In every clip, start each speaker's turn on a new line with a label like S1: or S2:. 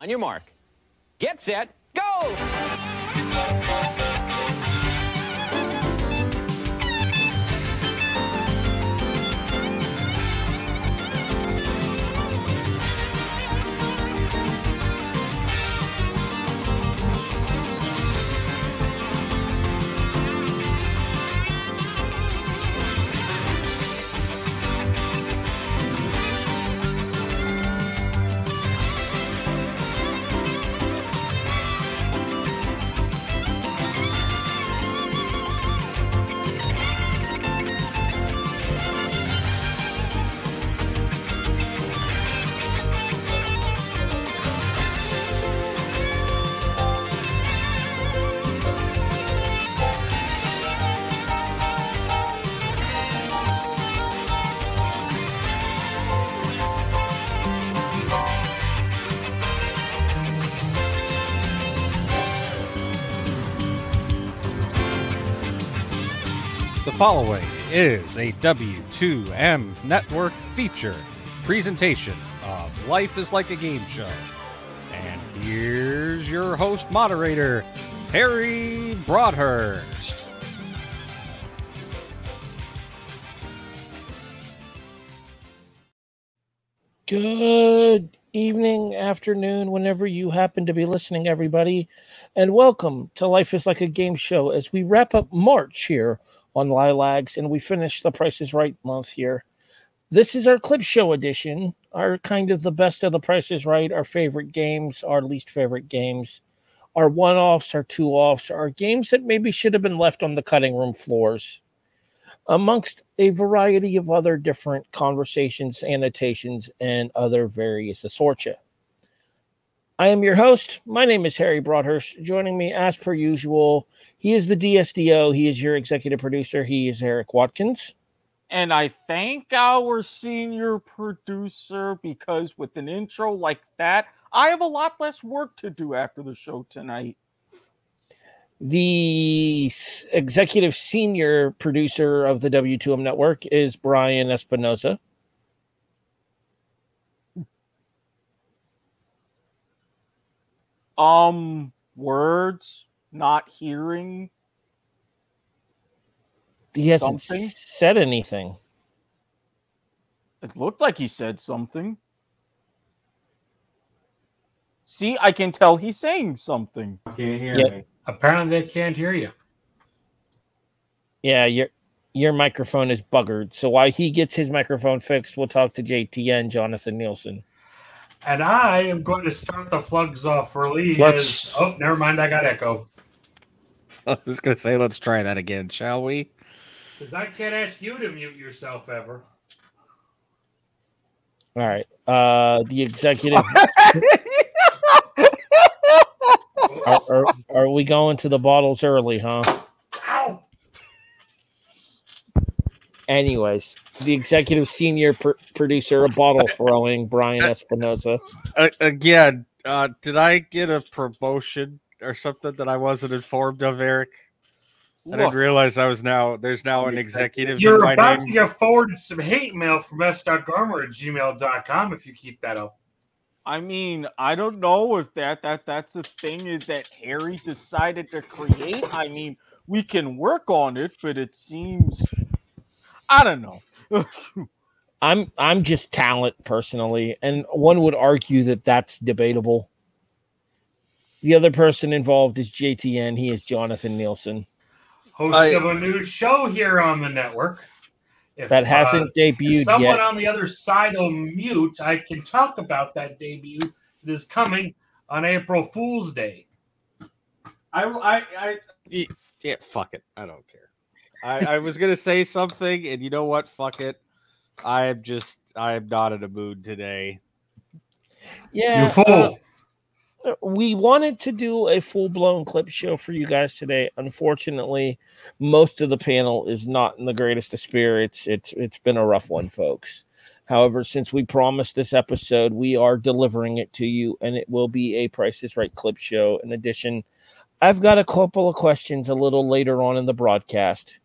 S1: On your mark. Get set. Go!
S2: Following is a W2M Network feature presentation of Life is Like a Game Show. And here's your host moderator, Harry Broadhurst.
S3: Good evening, afternoon, whenever you happen to be listening, everybody, and welcome to Life is Like a Game Show as we wrap up March here on Lilacs and we finish the Price is Right month here. This is our clip show edition, our kind of the best of the Price is Right, our favorite games, our least favorite games, our one offs, our two offs, our games that maybe should have been left on the cutting room floors amongst a variety of other different conversations, annotations, and other various assortia. I am your host. My name is Harry Broadhurst. Joining me, as per usual, he is the DSDO. He is your executive producer. He is Eric Watkins.
S4: And I thank our senior producer because with an intro like that, I have a lot less work to do after the show tonight.
S3: The executive senior producer of the W2M network is Brian Espinoza.
S4: Um, words, not hearing.
S3: He hasn't
S4: Something?
S3: said anything.
S4: It looked like he said something. See, I can tell he's saying something.
S5: Can't hear
S3: Yep.
S5: me. Apparently, they can't hear you.
S3: Yeah, your your microphone is buggered. So while he gets his microphone fixed, we'll talk to JTN Jonathan Nielsen.
S5: And I am going to start the plugs off early.
S2: Let's-
S5: as- Oh, never mind. I got echo.
S2: I was going to say, let's try that again, shall we?
S5: Because I can't ask you to mute yourself ever.
S3: All right. Uh the executive are, are, are we going to the bottles early, huh? Anyways, the executive senior pr- producer of bottle throwing, Brian Espinoza.
S2: Uh, again, uh, did I get a promotion or something that I wasn't informed of, Eric? I didn't realize I was now, there's now an executive
S5: You're
S2: my
S5: about
S2: name.
S5: to get forwarded some hate mail from s.garmer at gmail.com if you keep that up.
S4: I mean, I don't know if that that that's the thing is that Harry decided to create. I mean, we can work on it, but it seems I don't know.
S3: I'm I'm just talent personally, and one would argue that that's debatable. The other person involved is JTN. He is Jonathan Nielsen.
S5: Host
S2: I-
S5: of a new show here on the network. If,
S3: That
S5: uh,
S3: hasn't
S5: if
S3: debuted
S5: someone
S3: yet.
S5: on the other side will mute, I can talk about that debut that is coming on April Fool's Day.
S2: I, I, I, yeah, fuck it. I don't care. I, I was gonna say something, and you know what? Fuck it. I am just, I am not in a mood today.
S3: Yeah,
S5: you fool.
S3: uh, we wanted to do a full blown clip show for you guys today. Unfortunately, most of the panel is not in the greatest of spirits. It's it's been a rough one, folks. However, since we promised this episode, we are delivering it to you, and it will be a Price is Right clip show. In addition, I've got a couple of questions a little later on in the broadcast,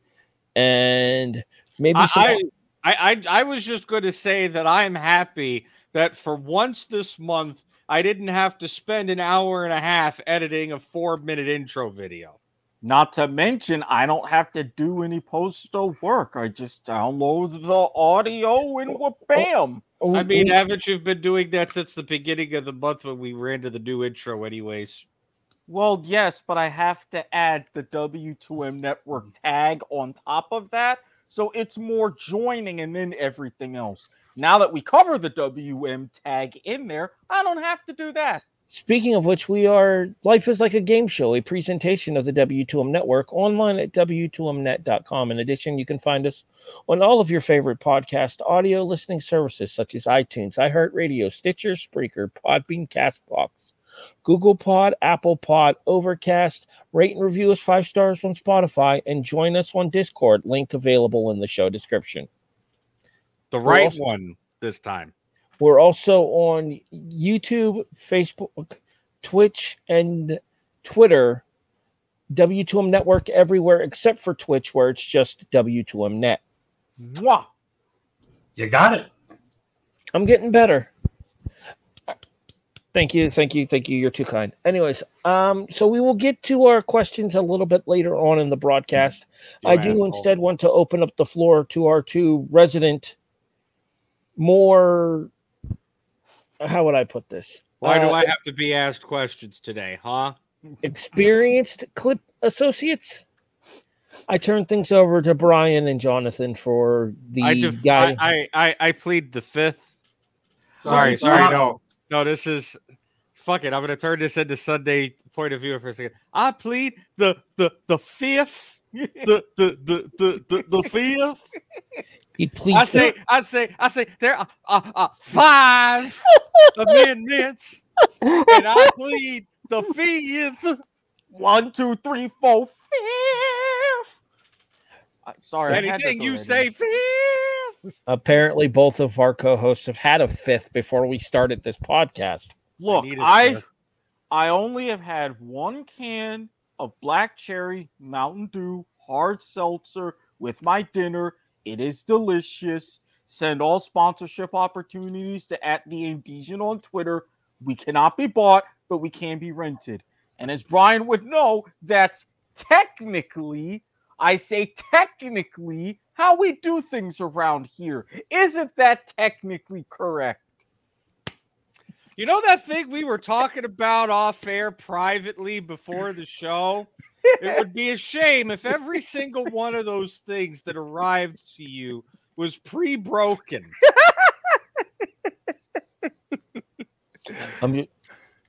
S3: and maybe some-
S2: I, I, I, I was just going to say that I'm happy that for once this month I didn't have to spend an hour and a half editing a four minute intro video.
S4: Not to mention, I don't have to do any postal work. I just download the audio and oh, wha- bam.
S3: Oh,
S2: I mean,
S3: oh,
S2: haven't you been doing that since the beginning of the month when we ran to the new intro, anyways?
S4: Well, yes, but I have to add the W2M network mm-hmm. tag on top of that. So it's more joining and then everything else. Now that we cover the WM tag in there, I don't have to do that.
S3: Speaking of which, we are Life is Like a Game Show, a presentation of the W2M Network online at W2Mnet.com. In addition, you can find us on all of your favorite podcast audio listening services such as iTunes, iHeartRadio, Stitcher, Spreaker, Podbean, Castbox, Google Pod, Apple Pod, Overcast. Rate and review us five stars on Spotify and join us on Discord. Link available in the show description.
S2: The right
S3: also-
S2: one this time.
S3: We're also on YouTube, Facebook, Twitch, and Twitter. W2M Network everywhere except for Twitch, where it's just W2M Net.
S4: Mwah.
S5: You got it.
S3: I'm getting better. Thank you, thank you, thank you. You're too kind. Anyways, um, so we will get to our questions a little bit later on in the broadcast.
S2: You
S3: I do
S2: asshole.
S3: instead want to open up the floor to our two resident, more. How would I put this?
S2: Why do
S3: Uh,
S2: I have to be asked questions today, huh?
S3: experienced clip associates. I turn things over to Brian and Jonathan for the
S2: I, def-
S3: guy.
S2: I, I I I plead the fifth.
S5: Sorry,
S2: Sorry, sorry,
S5: sorry.
S2: no, no. This is fuck it. I'm gonna turn this into Sunday point of view for a second. I plead the the the fifth, the the the the the, the fifth.
S3: he pleads.
S2: I say, I say, I say, there are uh, uh, five amendments, and I plead the fifth.
S4: One, two, three, four, fifth. I'm sorry.
S2: Anything you
S4: already.
S2: say, fifth.
S3: apparently, both of our co-hosts have had a fifth before we started this podcast.
S4: Look, I. I only have had one can of black cherry Mountain Dew hard seltzer with my dinner. It is delicious. Send all sponsorship opportunities to at the Indesian on Twitter. We cannot be bought, but we can be rented. And as Brian would know, that's technically, I say technically, how we do things around here. Isn't that technically correct?
S2: You know that thing we were talking about off air privately before the show? It would be a shame if every single one of those things that arrived to you was pre broken.
S3: Um,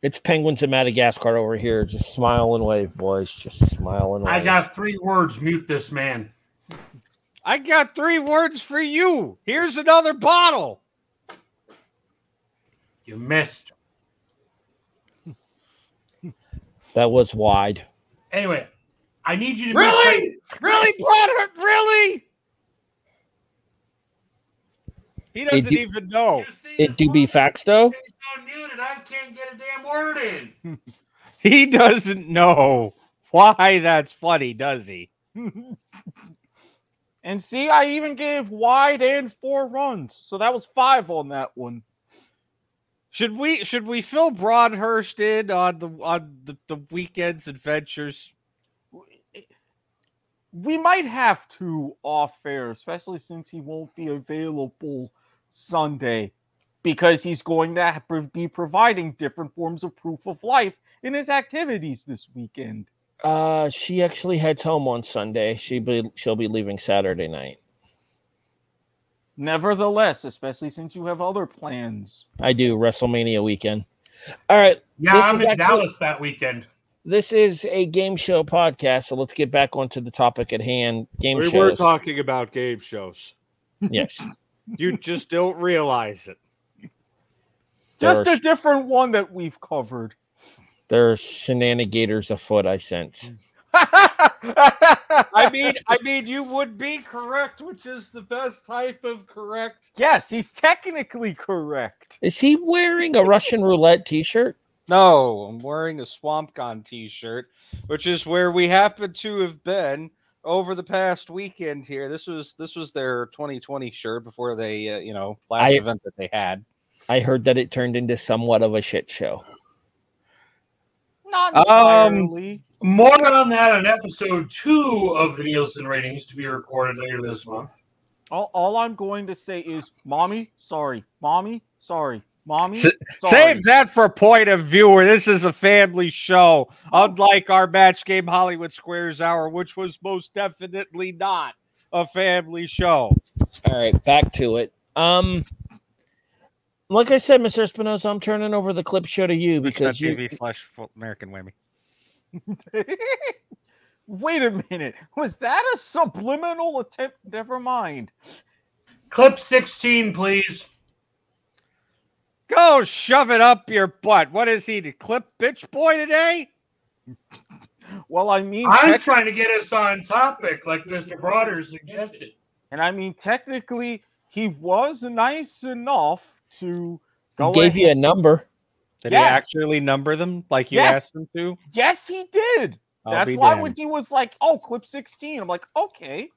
S3: it's penguins in Madagascar over here. Just smile and wave, boys. Just smile and wave.
S5: I got three words. Mute this man.
S2: I got three words for you. Here's another bottle.
S5: You missed.
S3: that was wide.
S5: Anyway, I need you to
S2: Really? Really, Broderick? Really? He doesn't
S3: do-
S2: even know.
S3: It do be
S5: it's
S3: facts though.
S5: unmuted. I can't get a damn word in.
S2: He doesn't know why that's funny, does he?
S4: And see, I even gave wide and four runs. So that was five on that one.
S2: Should we should we fill Broadhurst in on the on the, the weekend's adventures?
S4: We might have to off air, especially since he won't be available Sunday because he's going to be providing different forms of proof of life in his activities this weekend.
S3: Uh, she actually heads home on Sunday. She be she'll be leaving Saturday night.
S4: Nevertheless, especially since you have other plans.
S3: I do WrestleMania weekend. All right,
S5: Yeah,
S3: This
S5: I'm
S3: is
S5: in
S3: actually-
S5: Dallas that weekend.
S3: this is a game show podcast, so let's get back onto the topic at hand. Game
S2: We were talking about game shows.
S3: yes,
S2: You just don't realize it.
S4: Just
S3: There's-
S4: a different one that we've covered.
S3: there's shenanigans afoot. I sense.
S2: I mean, I mean, you would be correct, which is the best type of correct.
S4: yes, he's technically correct.
S3: Is he wearing a Russian roulette T-shirt?
S2: No, I'm wearing a Swamp Gon t-shirt, which is where we happen to have been over the past weekend here. This was this was their 2020 shirt before they, uh, you know, last
S3: I-
S2: event that they had.
S3: I heard that it turned into somewhat of a shit show.
S4: Not
S2: Um,
S4: entirely.
S5: More on that on episode two of the Nielsen ratings to be recorded later this month.
S4: all, all I'm going to say is, mommy, sorry, mommy, sorry, mommy.
S2: S-
S4: sorry.
S2: Save that for point of viewer. This is a family show, unlike our match game Hollywood Squares Hour, which was most definitely not a family show.
S3: All right, back to it. Um, like I said, Mr. Espinoza, I'm turning over the clip show to you because you,
S2: TV slash American Whammy.
S4: Wait a minute. Was that a subliminal attempt? Never mind.
S5: Clip 16, please.
S2: Go shove it up your butt. What is he, the clip bitch boy today?
S4: Well, I mean,
S5: I'm
S4: tec-
S5: trying to get us on topic, like Mr. Broder suggested.
S4: and I mean, technically, he was nice enough to go.
S3: gave you a number.
S2: Did
S4: Yes.
S2: he actually number them like you
S4: Yes.
S2: asked him to?
S4: Yes, he did.
S2: I'll
S4: That's why
S2: damned.
S4: when he was like, "Oh, clip 16," I'm like, "Okay."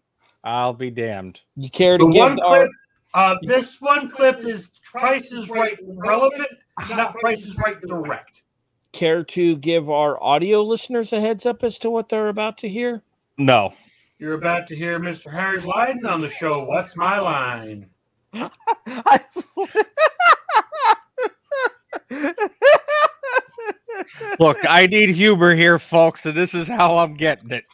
S2: I'll be damned.
S3: You care
S5: The
S3: to give
S5: one
S3: our,
S5: clip, uh, this one clip is Price is Right relevant, not Price is Right direct.
S3: care to give our audio listeners a heads up as to what they're about to hear?
S2: No.
S5: You're about to hear Mr. Harry Blyden on the show. What's my line?
S4: I-
S2: Look, I need humor here, folks, and this is how I'm getting it.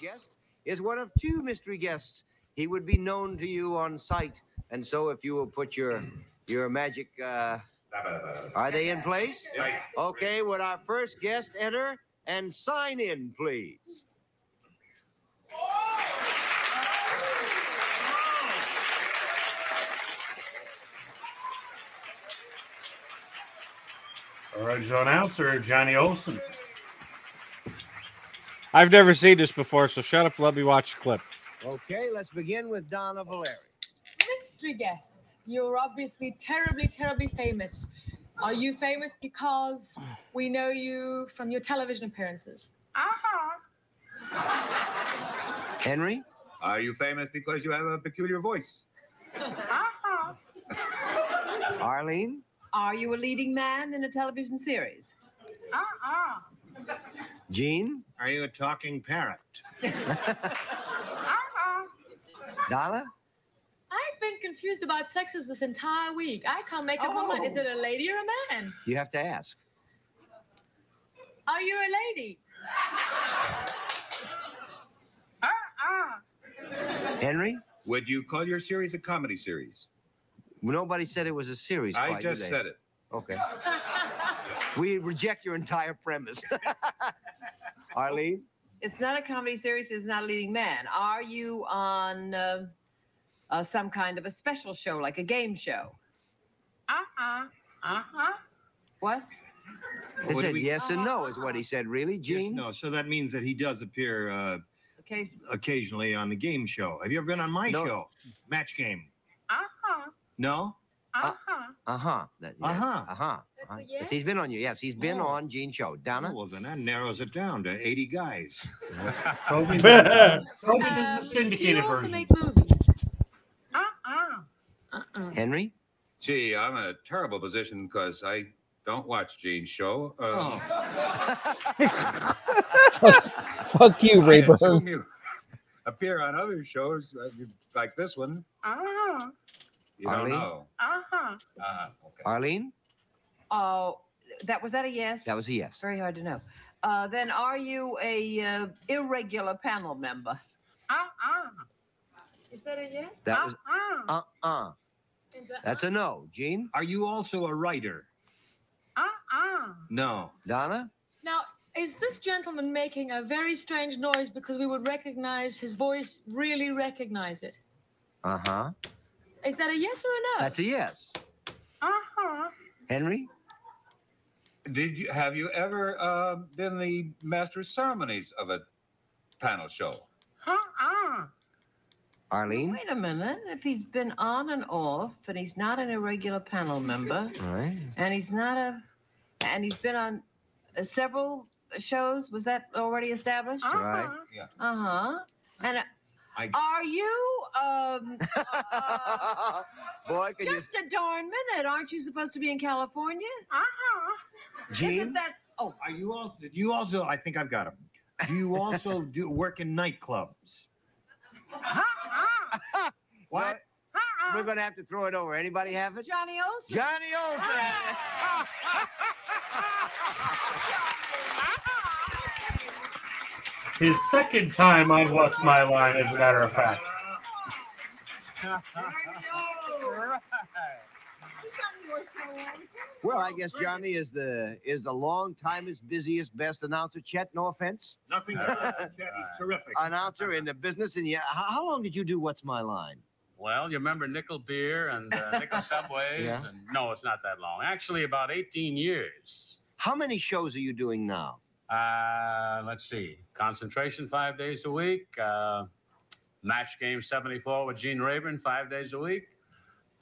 S6: guest is one of two mystery guests. He would be known to you on sight, and so if you will put your your magic, uh, are they in place? Okay, would our first guest enter and sign in, please?
S5: Original announcer Johnny Olson.
S2: I've never seen this before, so shut up. Let me watch the clip.
S6: Okay, let's begin with Donna Valeri.
S7: mystery guest. You're obviously terribly, terribly famous. Are you famous because we know you from your television appearances? Aha.
S6: Henry,
S8: Are you famous because you have a peculiar voice? Aha. Uh-huh.
S6: Arlene,
S9: Are you a leading man in a television series? Uh-uh.
S6: Jean,
S8: Are you a talking parrot? Uh-uh.
S6: Donna,
S7: I've been confused about sexes this entire week. I can't make up my mind. Is it a lady or a man?
S6: you have to ask.
S7: Are you a lady? Uh-uh.
S6: Henry,
S8: Would you call your series a comedy series?
S6: Nobody said it was a series.
S8: I
S6: quite, did
S8: just
S6: they?
S8: said it.
S6: Okay. we reject your entire premise. Arlene,
S9: It's not a comedy series. It's not a leading man. Are you on uh, uh, some kind of a special show, like a game show?
S7: Uh huh. Uh-huh.
S9: What?
S6: He
S8: What do
S6: said
S8: we-
S6: yes and no is what he said, really,
S10: Yes,
S6: Gene?
S10: no, so that means that he does appear uh,
S9: Okay.
S10: occasionally on the game show. Have you ever been on my
S6: No.
S10: show, Match Game?
S7: Uh-huh.
S10: No.
S7: Uh-huh.
S6: Uh-huh. That- yeah,
S10: Uh-huh.
S6: Uh-huh.
S7: That's
S6: uh-huh. Yes,
S7: yes?
S6: he's been on you. Yes, he's been
S10: Oh.
S6: on Gene Show. Donna?
S10: Oh, well, then that narrows it down to 80 guys.
S5: Toby does, Toby does the
S7: do you
S5: syndicated
S7: also
S5: version.
S7: make movies? Uh-uh. Uh-uh.
S6: Henry?
S8: Gee, I'm in a terrible position because I don't watch Gene's show. Uh,
S3: Fuck you,
S8: I
S3: Rayburn.
S8: assume you appear on other shows uh, like this one.
S7: Uh-huh.
S8: You
S6: Arlene?
S8: don't know.
S7: Uh-huh.
S8: Uh, okay.
S6: Arlene?
S9: Oh, that was that a yes?
S6: That was a yes.
S9: Very hard to know. Uh, then are you a uh, irregular panel member?
S7: Uh-uh. Is that a yes?
S6: That was
S7: Uh-uh.
S6: uh-uh.
S7: That
S6: That's a no. Gene?
S10: Are you also a writer?
S7: uh-uh.
S10: No.
S6: Donna?
S7: Now, is this gentleman making a very strange noise because we would recognize his voice, really recognize it?
S6: Uh-huh.
S7: Is that a yes or a no?
S6: That's a yes.
S7: uh-huh.
S6: Henry?
S8: Did you have you ever uh, been the master of ceremonies of a panel show?
S7: Uh-uh.
S6: Arlene?
S9: Wait a minute. If he's been on and off, and he's not an irregular panel member,
S6: All right.
S9: and he's not a, and he's been on uh, several shows. Was that already established?
S7: Uh-huh.
S6: Right.
S9: Uh huh. And uh, Are you um uh,
S6: Boy, could you
S9: just a darn minute? Aren't you supposed to be in California? Uh-huh.
S10: Gene?
S9: Isn't that oh
S10: Are you all? Did you also? I think I've got him. Do you also do work in nightclubs?
S6: what? We're gonna have to throw it over. Anybody have it?
S9: Johnny Olson?
S6: Johnny Olson.
S5: His second time on What's My Line, as a matter of fact.
S6: Well, I guess Johnny is the is the long timest, busiest, best announcer. Chet, no offense.
S10: Nothing. Chet, he's terrific.
S6: Announcer in the business, and yeah, how, how long did you do What's My Line?
S11: Well, you remember Nickel Beer and uh, Nickel Subways?
S6: Yeah.
S11: And no, it's not that long. Actually, about 18 years.
S6: How many shows are you doing now?
S11: Uh, let's see. Concentration five days a week. Uh, match game 74 with Gene Rayburn five days a week.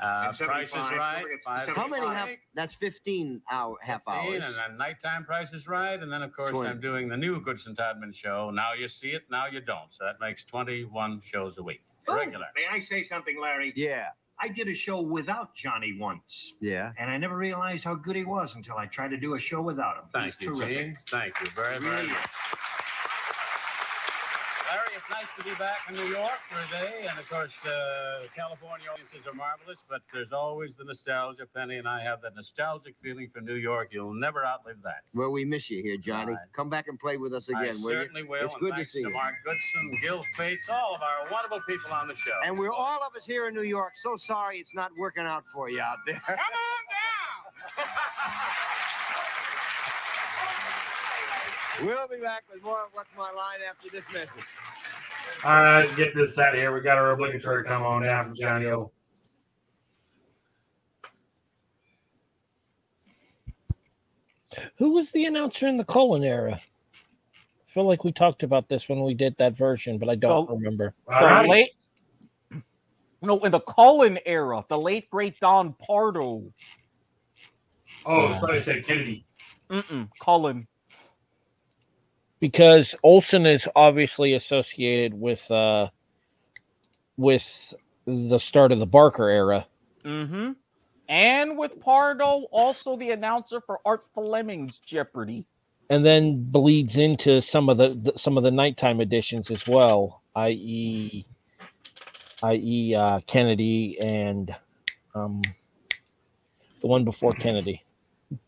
S11: Uh, Price is Right. Five
S6: How many
S11: days
S6: half? That's fifteen hour half
S11: 15,
S6: hours.
S11: And then nighttime Price is Right. And then, of course,
S6: 20.
S11: I'm doing the new Goodson Todman show. Now you see it, now you don't. So that makes 21 shows a week. Regular.
S10: May I say something, Larry?
S6: Yeah,
S10: I did a show without Johnny once,
S6: yeah.
S10: and I never realized how good he was until I tried to do a show without him.
S11: Thank
S10: He's
S11: you,
S10: terrific.
S11: Gene. Thank you very, very
S10: Really
S11: much. It's nice to be back in New York for a day. And of course, uh, California audiences are marvelous, but there's always the nostalgia. Penny and I have that nostalgic feeling for New York. You'll never outlive that.
S6: Well, we miss you here, Johnny.
S11: Right.
S6: Come back and play with us again,
S11: I
S6: will you?
S11: certainly will.
S6: It's good to see
S11: to
S6: you.
S11: Mark Goodson, Gil Fates, all of our wonderful people on the show.
S6: And we're all of us here in New York so sorry it's not working out for you out there. Come on down. we'll be back with more of What's My Line after this message.
S5: All right, let's get this out of here. We got our obligatory come on down from Johnny O.
S3: Who was the announcer in the Cullen era? I feel like we talked about this when we did that version, but I don't
S4: Well,
S3: remember.
S4: The
S5: right.
S4: late, no, in the Cullen era, the late great Don Pardo.
S5: Oh, I thought I said Kennedy.
S4: Mm-mm, Cullen.
S3: Because Olson is obviously associated with uh with the start of the Barker era.
S4: Mm-hmm. And with Pardo, also the announcer for Art Fleming's Jeopardy.
S3: and then bleeds into some of the, the some of the nighttime editions as well, i.e., i.e. Uh, Kennedy and um, the one before Kennedy,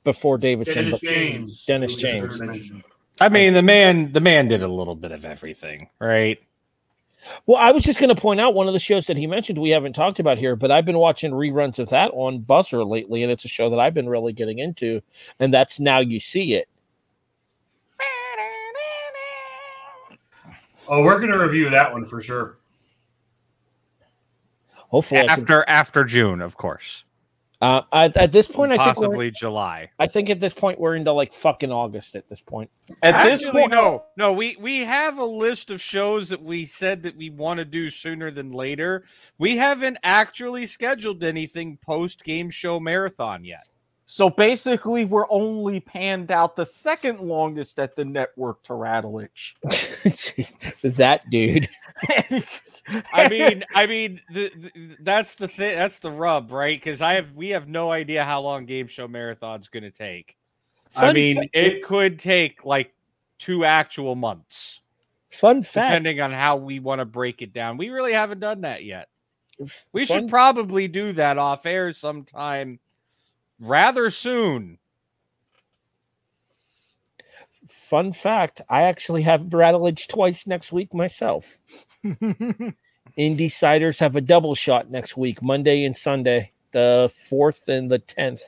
S3: before Davidson,
S5: Dennis James.
S3: Dennis
S5: who was
S3: James.
S5: Just mentioned.
S2: I mean, the man, the man did a little bit of everything, right?
S3: Well, I was just going to point out one of the shows that he mentioned we haven't talked about here, but I've been watching reruns of that on Buzzr lately, and it's a show that I've been really getting into, and that's Now You See It.
S5: Oh, we're going to review that one for sure.
S3: Hopefully, I can-
S2: After after June, of course,
S3: uh, at, at this point, I think we're,
S2: possibly July.
S3: I think at this point we're into like fucking August at this point.
S4: At this point,
S2: no, no. We we have a list of shows that we said that we want to do sooner than later. We haven't actually scheduled anything post game show marathon yet.
S4: So basically, we're only panned out the second longest at the network to Rattlich.
S3: that dude.
S2: I mean, I mean, the, the, that's the thing. That's the rub, right? Because I have we have no idea how long game show marathon's going to take. I mean,
S3: fact-
S2: it could take like two actual months,
S3: Fun fact.
S2: depending on how we want to break it down. We really haven't done that yet. We
S3: fun,
S2: should probably do that off air sometime rather soon.
S3: fun fact. I actually have Rattledge twice next week myself. Indie Ciders have a double shot next week, Monday and Sunday, the fourth and the tenth.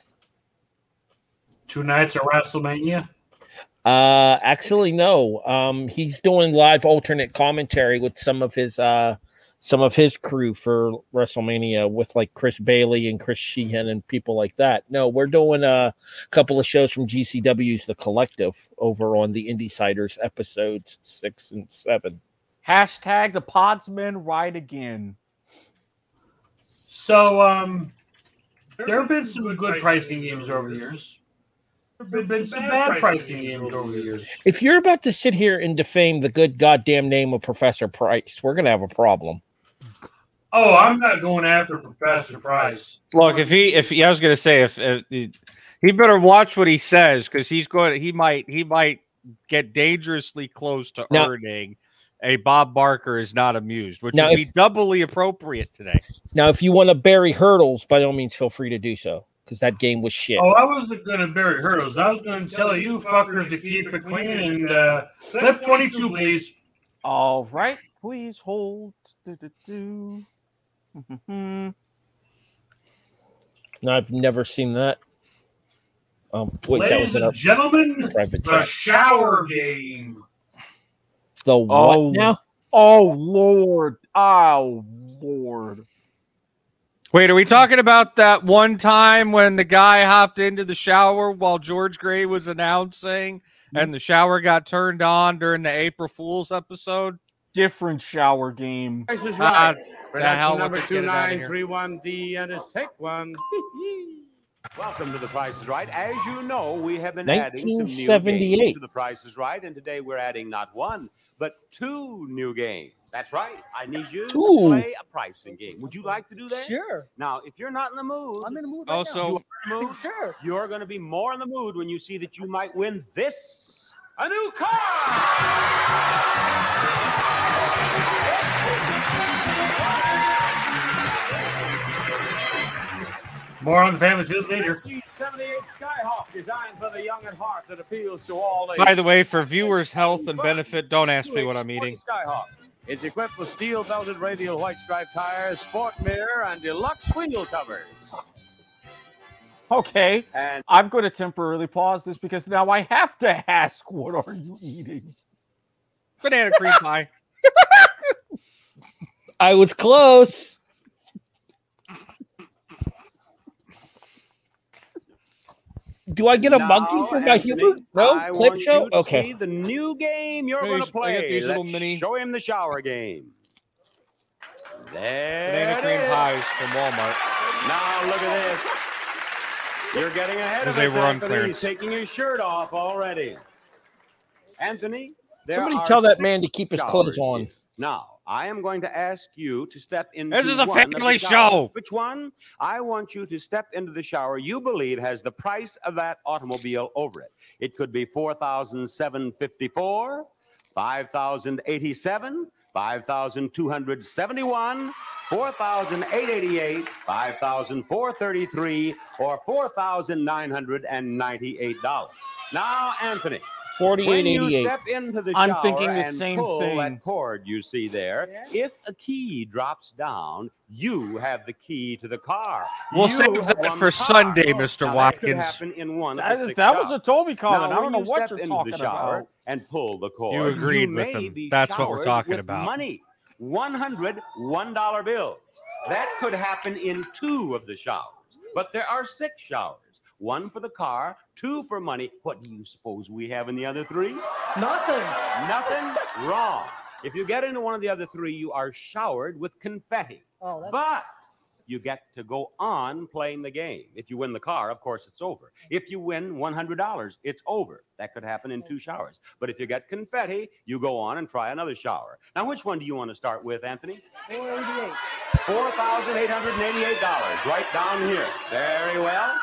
S5: Two nights at WrestleMania.
S3: Uh, actually, no. Um, he's doing live alternate commentary with some of his uh, some of his crew for WrestleMania with like Chris Bailey and Chris Sheehan and people like that. No, we're doing a couple of shows from GCW's The Collective over on the Indie Ciders episodes six and seven.
S4: Hashtag the Podsmen ride again.
S5: So, um, there have been some good pricing games over the years. There've been some bad pricing games over the years.
S3: If you're about to sit here and defame the good goddamn name of Professor Price, we're gonna have a problem.
S5: Oh, I'm not going after Professor Price.
S2: Look, if he, if he, I was going to say, if, if he he better watch what he says because he's going, he might, he might get dangerously close to
S3: Now-
S2: earning a Bob Barker is not amused, which
S3: Now,
S2: would
S3: if-
S2: be doubly appropriate today.
S3: Now, if you want to bury hurdles, by all means, feel free to do so because that game was shit.
S5: Oh, I wasn't going to bury hurdles. I was going to tell you fuckers to keep it clean and uh, clip 22, please.
S4: All right, please hold.
S3: No, I've never seen that. Um, wait, that
S5: Ladies
S3: was
S5: and
S3: a
S5: gentlemen, the shower game.
S3: The what
S4: Oh,
S3: now?
S4: Oh Lord! Oh Lord!
S2: Wait, are we talking about that one time when the guy hopped into the shower while George Gray was announcing and the shower got turned on during the April Fool's episode?
S4: Different shower game.
S12: Price is
S2: Ah,
S12: right.
S2: the hell
S12: number
S2: it. Get it outta here.
S12: 2931D and it's take one.
S13: Welcome to The Price is Right. As you know, we have been adding some new games to The Price is Right, and today we're adding not one, but two new games. That's right. I need you
S3: Two.
S13: to play a pricing game. Would you like to do that?
S14: Sure.
S13: Now, if you're not in the mood,
S14: I'm in the mood right
S2: Also-
S13: are
S14: now.
S13: in the mood,
S14: Sure.
S13: you're going to be more in the mood when you see that you might win this.
S12: A new car!
S5: More on the Family Feud later.
S12: 1978 Skyhawk designed for the young at heart that appeals to all ages.
S2: By the way, for viewers' health and benefit, don't ask me what I'm eating.
S12: Skyhawk is equipped with steel belted radial white stripe tires, sport mirror, and deluxe wheel covers.
S4: Okay,
S13: And
S4: I'm going to temporarily pause this because now I have to ask, what are you eating?
S2: Banana cream pie.
S3: I was close. Do I get a monkey for my
S13: Anthony,
S3: humor? No
S13: I
S3: clip show. Okay.
S13: see the new game you're
S2: Hey,
S13: going
S2: I
S13: to
S2: got
S13: play.
S2: these little
S13: Let's
S2: mini-
S13: show him the shower game. There
S2: Banana
S13: it
S2: cream
S13: is.
S2: pies from Walmart.
S13: Now look at this. You're getting ahead of
S2: Because they
S13: us,
S2: were on
S13: Anthony.
S2: clearance.
S13: He's taking his shirt off already. Anthony, there
S3: Somebody
S13: are
S3: tell that man to keep his clothes on.
S13: Now, I am going to ask you to step into
S2: This is a
S13: one of the
S2: family show.
S13: Which one? I want you to step into the shower you believe has the price of that automobile over it. It could be 4754 5087 5271 4888 5433 or $4,998. Now, Anthony, when you
S3: 4888.
S13: step into the
S4: I'm
S13: shower
S4: thinking the
S13: and
S4: same
S13: pull
S4: thing.
S13: that cord you see there, if a key drops down, you have the key to the car.
S2: We'll
S13: You
S2: save
S13: have
S2: that for
S13: the car.
S2: Sunday, Mr.
S13: Now, that could
S2: Watkins.
S13: happen in one of
S4: That,
S13: the
S4: is-
S13: six
S4: that was a. Toby comment.
S13: Now,
S4: I don't know
S13: you
S4: what you're talking
S13: the shower
S4: about.
S13: and pull the cord.
S2: You agreed with
S13: may
S2: him. That's what we're talking
S13: with
S2: about.
S13: Money, 100 $1 bills. That could happen in two of the showers, but there are six showers. One for the car, two for money. What do you suppose we have in the other three?
S14: Nothing.
S13: Nothing wrong. If you get into one of the other three, you are showered with confetti.
S14: Oh, that's
S13: But you get to go on playing the game. If you win the car, of course, it's over. If you win $100, it's over. That could happen in two showers. But if you get confetti, you go on and try another shower. Now, which one do you want to start with, Anthony?
S14: 488.
S13: $4,888, right down here. Very well.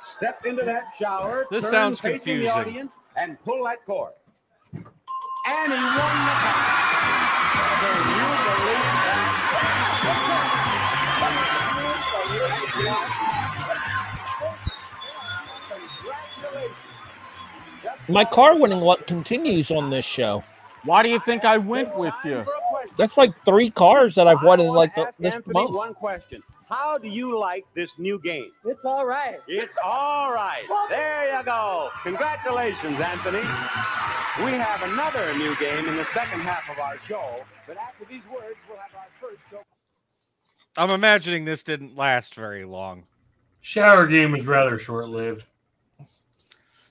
S13: Step into that shower.
S2: This
S13: turn
S2: sounds
S13: facing the audience and pull that cord. And he won the car. Can you believe
S3: My car winning luck continues on this show.
S4: Why do you think I went with you?
S3: That's like three cars that I've won in like the, this
S13: Anthony
S3: month.
S13: one question. How do you like this new game?
S14: It's all right.
S13: It's all right. There you go. Congratulations, Anthony. We have another new game in the second half of our show, but after these words, we'll have our first show.
S2: I'm imagining this didn't last very long.
S5: Shower game was rather short lived.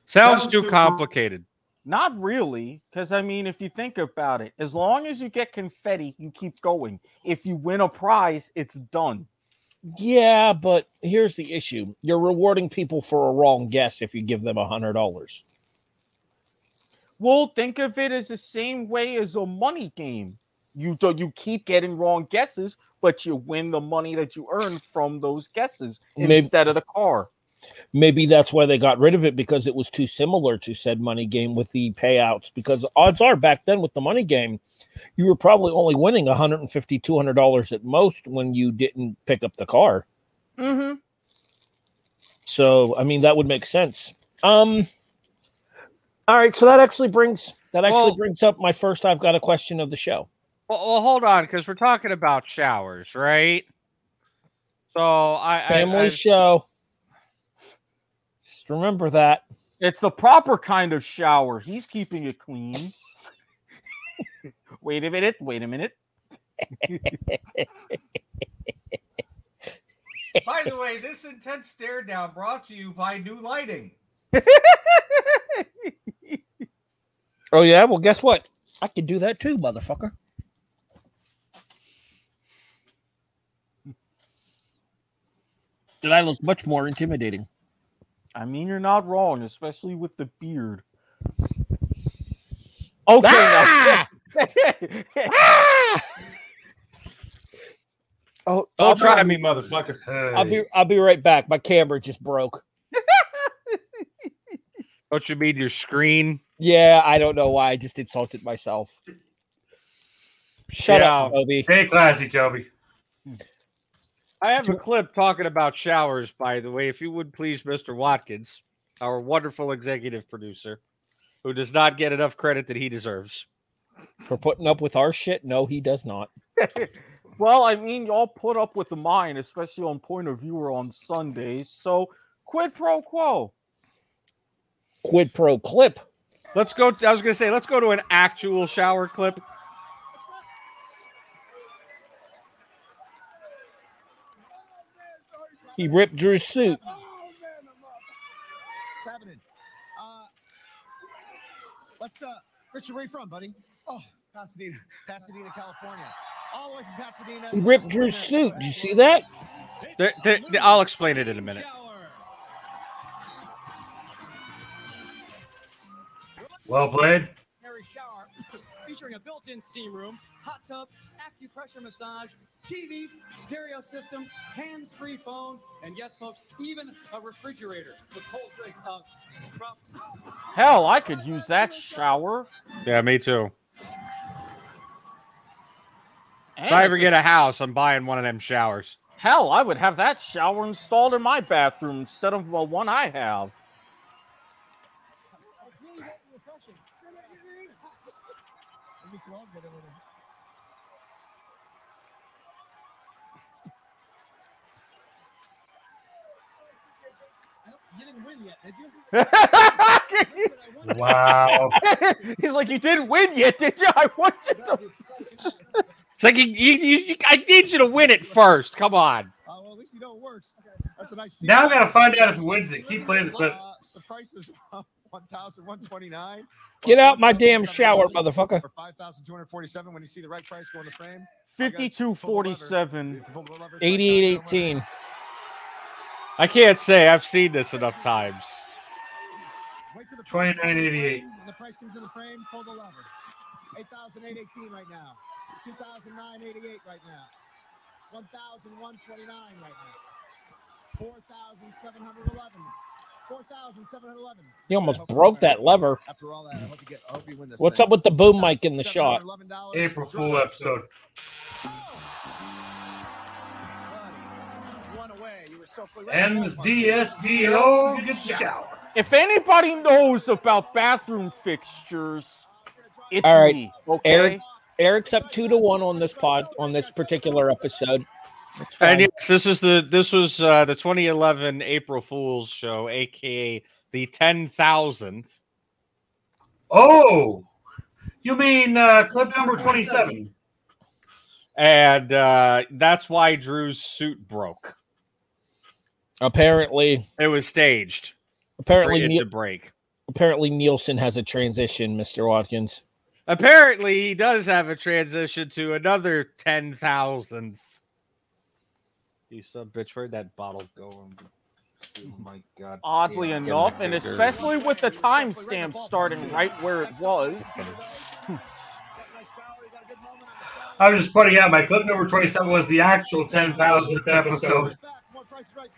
S2: Sounds
S4: Sounds
S2: too
S4: too
S2: complicated.
S4: Not really, because I mean, if you think about it, as long as you get confetti, you keep going. If you win a prize, it's done.
S3: Yeah, but here's the issue: you're rewarding people for a wrong guess if you give them a hundred dollars.
S4: Well, think of it as the same way as a money game. You do, you keep getting wrong guesses, but you win the money that you earn from those guesses
S3: Maybe-
S4: instead of the car.
S3: Maybe that's why they got rid of it because it was too similar to said money game with the payouts. Because odds are back then with the money game, you were probably only winning 150 200 dollars at most when you didn't pick up the car.
S4: Mm-hmm.
S3: So I mean that would make sense. Um all right, so that actually brings that actually
S2: Well-
S3: brings up my first I've got a question of the show.
S2: Well, well hold on, because we're talking about showers, right? So I I-
S3: Family
S2: I,
S3: show. Just remember that.
S4: It's the proper kind of shower. He's keeping it clean. Wait a minute. Wait a minute.
S15: By the way, this intense stare down brought to you by new lighting.
S3: Oh yeah, well guess what? I can do that too, motherfucker. And I look much more intimidating.
S4: I mean, you're not wrong, especially with the beard. Okay.
S3: Ah!
S4: now-
S3: Oh,
S15: Don't try
S3: I'll
S15: me, motherfucker.
S3: I'll be I'll be right back. My camera just broke.
S2: Don't you mean your screen?
S3: Yeah, I don't know why. I just insulted myself. Shut up,
S2: Yeah.
S3: Toby.
S5: Stay classy, Toby.
S2: I have a clip talking about showers, by the way. If you would please, Mr. Watkins, our wonderful executive producer, who does not get enough credit that he deserves.
S3: For putting up with our shit? No, he does not.
S4: well, I mean, y'all put up with mine, especially on Point of Viewer on Sundays. So quid pro quo.
S3: Quid pro clip.
S2: Let's go. I was going to say, let's go to an actual shower clip.
S3: He ripped Drew's suit.
S16: What's happening? Uh, let's, uh, Richard, where you from, buddy? Oh, Pasadena, Pasadena, California. All the way from Pasadena.
S3: He ripped Drew's suit. Did you see that?
S2: Th- th- th- I'll explain it in a minute.
S5: Well played.
S17: Harry shower featuring a built-in steam room, hot tub, acupressure massage, TV, stereo system, hands-free phone, and yes, folks, even a refrigerator with cold drinks.
S4: Hell, I could use that shower.
S2: Yeah, me too.
S4: And
S2: If I ever
S4: it's
S2: get
S4: a-
S2: a house, I'm buying one of them showers.
S4: Hell, I would have that shower installed in my bathroom instead of the one I have.
S16: It makes it all good over there.
S17: you didn't win yet, did you?
S5: Wow.
S4: He's like, you didn't win yet, did you? I want you to.
S2: It's like you, you, you, you- I need you to win it first. Come on.
S16: Uh, well, at least you know it works. That's a nice.
S5: Now I gotta find out if he wins it. Keep playing the clip.
S16: Uh, the price is one thousand one twenty nine.
S3: Get out my damn shower, motherfucker.
S16: For five thousand two hundred forty seven. When you see the right price go in the frame.
S4: 5247.
S3: 8818.
S2: I can't say I've seen this enough times.
S5: Twenty nine eighty eight.
S16: When the price comes in the frame, pull the lever. Eight thousand eight eighteen right now. Two thousand nine eighty eight right now. One thousand one twenty nine right now. Four thousand seven hundred eleven. Four thousand seven hundred eleven.
S3: He almost broke that lever.
S16: After all that, I hope you get. I hope you win this.
S3: What's
S16: thing.
S3: up with the boom mic in the shot?
S5: April Fool episode.
S16: One away. You so close.
S5: MDSDO gets the shower.
S4: If anybody knows about bathroom fixtures, it's
S3: All right,
S4: me. Okay.
S3: Eric. Eric's up two to one on this pod on this particular episode.
S2: And yes, this is the this was uh, the 2011 April Fool's show, aka the 10,000th.
S5: Oh, you mean uh, clip number twenty seven?
S2: And uh, that's why Drew's suit broke.
S3: Apparently,
S2: It was staged.
S3: apparently,
S2: for it
S3: Neil-
S2: to break.
S3: apparently Nielsen has a transition, Mister Watkins.
S2: Apparently, he does have a transition to another ten thousandth. You son bitch, where'd that bottle go? Oh my god.
S4: Oddly
S2: damn,
S4: enough, and especially with the timestamp starting right where it was.
S5: I was just pointing out my clip number 27 was the actual 10,000th episode.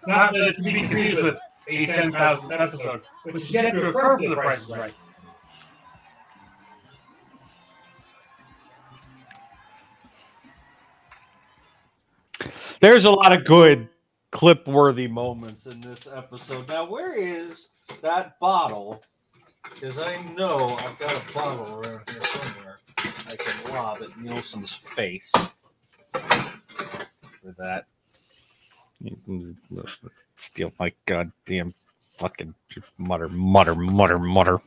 S5: Not that it's to be confused with a 10,000th episode, which is yet to occur for the price is right.
S2: There's a lot of good clip worthy moments in this episode. Now, where is that bottle? Because I know I've got a bottle around here somewhere. I can lob at Nielsen's face for that. Steal my goddamn fucking mutter, mutter, mutter, mutter.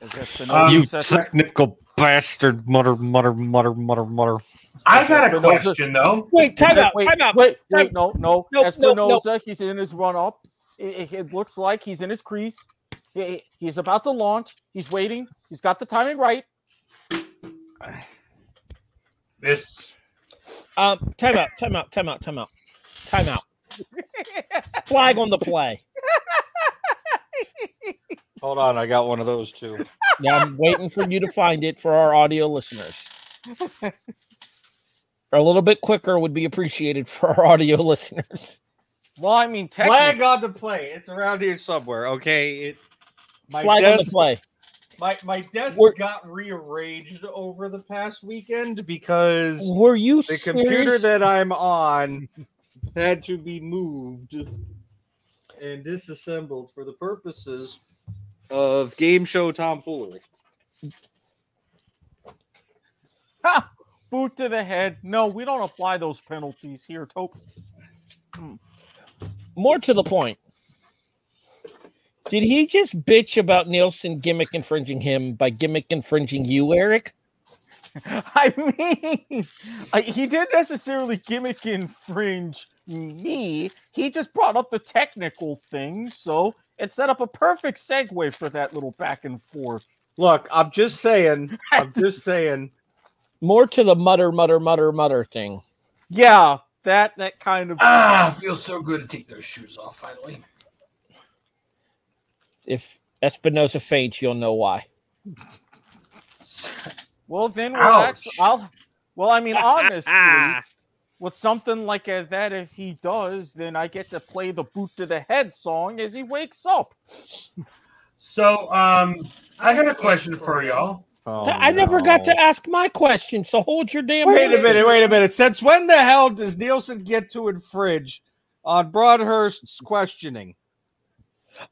S4: Is that
S5: Um,
S2: you
S4: Spinoza?
S2: technical bastard, mutter, mutter, mutter, mutter, mutter.
S5: I got a question though.
S3: Wait, time out,
S4: wait,
S3: time out.
S4: Wait,
S3: time-
S4: wait, no, no.
S3: Nope, nope, nope.
S4: Espinoza, he's in his run up. It, it- it looks like he's in his crease. He- he's about to launch. He's waiting. He's got the timing right.
S5: This
S3: Um, time out, time out, time out, time out, time out. Flag on the play.
S2: Hold on, I got one of those too.
S3: Yeah, I'm waiting for you to find it for our audio listeners. A little bit quicker would be appreciated for our audio listeners.
S4: Well, I mean,
S2: Flag on the play. It's around here somewhere. Okay. It my
S3: Flag on the
S2: desk,
S3: play.
S2: my my desk
S3: We're-
S2: got rearranged over the past weekend because
S3: Were you
S2: the computer that I'm on had to be moved and disassembled for the purposes of game show tomfoolery.
S4: Ha! Boot to the head. No, we don't apply those penalties here, Tope. Hmm.
S3: More to the point. Did he just bitch about Nielsen gimmick infringing him by gimmick infringing you, Eric?
S4: I mean, I, he didn't necessarily gimmick infringe me. He just brought up the technical thing, so it set up a perfect segue for that little back and forth.
S2: Look, I'm just saying. I'm just saying.
S3: More to the mutter, mutter, mutter, mutter thing.
S4: Yeah, that that kind of
S5: ah feels so good to take those shoes off finally.
S3: If Espinoza faints, you'll know why.
S4: Well, then we'll actually, I'll. Well, I mean, honestly, with something like that, if he does, then I get to play the boot to the head song as he wakes up.
S5: So um I got a question for y'all.
S3: I never got to ask my question, so hold your damn.
S2: Wait a minute, wait a minute. Since when the hell does Nielsen get to infringe on Broadhurst's questioning?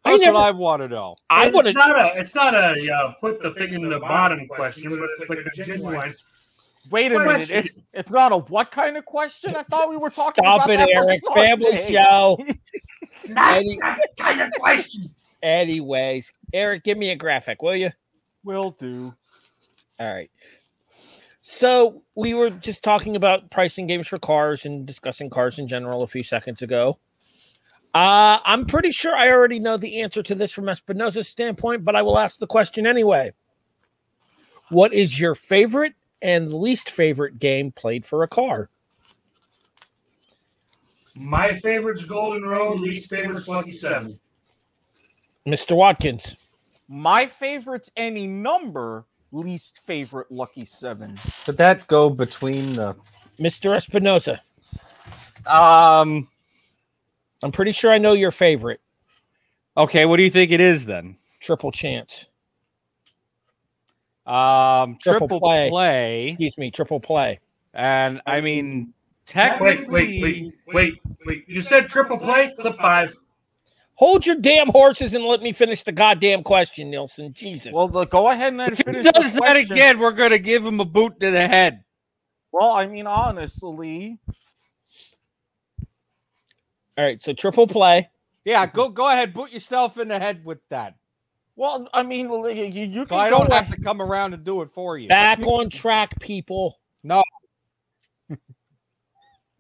S3: I
S2: That's
S3: never-
S2: what I want to know.
S3: I
S5: it's
S3: would
S5: not a it's not a uh, put the thing in the bottom question, but it's like a genuine.
S4: Wait a minute, it's it's not a what kind of question? I thought we were talking
S3: Stop
S4: about
S3: it,
S4: that for
S3: Eric.
S4: Sunday.
S3: Family show.
S5: Not
S3: Any-
S5: that kind of question.
S3: Anyways, Eric, give me a graphic, will you?
S4: Will do.
S3: All right. So we were just talking about pricing games for cars and discussing cars in general a few seconds ago. Uh, I'm pretty sure I already know the answer to this from Espinoza's standpoint, but I will ask the question anyway. What is your favorite and least favorite game played for a car?
S5: My favorite's Golden Road, least favorite's Lucky Seven.
S3: Mr. Watkins.
S4: My favorite's any number. Least favorite Lucky Seven.
S2: Did that go between the
S3: Mr. Espinoza.
S2: um
S3: I'm pretty sure I know your favorite.
S2: Okay, what do you think it is then?
S3: Triple chance.
S2: Um
S3: Triple
S2: triple,
S3: play.
S2: play.
S3: Excuse me, triple play.
S2: And I mean
S5: Wait,
S2: technically
S5: wait, wait, wait, wait. You said triple play? Clip five.
S3: Hold your damn horses and let me finish the goddamn question, Nielsen. Jesus.
S4: Well, the, go ahead and then
S2: if he
S4: finish the
S2: does that again, we're gonna give him a boot to the head.
S4: Well, I mean, honestly,
S3: All right, so triple play.
S2: Yeah, go go ahead, boot yourself in the head with that.
S4: Well, I mean, you, you you
S2: So
S4: can
S2: I don't have to come around and do it for you.
S3: Back on track, people.
S2: No.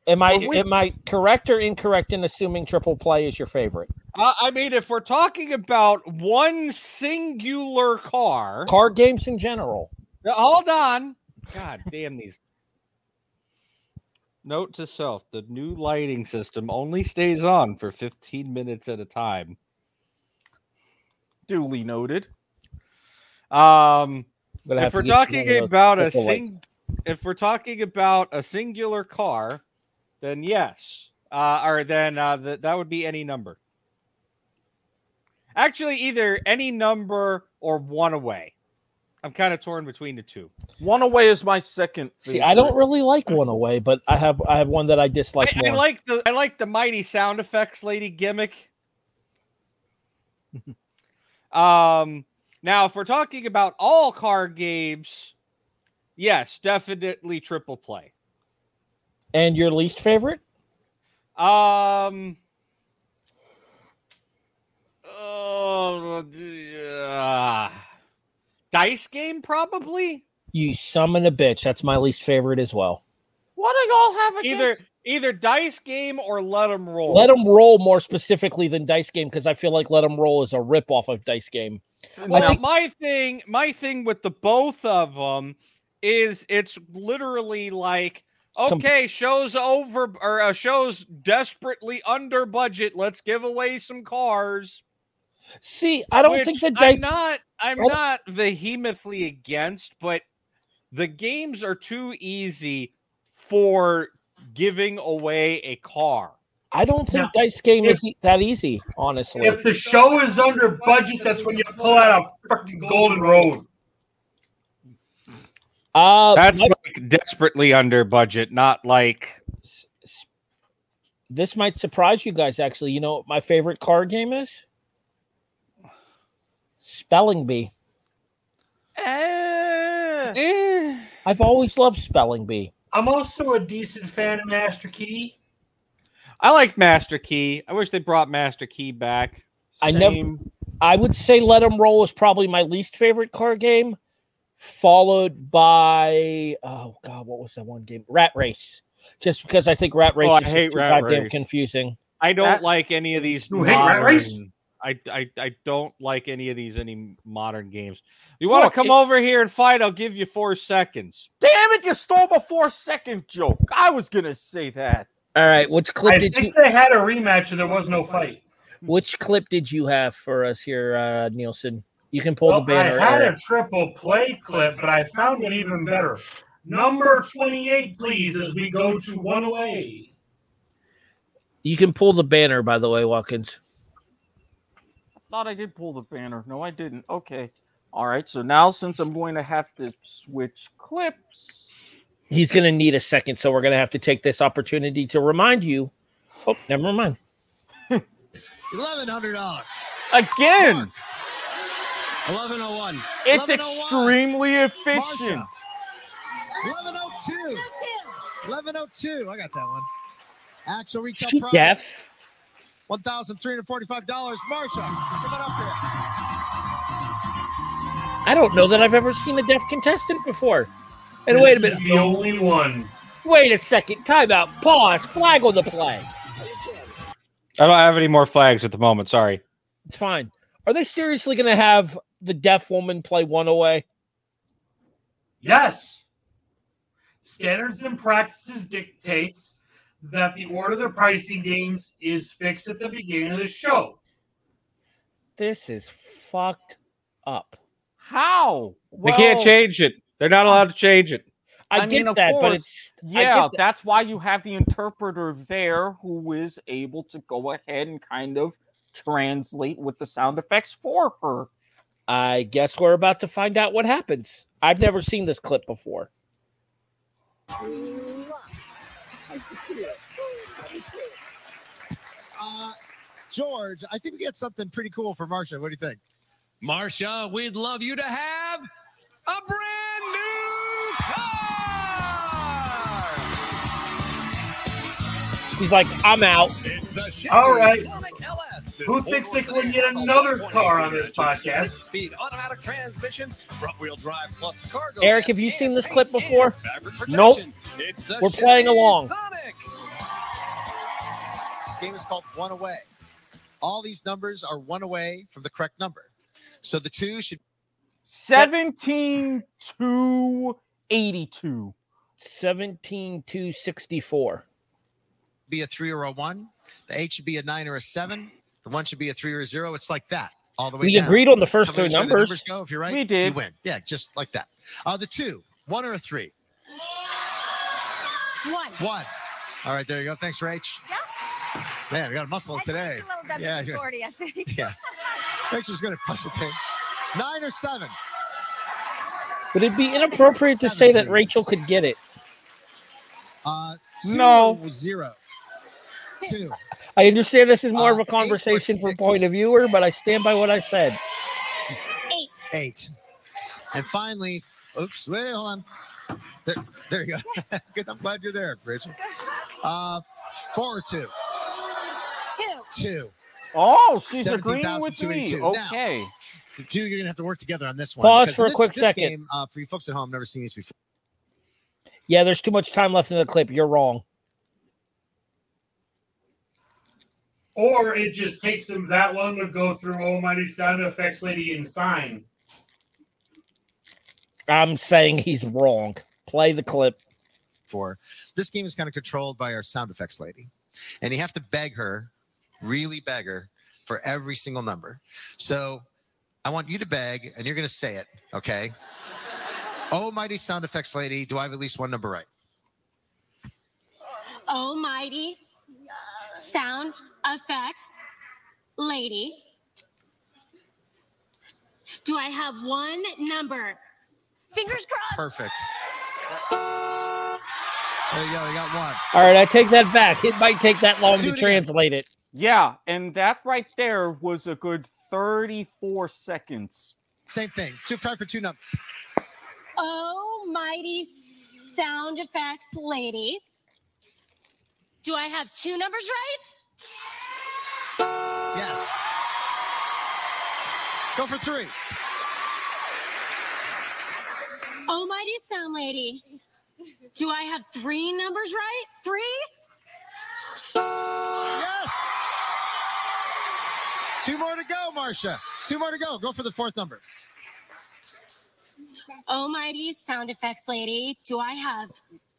S3: Am I
S4: we-
S3: am I correct or incorrect in assuming triple play is your favorite?
S2: Uh, I mean, if we're talking about one singular car,
S3: Car games in general.
S2: Now, hold on. God damn these. Note to self: the new lighting system only stays on for 15 minutes at a time.
S4: Duly noted.
S2: Um, if we're talking about a
S3: with the light.
S2: sing, if we're talking about a singular car, then yes, uh, or then uh, th- that would be any number. Actually, either any number or one away. I'm kind of torn between the two.
S4: One away is my second.
S3: See, I don't really like one away, but I have I have one that I dislike
S2: I, I like the I like the mighty sound effects lady gimmick. Um now if we're talking about all card games, yes, definitely triple play.
S3: and your least favorite?
S2: Um oh, uh, dice game probably
S3: You summon a bitch. That's my least favorite as well.
S4: What do y'all have
S2: either
S4: against?
S2: either either dice game or let them roll.
S3: Let them roll more specifically than Dice Game because I feel like Let them roll is a rip off of Dice Game.
S2: Well,
S3: think-
S2: my thing, my thing with the both of them is it's literally like,
S3: Com-
S2: okay, show's over or uh, show's desperately under budget. Let's give away some cars.
S3: See, I don't think
S2: which
S3: the Dice.
S2: I'm not. I'm not vehemently against, but the games are too easy for giving away a car.
S3: I don't think
S5: Now,
S3: Dice Game
S5: if-
S3: is that easy, honestly.
S5: If the show is under budget, that's when you pull out a freaking golden road.
S3: Uh,
S2: That's
S3: my-
S2: like desperately under budget, not like
S3: this might surprise you guys. Actually, you know what my favorite card game is? Spelling Bee.
S2: eh.
S3: I've always loved Spelling Bee.
S5: I'm also a decent fan of Master Key.
S2: I like Master Key. I wish they brought Master Key back.
S3: I never. I would say Let Let 'em Roll is probably my least favorite card game, followed by oh god, what was that one game? Rat Race. Just because I think Rat Race
S2: Oh, I
S3: is just
S2: hate
S3: too
S2: Rat
S3: goddamn
S2: Race.
S3: confusing.
S2: I don't
S5: That-
S2: like any of these.
S5: You hate Rat Race?
S2: Modern- I, I I don't like any of these any modern games. You want to come
S4: it-
S2: over here and fight? I'll give you four seconds.
S4: Damn it! You stole my four second joke. I was gonna say that.
S3: All right, which clip
S5: I
S3: did you
S5: think they had a rematch and there was no fight.
S3: which clip did you have for us here, uh Nielsen? You can pull
S5: Well,
S3: the banner.
S5: I had
S3: Eric.
S5: a triple play clip, but I found it even better. Number 28, please, as we go to one away.
S3: You can pull the banner, by the way, Watkins.
S4: Thought I did pull the banner. No, I didn't. Okay. All right. So now, since I'm going to have to switch clips,
S3: He's gonna need a second, so we're gonna have to take this opportunity to remind you. Oh, never mind.
S16: Eleven hundred dollars.
S4: again,
S16: Eleven oh one.
S4: it's oh extremely efficient.
S16: Oh Eleven oh two. Eleven oh two. I got that one. Actual retail
S3: She
S16: price.
S3: deaf?
S16: One thousand three hundred forty-five dollars. Marsha, come on up here.
S3: I don't know that I've ever seen a deaf contestant before. And
S5: This
S3: wait a
S5: is
S3: minute.
S5: the only one.
S3: Wait a second. Time out. Pause. Flag on the play.
S2: I don't have any more flags at the moment. Sorry.
S3: It's fine. Are they seriously going to have the deaf woman play one away?
S5: Yes. Standards and practices dictates that the order of the pricing games is fixed at the beginning of the show.
S3: This is fucked up.
S4: How?
S2: they can't change it. They're not allowed to change it.
S3: I,
S4: I
S3: get
S4: mean, of
S3: that, but it's
S4: Yeah,
S3: that.
S4: that's why you have the interpreter there who is able to go ahead and kind of translate with the sound effects for her.
S3: I guess we're about to find out what happens. I've never seen this clip before.
S16: Uh, George, I think we got something pretty cool for Marsha. What do you think?
S17: Marsha, we'd love you to have a brand new car.
S3: He's like, I'm out.
S17: It's the Chevy
S5: All right.
S17: Sonic LS.
S5: Who thinks they can get another car on this podcast?
S17: Speed automatic transmission, front wheel drive plus cargo.
S3: Eric, have you seen this clip before? Nope.
S17: It's
S3: We're playing along.
S17: Sonic.
S16: This game is called One Away. All these numbers are one away from the correct number. So the two should
S4: 17 to 82.
S3: 17 to 64.
S6: Be a three or a one. The eight should be a nine or a seven. The one should be a three or a zero. It's like that all the way
S3: We
S6: down.
S3: agreed on the first
S6: Tell me
S3: two
S6: which the
S3: numbers.
S6: go. If you're right,
S3: We did.
S6: You win. Yeah, just like that. Uh, the two, one or a three.
S18: One.
S6: One. All right, there you go. Thanks, Rach. Yeah. Man, we got a muscle today.
S18: A little
S6: Yeah, yeah.
S18: 40, I think.
S6: Yeah. Rachel's gonna punch a pin. Nine or seven.
S3: Would it be inappropriate to say that Rachel could get it?
S6: Uh, two
S3: No.
S6: Zero. Two.
S3: I understand this is more of
S6: Uh,
S3: a conversation for point of viewer, but I stand by what I said.
S18: Eight.
S6: Eight. And finally, oops, wait, hold on. There, there you go. Good. I'm glad you're there, Rachel. Uh, four or two.
S18: Two.
S6: Two.
S4: Oh, she's agreeing with me.
S6: 17,282. Now,
S4: Okay.
S6: the two, you're gonna have to work together on this one.
S3: Pause
S6: because
S3: for a
S6: this-
S3: quick
S6: this
S3: second.
S6: Game, uh, for you folks at home, never seen these before.
S3: Yeah, there's too much time left in the clip. You're wrong.
S5: Or it just takes him that long to go through Almighty Sound Effects Lady and sign.
S3: I'm saying he's wrong. Play the clip.
S6: For this game is kind of controlled by our sound effects lady, and you have to beg her, really beg her, for every single number. So I want you to beg, and you're gonna say it, okay? Oh, mighty sound effects lady, do I have at least one number right?
S18: Almighty sound effects lady. Do I have one number? Fingers crossed.
S6: Perfect. There you go. You got one.
S3: All right, I take that back. It might take that long to
S6: again.
S3: translate it.
S4: Yeah, and that right there was a good 34 seconds.
S6: Same thing. Two five for two numbers.
S18: Almighty oh, sound effects lady. Do I have two numbers right?
S6: Yes. Go for three.
S18: Almighty sound lady. Do I have three numbers right? Three?
S6: Yes. Two more to go, Marsha. Two more to go. Go for the fourth number.
S18: Almighty sound effects lady. Do I have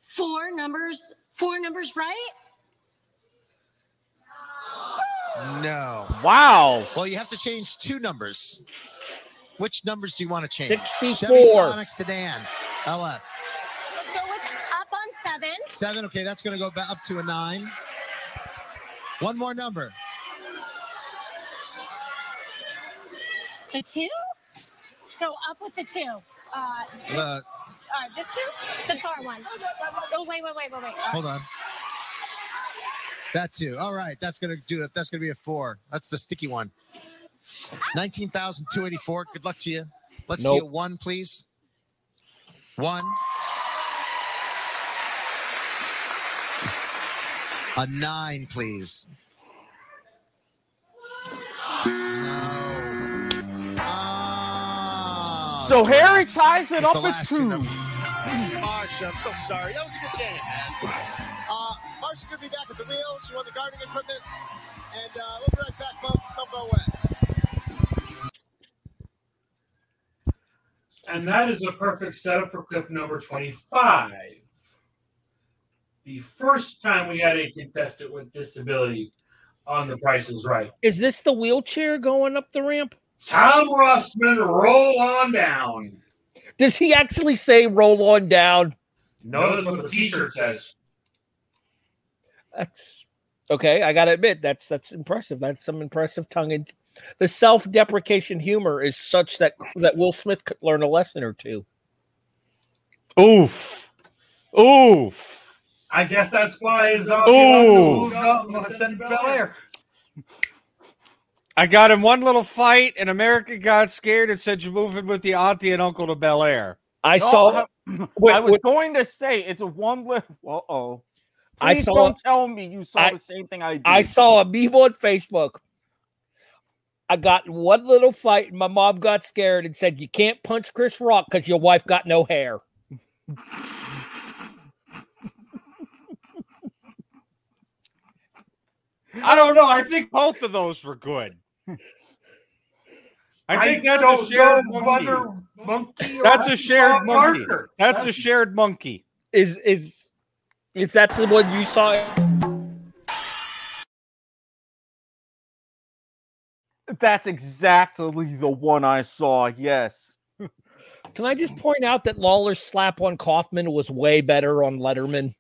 S18: four numbers? Four numbers right?
S6: No.
S4: Wow.
S6: Well, you have to change two numbers. Which numbers do you want to change?
S3: 64.
S6: Chevy Sonic Sedan, LS.
S18: Let's go with up on seven.
S6: Seven. Okay, that's going to go back up to a nine. One more number.
S18: The two? Go up with the two. Uh,
S6: The,
S18: uh this two? The far one. Oh, wait, wait, wait, wait, wait. Uh,
S6: hold on. That two. All right, that's going to do it. That's going to be a four. That's the sticky one. 19,284. Good luck to you. Let's see a one, please. One. A nine, please. No.
S4: So ah, Harry ties it
S6: It's
S4: up at
S6: last two
S4: two.
S6: Marsha, I'm so sorry. That was a good game, man. Marsha's going to be back at the wheel. She won the gardening equipment. And uh, we'll be right back, folks. Don't go away.
S5: And that is a perfect setup for clip number 25. The first time we had a contestant with disability on The Price is Right.
S3: Is this the wheelchair going up the ramp?
S5: Tom Rossman, roll on down.
S3: Does he actually say roll on down?
S5: No, that's what the t-shirt says.
S3: That's okay. I gotta admit that's that's impressive. That's some impressive tongue and the self-deprecation humor is such that that Will Smith could learn a lesson or two.
S2: Oof. Oof.
S5: I guess that's why his uh,
S2: Ooh.
S5: moved up and sent Bel Air.
S2: I got in one little fight, and America got scared and said you're moving with the auntie and uncle to Bel Air.
S3: I
S4: No,
S3: saw.
S4: I,
S3: wait,
S4: I was
S3: wait.
S4: going to say it's a one with. Uh oh.
S3: I saw-
S4: don't tell me you saw
S3: I-
S4: the same thing I did.
S3: I saw a meme on Facebook. I got one little fight, and my mom got scared and said, "You can't punch Chris Rock because your wife got no hair."
S2: I don't know. I think both of those were good. I think that's a shared
S5: know
S2: monkey.
S5: whether monkey or
S2: That's a shared
S5: Bob
S2: monkey.
S5: Barker.
S2: That's a shared monkey.
S3: Is is is that the one you saw?
S4: That's exactly the one I saw. Yes.
S3: Can I just point out that Lawler's slap on Kaufman was way better on Letterman?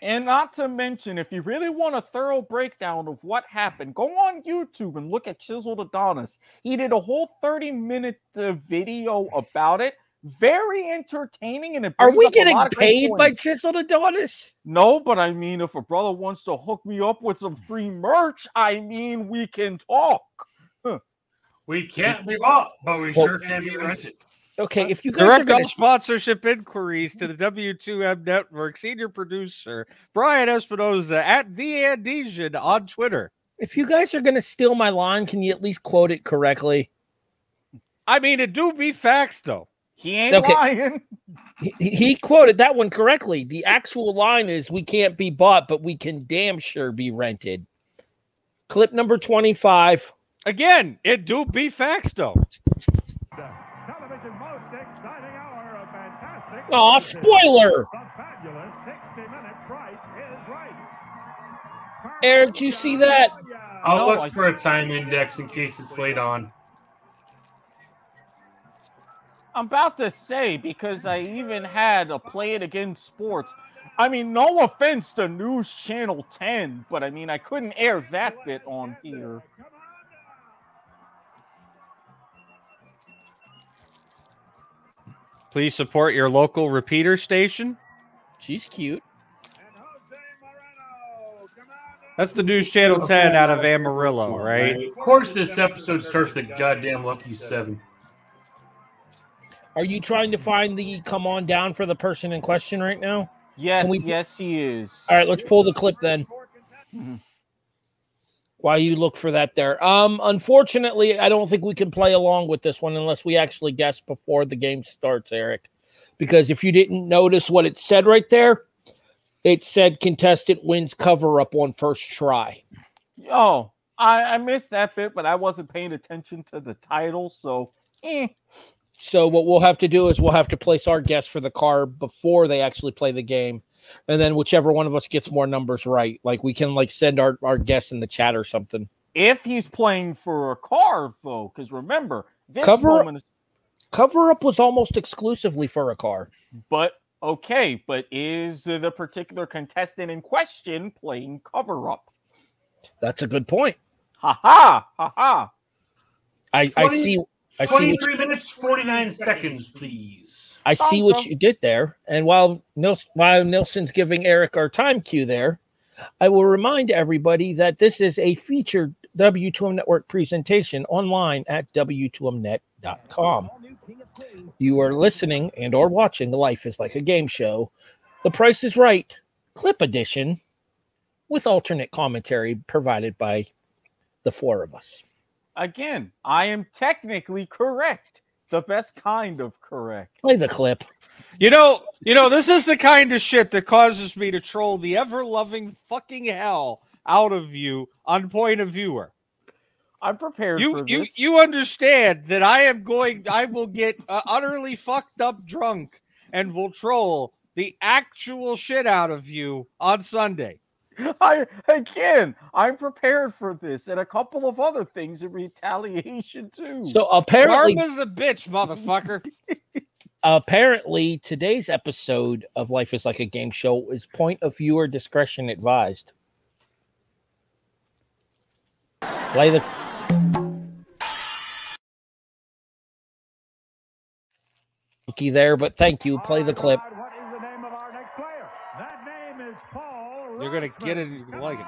S4: And not to mention, if you really want a thorough breakdown of what happened, go on YouTube and look at Chiseled Adonis. He did a whole 30 minute uh, video about it. Very entertaining. And it
S3: Are
S4: brings
S3: we
S4: up a
S3: getting
S4: lot of great
S3: paid by
S4: points.
S3: Chiseled Adonis?
S4: No, but I mean, if a brother wants to hook me up with some free merch, I mean, we can talk.
S5: We can't be bought, but we
S3: Well-
S5: sure can be rented.
S3: Okay, if you guys are
S2: Direct
S3: gonna,
S2: all sponsorship inquiries to the W2M Network senior producer Brian Espinoza at the Andesian on Twitter.
S3: if you guys are gonna steal my line, can you at least quote it correctly?
S2: I mean, it do be facts though.
S4: He ain't
S3: Okay.
S4: lying.
S3: He, he quoted that one correctly. The actual line is we can't be bought, but we can damn sure be rented. Clip number 25.
S2: Again, it do be facts though.
S3: Oh, spoiler! Eric, do you see that?
S5: I'll
S4: No,
S5: look
S4: I-
S5: for a time index in case it's late on.
S4: I'm about to say because I even had a play it against sports. I mean, no offense to News Channel 10, but I mean, I couldn't air that bit on here.
S2: Please support your local repeater station.
S3: She's cute.
S2: That's the News Channel 10 out of Amarillo, right?
S5: Of course, this episode starts the goddamn lucky seven.
S3: Are you trying to find the come on down for the person in question right now?
S4: Yes,
S3: we-
S4: yes, he is.
S3: All right, let's pull the clip then.
S4: Mhm.
S3: While you look for that there. Um, unfortunately, I don't think we can play along with this one unless we actually guess before the game starts, Eric. Because if you didn't notice what it said right there, it said contestant wins cover up on first try.
S4: Oh, I, I missed that bit, but I wasn't paying attention to the title, so eh.
S3: So what we'll have to do is we'll have to place our guess for the car before they actually play the game. And then whichever one of us gets more numbers right, like we can like send our, our guess in the chat or something.
S4: if he's playing for a car, though, because remember, this
S3: Cover-
S4: moment is
S3: Cover up was almost exclusively for a car.
S4: But okay, but is the particular contestant in question playing cover up?
S3: That's a good point.
S4: Ha ha ha ha.
S3: I, I see I
S5: 23 minutes, 49 seconds, please.
S3: I see what you did there. And while Nils, while Nielsen's giving Eric our time cue there, I will remind everybody that this is a featured W2M Network presentation online at W2Mnet.com. You are listening and or watching Life is Like a Game Show. The Price is Right clip edition with alternate commentary provided by the four of us.
S4: Again, I am technically correct. The best kind of correct.
S3: Play the clip.
S2: You know, you know, this is the kind of shit that causes me to troll the ever loving fucking hell out of you on point of viewer.
S4: I'm prepared
S2: You
S4: for
S2: you
S4: this.
S2: you understand that I am going I will get uh, utterly fucked up drunk and will troll the actual shit out of you on Sunday.
S4: I again, I'm prepared for this and a couple of other things in retaliation too.
S3: So apparently,
S2: Karma's a bitch, motherfucker.
S3: apparently today's episode of Life is Like a Game Show is point of viewer discretion advised. Play the cookie there, but thank you. Play the clip.
S2: You're gonna get it and you're gonna like it.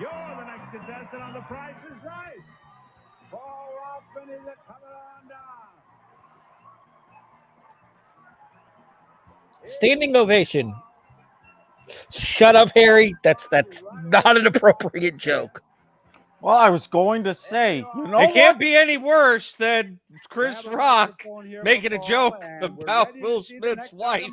S19: You're the next contestant on the Price is Right. Paul Rossman is coming on down.
S3: Standing ovation. Shut up, Harry. That's that's not an appropriate joke.
S4: Well, I was going to say, you know, uh,
S2: it can't
S4: what?
S2: be any worse than Chris Rock making a joke about Will Smith's wife.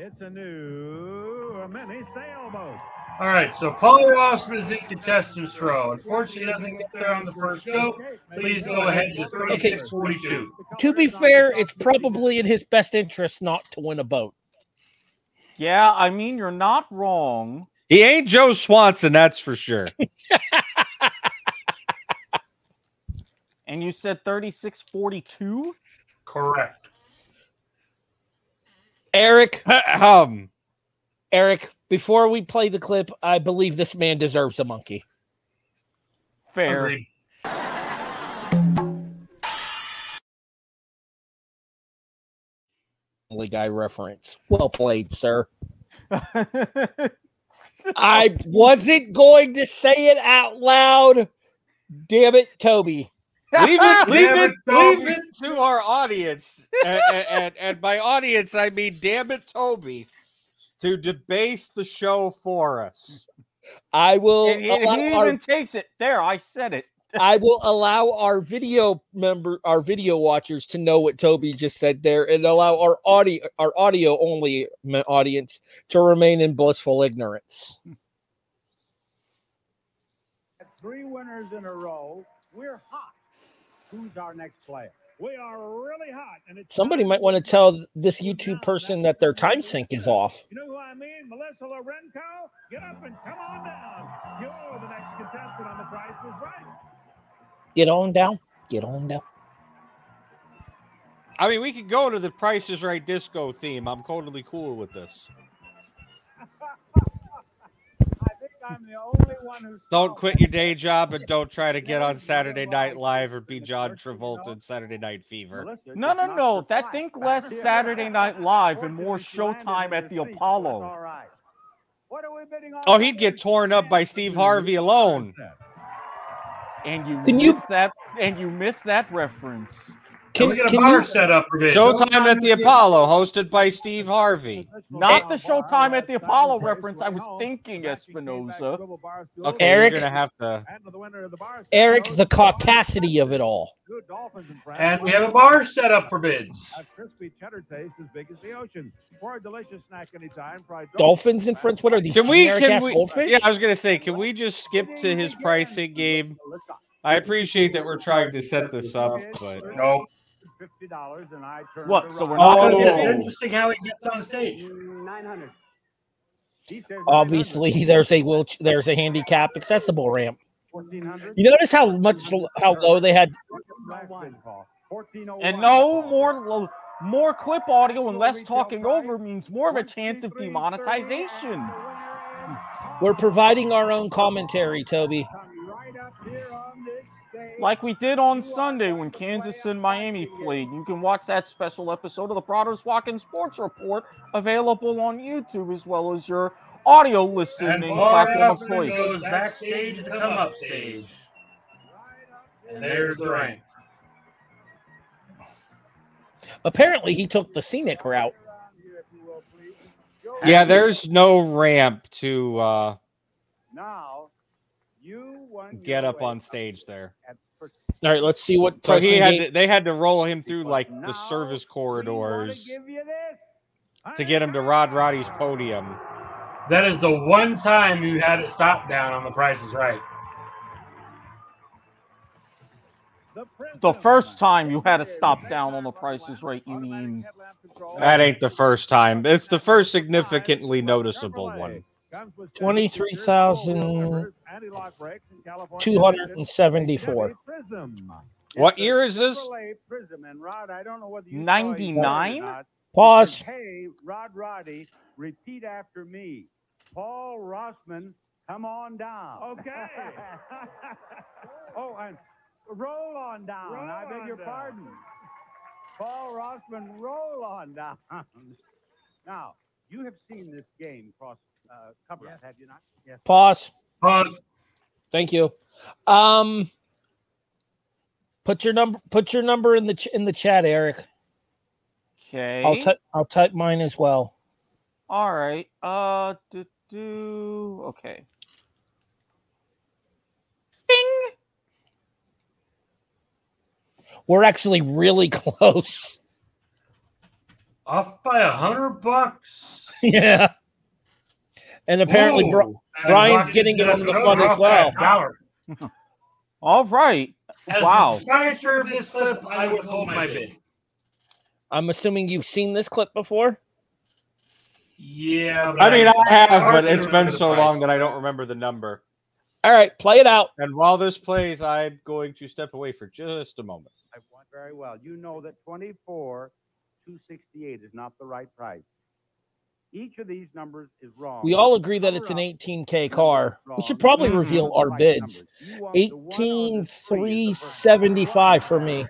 S19: It's a new mini sailboat.
S5: All right, so Paul Rossman is in contestant's row. Unfortunately, he doesn't get there on the first go. Please go ahead to 36 42.
S3: To be fair, it's probably in his best interest not to win a boat.
S4: Yeah, I mean you're not wrong.
S2: He ain't Joe Swanson, that's for sure.
S4: And you said 3642?
S5: Correct.
S3: Eric,
S2: um,
S3: Eric, before we play the clip, I believe this man deserves a monkey.
S4: Fair.
S5: Agreed.
S3: Guy reference. Well played, sir. I wasn't going to say it out loud. Damn it, Toby.
S2: Leave it, leave it,
S5: it,
S2: leave it to our audience, and, and, and by audience I mean, damn it, Toby, to debase the show for us.
S3: I will
S4: And, and
S3: allow
S4: he
S3: our-
S4: even takes it. There, I said it.
S3: I will allow our video member, our video watchers, to know what Toby just said there, and allow our audio, our audio only audience to remain in blissful ignorance.
S19: Three winners in a row. We're hot. Who's our next player? We are really hot, and it's
S3: Somebody might want to tell this YouTube person that their time sync is off.
S19: You know who I mean? Melissa Lorenco. Get up and come on down. You're the next contestant on The Price is Right.
S3: Get on down. Get on down.
S2: I mean, we could go to the Price is Right disco theme. I'm totally cool with this.
S19: I think I'm the only one who's
S2: Don't quit your day job and don't try to get on Saturday Night Live or be John Travolta in Saturday Night Fever.
S4: No, no, no. That think less Saturday Night Live and more Showtime at the Apollo.
S19: What are we bidding on?
S2: Oh, he'd get torn up by Steve Harvey alone.
S4: And you
S3: Can you-
S4: missed that and you miss that reference.
S5: Can, we get a bar set up for this?
S2: Showtime at the Apollo, hosted by Steve Harvey.
S4: Not the Showtime at the Apollo reference. I was thinking Espinoza.
S2: Okay,
S3: Eric?
S2: you're gonna have to.
S3: Eric, the caucasity of it all.
S5: And we have a bar set up for bids.
S19: A crispy cheddar taste as big as the ocean. For a delicious snack anytime, fried
S3: Dolphins and friends. What are these?
S2: Can we? Can we?
S3: goldfish?
S2: Yeah, I was gonna say, can we just skip to his pricing game? I appreciate that we're trying to set this up, but
S5: Nope.
S19: Fifty dollars, and I turn
S4: What, so we're not
S5: Oh,
S4: gonna
S5: it's
S4: get-
S5: interesting how he gets on stage.
S19: Nine hundred.
S3: Obviously, there's a wheel, there's a handicap accessible ramp. You notice how much how low they had.
S4: Oh and no more lo- more clip audio and less talking over means more of a chance of demonetization.
S3: We're providing our own commentary, Toby.
S4: Like we did on Sunday when Kansas and Miami played. You can watch that special episode of the Prados Walking Sports Report available on YouTube as well as your audio listening
S5: Bar
S4: platform of
S5: Aspen
S4: choice.
S5: goes backstage to come up stage. And there's the rank.
S3: Apparently, he took the scenic route.
S2: yeah, there's no ramp to uh,
S19: Now, you won
S2: get up on stage there.
S3: All right, let's see what.
S2: So he had to, they had to roll him through like the service corridors
S19: Give you this.
S2: to get him to Rod Roddy's podium.
S5: That is the one time you had it stop down on the Price is Right.
S4: The first time you had to stop down on the prices right, you mean
S2: That ain't the first time. It's the first significantly noticeable one.
S3: Twenty-three thousand two hundred and seventy-four.
S2: What year is this?
S19: Prism and Rod, I don't know whether you
S4: 99?
S3: Pause.
S19: Hey, Rod Roddy, repeat after me. Paul Rossman, come on down. Okay. oh, and roll on down. I beg your pardon. Paul Rossman, roll on down. now, you have seen this game cross uh, cover, have you not? Yes.
S3: Pause.
S5: Pause.
S3: Thank you. Um, put your number. Put your number in the ch- in the chat, Eric.
S4: okay.
S3: I'll type. I'll type mine as well.
S4: All right. Uh, do, do, okay.
S3: We're actually really close.
S5: Off by a hundred bucks.
S3: yeah. And apparently,
S5: Whoa.
S3: Bri- Brian's
S5: Rocky
S3: getting in
S5: says
S3: on the
S5: those
S3: fun as well.
S5: a dollar.
S4: All right.
S5: As
S4: Wow.
S5: the proprietor of this clip, I would hold my bid.
S3: I'm assuming you've seen this clip before.
S5: Yeah,
S4: I mean, I have, but it's been so
S5: the
S4: long that I don't remember the number.
S3: All right, play it out.
S4: And while this plays, I'm going to step away for just a moment.
S12: I want very well. You know that 24, 268 is not the right price. Each of these numbers is wrong.
S3: We all agree that it's an 18k car. We should probably reveal our bids. 18375 for me.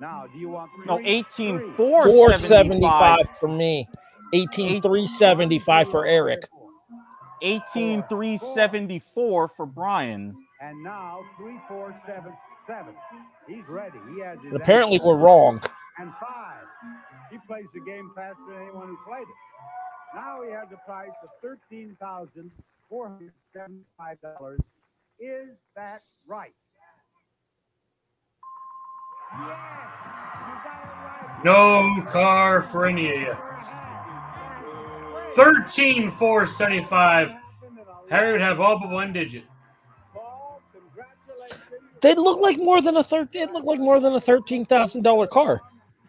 S12: Now, do you want
S4: No,
S12: three?
S4: 18
S3: 475 for me. 18375 for Eric.
S4: 18374 for Brian.
S12: And now three, four, seven, seven. He's ready. He has his
S3: Apparently, we're wrong.
S12: And five. He plays the game faster than anyone who played it. Now he has a price of thirteen thousand four hundred seventy-five dollars. Is that right? Yes.
S5: No car for any of you. 13 475. Harry would have all but one digit.
S3: They look like more than a third. It looked like more than a thirteen thousand dollar car.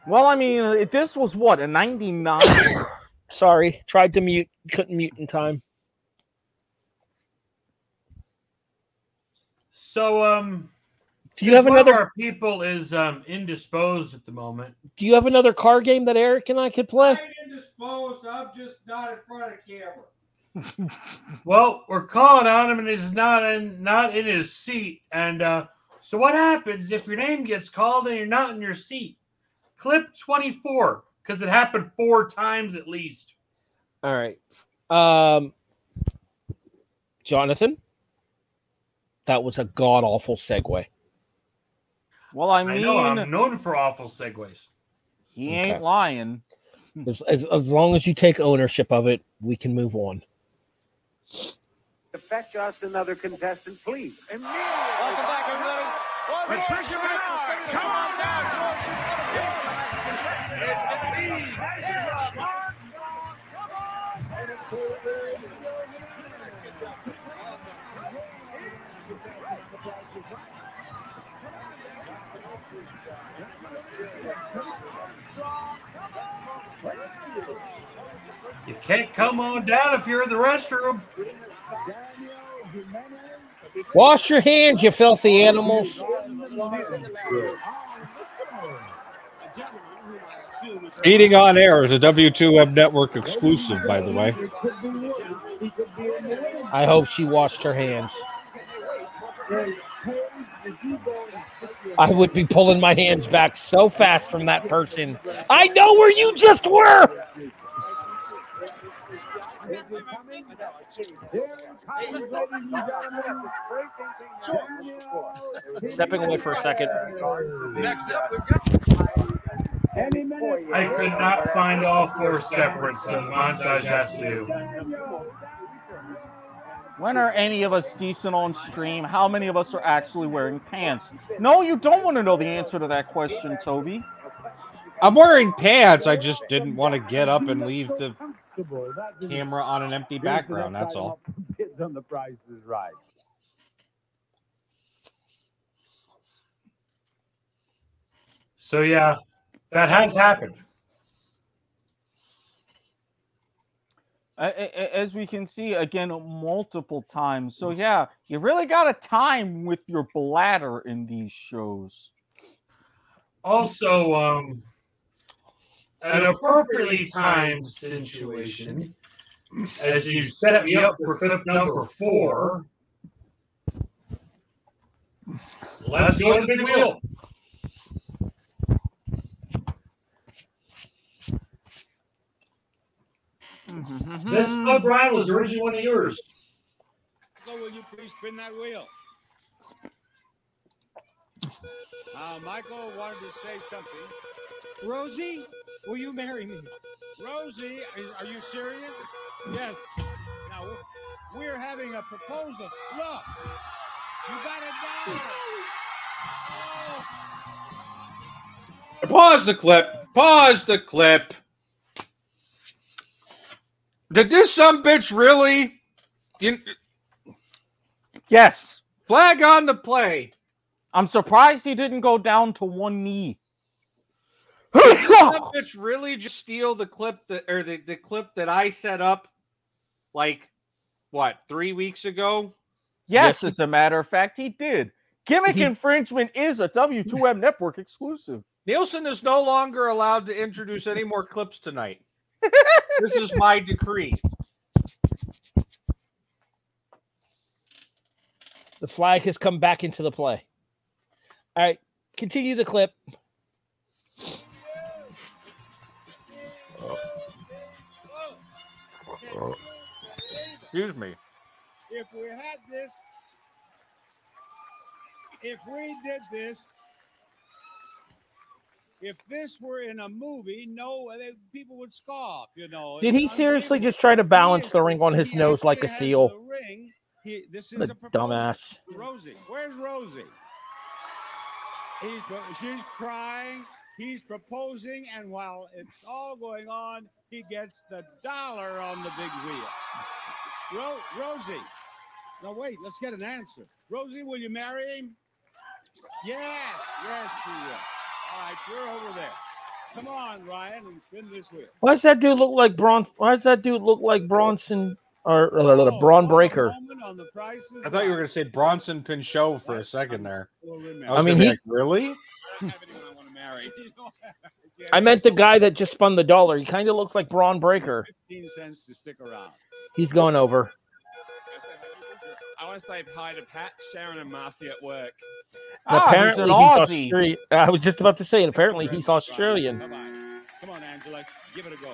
S4: Well, I mean, it- this was what a 99.
S3: Sorry, tried to mute, couldn't mute in time.
S5: So, um,
S3: Do you have
S5: since one of
S3: another-
S5: Our people is um indisposed at the moment.
S3: Do you have another car game that Eric and I could play?
S17: Indisposed. I'm just not in front of the camera.
S5: Well, we're calling on him, and he's not in not in his seat. And uh, so, what happens if your name gets called and you're not in your seat? Clip twenty four because it happened four times at least.
S3: All right, um, Jonathan, that was a god awful segue.
S4: Well, I
S5: I
S4: mean,
S5: know I'm known for awful segues.
S4: he
S3: Okay.
S4: ain't lying.
S3: As, as, as long as you take ownership of it, we can move on.
S12: To fetch us another contestant, please. Immediately.
S19: Welcome back, everybody.
S12: Patricia
S19: Bernard, come on down,
S5: You can't come on down if you're in the restroom.
S3: Wash your hands, you filthy animals.
S2: Eating on air is a W2M network exclusive, by the way.
S3: I hope she washed her hands. I would be pulling my hands back so fast from that person. I know where you just were. Stepping away for a second.
S19: Next up, we've got.
S5: I could not find all four separates, so montage has to.
S4: When are any of us decent on stream? How many of us are actually wearing pants? No, you don't want to know the answer to that question, Toby.
S2: I'm wearing pants. I just didn't want to get up and leave the camera on an empty background. That's all.
S12: Bids on the price is right.
S5: So yeah, that has happened.
S4: A- a- a- As we can see again multiple times. So yeah, you really got to time with your bladder in these shows.
S5: Also, um, an appropriately timed situation, as you set me up for clip number four. Let's go to the big wheel. This club Brian was originally one of yours.
S20: So will you please spin that wheel? Uh, Michael wanted to say something.
S17: Rosie, will you marry me?
S20: Rosie, are, are you serious?
S17: Yes.
S20: Now, we're having a proposal. Look, you got it down.
S2: Pause the clip. Pause the clip. Did this some bitch really? You,
S4: Yes.
S2: flag on the play.
S4: I'm surprised he didn't go down to one knee.
S2: Did that bitch really just steal the clip that or the, the clip that I set up like what three weeks ago?
S4: Yes, as a matter of fact, he did. Gimmick
S2: He's-
S4: infringement is a W2M network exclusive.
S2: Nielsen is no longer allowed to introduce any more clips tonight. This is my decree.
S3: The flag has come back into the play. All right, continue the clip.
S2: Excuse me.
S20: If we had this, if we did this, if this were in a movie, no, they, people would scoff. You know.
S3: Did he seriously just try to balance the ring on his nose like a seal?
S20: ring? He, this is
S3: a
S20: a
S3: dumbass.
S20: Rosie, where's Rosie? He's, she's crying. He's proposing, and while it's all going on, he gets the dollar on the big wheel. Ro- Rosie, now wait, let's get an answer. Rosie, will you marry him? Yes, yes, she will. All right, you're over there. Come on, Ryan, and spin this wheel.
S3: Why does that dude look like Braun? Why does that dude look like Bronson or, or, or oh, Bron Breakker?
S2: I thought you were going to say Bronson Pinchot for a second there.
S3: I
S2: was
S3: mean,
S2: be
S3: he-
S2: like, really?
S3: I meant the guy that just spun the dollar. He kind of looks like Bron Breakker.
S20: 15 cents to stick around.
S3: He's going over.
S21: I want to say hi to Pat, Sharon, and Marcy at work.
S3: And apparently he's, Australian. I was just about to say it. Apparently he's Australian.
S20: Come on, Angela, give it a go.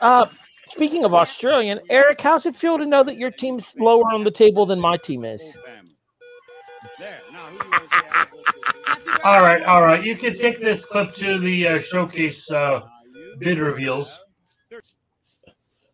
S3: Uh, speaking of Australian, Eric, how's it feel to know that your team's lower on the table than my team is?
S5: All right, all right. You can take this clip to the uh, showcase uh, bid reveals.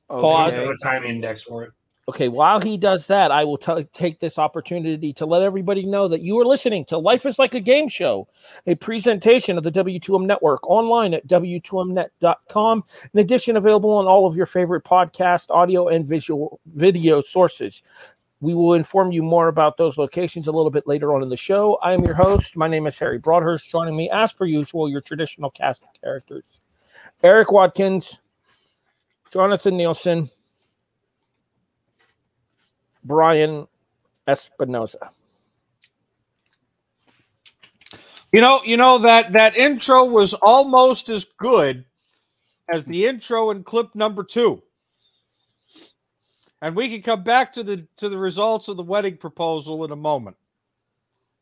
S3: Pause.
S5: We have a time index for it.
S3: Okay, while he does that, I will t- take this opportunity to let everybody know that you are listening to Life is Like a Game Show, a presentation of the W2M Network online at W2Mnet.com. In addition, available on all of your favorite podcast, audio, and visual video sources. We will inform you more about those locations a little bit later on in the show. I am your host. My name is Harry Broadhurst. Joining me, as per usual, your traditional cast of characters Eric Watkins, Jonathan Nielsen, Brian Espinoza.
S2: You know, you know that that intro was almost as good as the intro in clip number two. And we can come back to the to the results of the wedding proposal in a moment.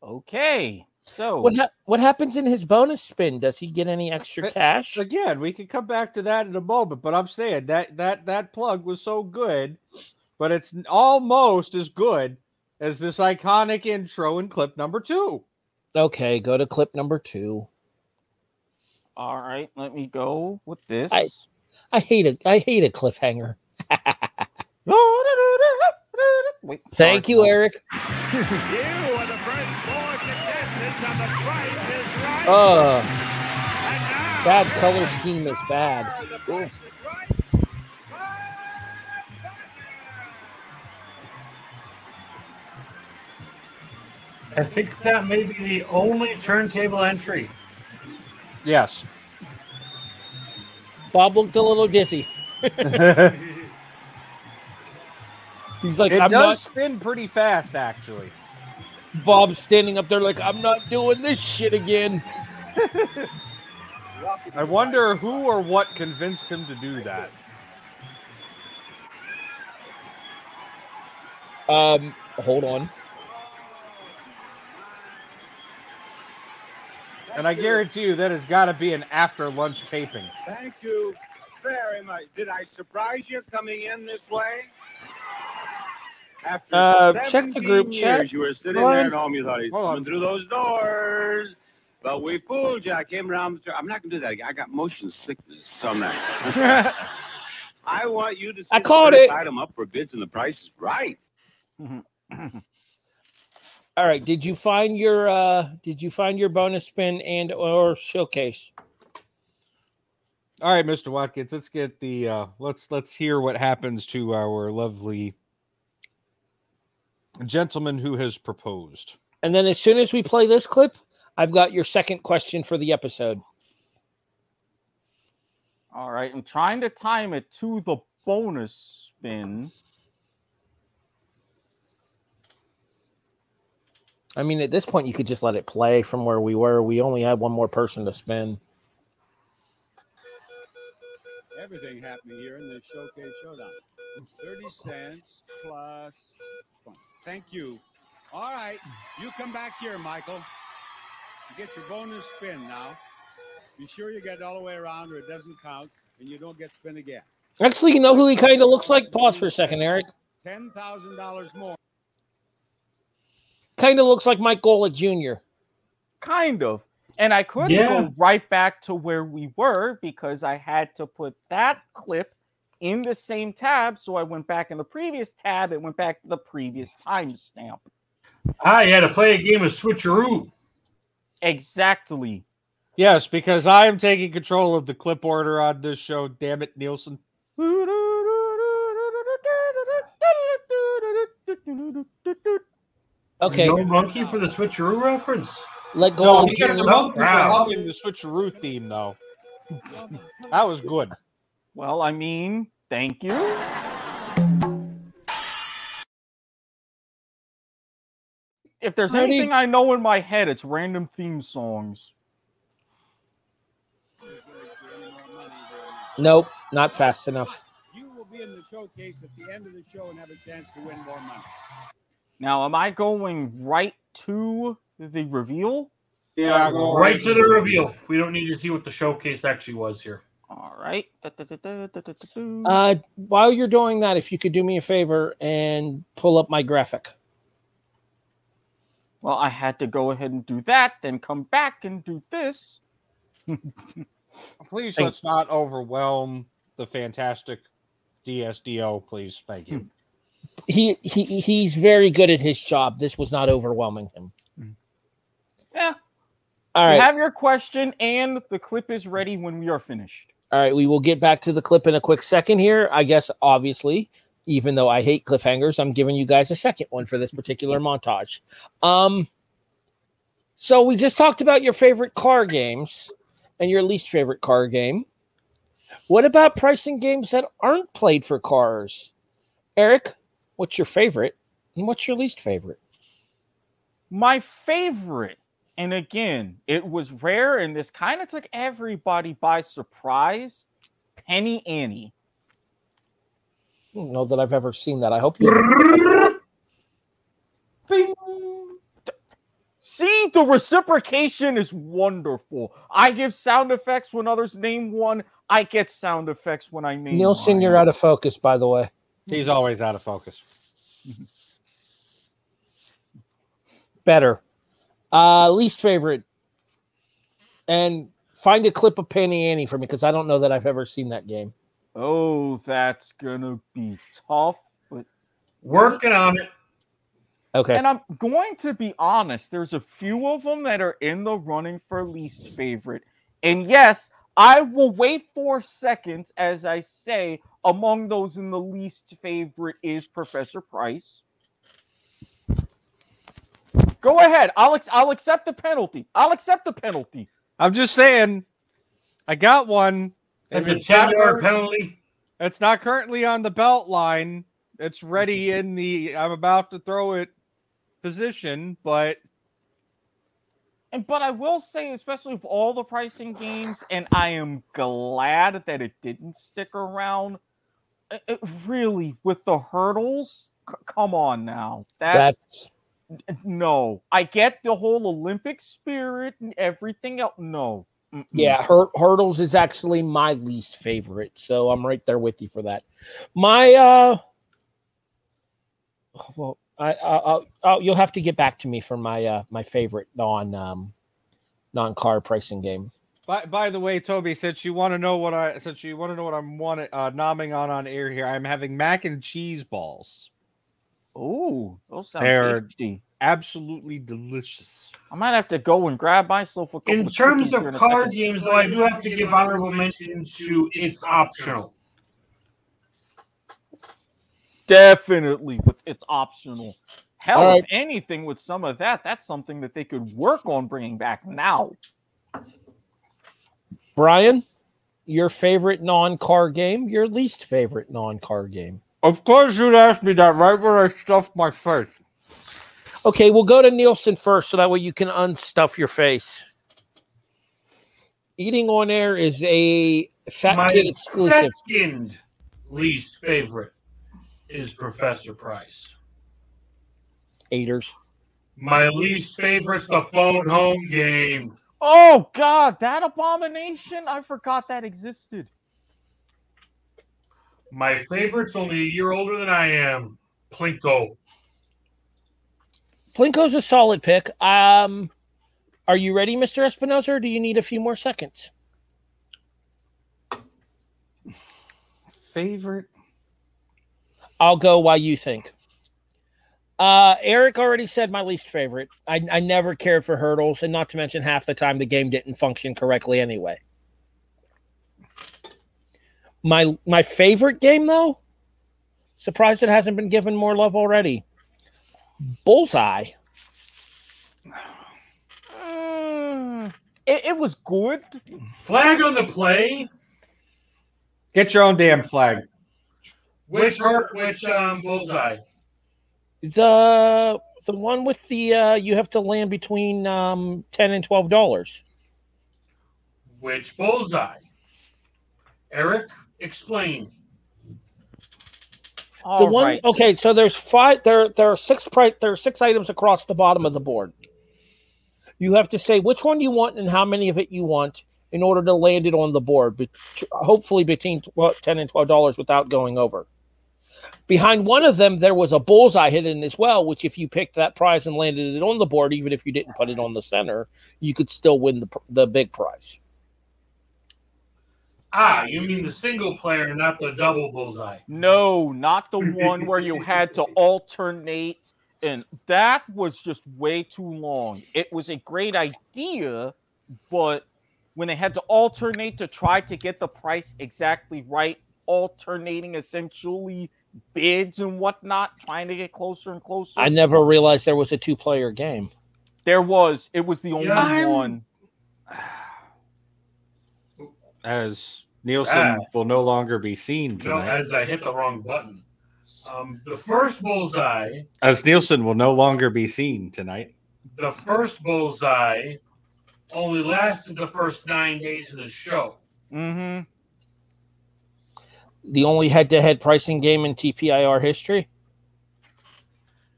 S4: Okay. So
S3: What hap what happens in his bonus spin? Does he get any extra cash?
S2: Again, we can come back to that in a moment, but I'm saying that that that plug was so good, but it's almost as good as this iconic intro in clip number two.
S3: Okay, go to clip number two.
S4: All right, let me go with this.
S3: I I hate a I hate a cliffhanger.
S4: Wait,
S3: Thank
S4: sorry.
S3: you, Eric.
S19: You are the first four contestants on the Price is Right.
S3: Uh, bad color scheme is bad.
S5: I think that may be the only turntable entry.
S2: Yes.
S3: Bob looked a little dizzy. He's like,
S2: it
S3: I'm
S2: does
S3: not.
S2: spin pretty fast, actually.
S3: Bob's standing up there like, I'm not doing this shit again.
S2: I wonder who or what convinced him to do that.
S3: Um, hold on.
S2: And I guarantee you that has got to be an after lunch taping.
S19: Thank you very much. Did I surprise you coming in this way? After
S3: Uh, check the group
S19: years,
S3: chat.
S19: You were sitting
S3: Hold
S19: there
S3: on.
S19: at home. You thought he's
S2: Hold
S19: coming through those doors. But we fooled you. I came around. The, I'm not going to do that. again. I got motion sickness some night. I want you to see
S3: I
S19: the
S3: called
S19: first
S3: it.
S19: item up for bids and the price is right.
S3: All right, did you find your uh did you find your bonus spin and or showcase?
S2: All right, Mr. Watkins, let's get the uh let's let's hear what happens to our lovely gentleman who has proposed.
S3: And then as soon as we play this clip, I've got your second question for the episode.
S4: All right, I'm trying to time it to the bonus spin.
S3: I mean, at this point, you could just let it play from where we were. We only had one more person to spin.
S20: Everything happening here in the Showcase Showdown. 30 cents plus. Thank you. All right, you come back here, Michael. You get your bonus spin now. Be sure you get it all the way around or it doesn't count and you don't get spin again.
S3: Actually, you know who he kind of looks like? Pause for a second, Eric.
S20: $10,000 more.
S3: Kind of looks like Mike Golic Jr.
S4: Kind of. And I couldn't
S3: Yeah.
S4: go right back to where we were because I had to put that clip in the same tab. So I went back in the previous tab. It went back to the previous timestamp.
S5: Ah, you had to play a game of switcheroo.
S4: Exactly.
S2: Yes, because I am taking control of the clip order on this show. Damn it, Nielsen.
S3: Okay.
S5: No monkey for the switcheroo reference.
S3: Let go.
S2: No,
S3: of
S2: he
S3: the
S2: gets a
S3: camera.
S2: monkey for humming the switcheroo theme, though. that was good.
S4: Well, I mean, thank you. If there's
S3: How
S4: anything I know in my head, it's random theme songs.
S3: Nope, not fast enough.
S20: You will be in the showcase at the end of the show and have a chance to win more money.
S4: Now, am I going right to the reveal?
S5: Yeah, right to the reveal. We don't need to see what the showcase actually was here.
S4: All right.
S3: Uh, while you're doing that, if you could do me a favor and pull up my graphic.
S4: Well, I had to go ahead and do that, then come back and do this.
S2: Please
S3: Thank-
S2: let's not overwhelm the fantastic DSDO, please. Thank you.
S3: He he he's very good at his job. This was not overwhelming him.
S4: Yeah.
S3: All
S4: You have your question, and the clip is ready when we are finished.
S3: All right, we will get back to the clip in a quick second here. I guess obviously, even though I hate cliffhangers, I'm giving you guys a second one for this particular montage. Um so we just talked about your favorite car games and your least favorite car game. What about pricing games that aren't played for cars? Eric, what's your favorite and what's your least favorite?
S4: My favorite, and again, it was rare, and this kind of took everybody by surprise. Penny Ante.
S3: I don't know that I've ever seen that. I hope you
S4: See, the reciprocation is wonderful. I give sound effects when others name one. I get sound effects when I name
S3: Nielsen,
S4: mine.
S3: you're out of focus, by the way.
S2: He's always out of focus.
S3: better. Uh least favorite. And find a clip of Penny Ante for me because I don't know that I've ever seen that game.
S4: Oh, that's gonna be tough, but
S5: Working on it.
S3: Okay.
S4: And I'm going to be honest, there's a few of them that are in the running for least favorite. And yes, I will wait four seconds as I say among those in the least favorite is Professor Price. Go ahead. I'll ex- I'll accept the penalty. I'll accept the penalty.
S2: I'm just saying, I got one.
S5: That's
S2: If
S5: a
S2: it's not
S5: 10 yard penalty.
S2: It's not currently on the belt line. It's ready in the I'm about to throw it position, but
S4: And but I will say, especially with all the pricing games, and I am glad that it didn't stick around. It, it really, with the hurdles, c- come on now. That's, no. I get the whole Olympic spirit and everything else. No. Mm-mm.
S3: Yeah, Hur- hurdles is actually my least favorite, so I'm right there with you for that. My uh, well, I, I I'll, I'll you'll have to get back to me for my uh my favorite non um non car pricing game.
S2: by, by the way, Toby, since you want to know what I since you want to know what I'm want uh, nomming on on air here, I'm having mac and cheese balls.
S4: Oh, those sound
S2: They're
S4: tasty.
S2: absolutely delicious.
S4: I might have to go and grab myself a couple
S5: In
S4: of
S5: terms of card games, though, I do have to give honorable mention to It's Optional.
S4: Definitely, with it's optional. Hell,
S3: All
S4: if anything, with some of that, that's something that they could work on bringing back now.
S3: Brian, your favorite non-car game, your least favorite non-car game.
S4: Of course, you'd ask me that right when I stuffed my face.
S3: Okay, we'll go to Nielsen first, so that way you can unstuff your face. Eating on air is a fat
S5: My
S3: kid exclusive.
S5: second least favorite is Professor Price.
S3: Eaters.
S5: My least favorite's the phone home game.
S4: Oh God, that abomination! I forgot that existed.
S5: My favorite's only a year older than I am. Plinko.
S3: Plinko's a solid pick. Um, are you ready, Mr. Espinoza, or do you need a few more seconds?
S4: Favorite?
S3: I'll go while you think. Uh, Eric already said my least favorite. I, I never cared for hurdles, and not to mention half the time the game didn't function correctly anyway. My my favorite game though, surprised it hasn't been given more love already. Bullseye.
S4: Mm, it, it was good.
S5: Flag on the play.
S4: Get your own damn flag.
S5: Which hurt? Which um bullseye?
S3: The the one with the uh you have to land between um ten and twelve dollars.
S5: Which bullseye? Eric, explain.
S3: the one okay, so there's five there there are six pri- there are six items across the bottom of the board. You have to say which one you want and how many of it you want in order to land it on the board, bet- hopefully between well, 10 and 12 dollars without going over. Behind one of them there was a bullseye hidden as well, which if you picked that prize and landed it on the board even if you didn't put it on the center, you could still win the the big prize.
S5: Ah, you mean the single player, not the double bullseye.
S4: No, not the one where you had to alternate, and that was just way too long. It was a great idea, but when they had to alternate to try to get the price exactly right, alternating essentially bids and whatnot, trying to get closer and closer.
S3: I never realized there was a two player game.
S4: There was. It was the only
S5: I'm-
S4: one.
S2: As Nielsen
S5: Ah.
S2: will no longer be seen
S5: No,
S2: tonight.
S5: as I hit the wrong button. Um, the first bullseye,
S2: As Nielsen will no longer be seen tonight.
S5: the first bullseye only lasted the first nine days of the show.
S4: Mm-hmm.
S3: The only head to head pricing game in TPIR history.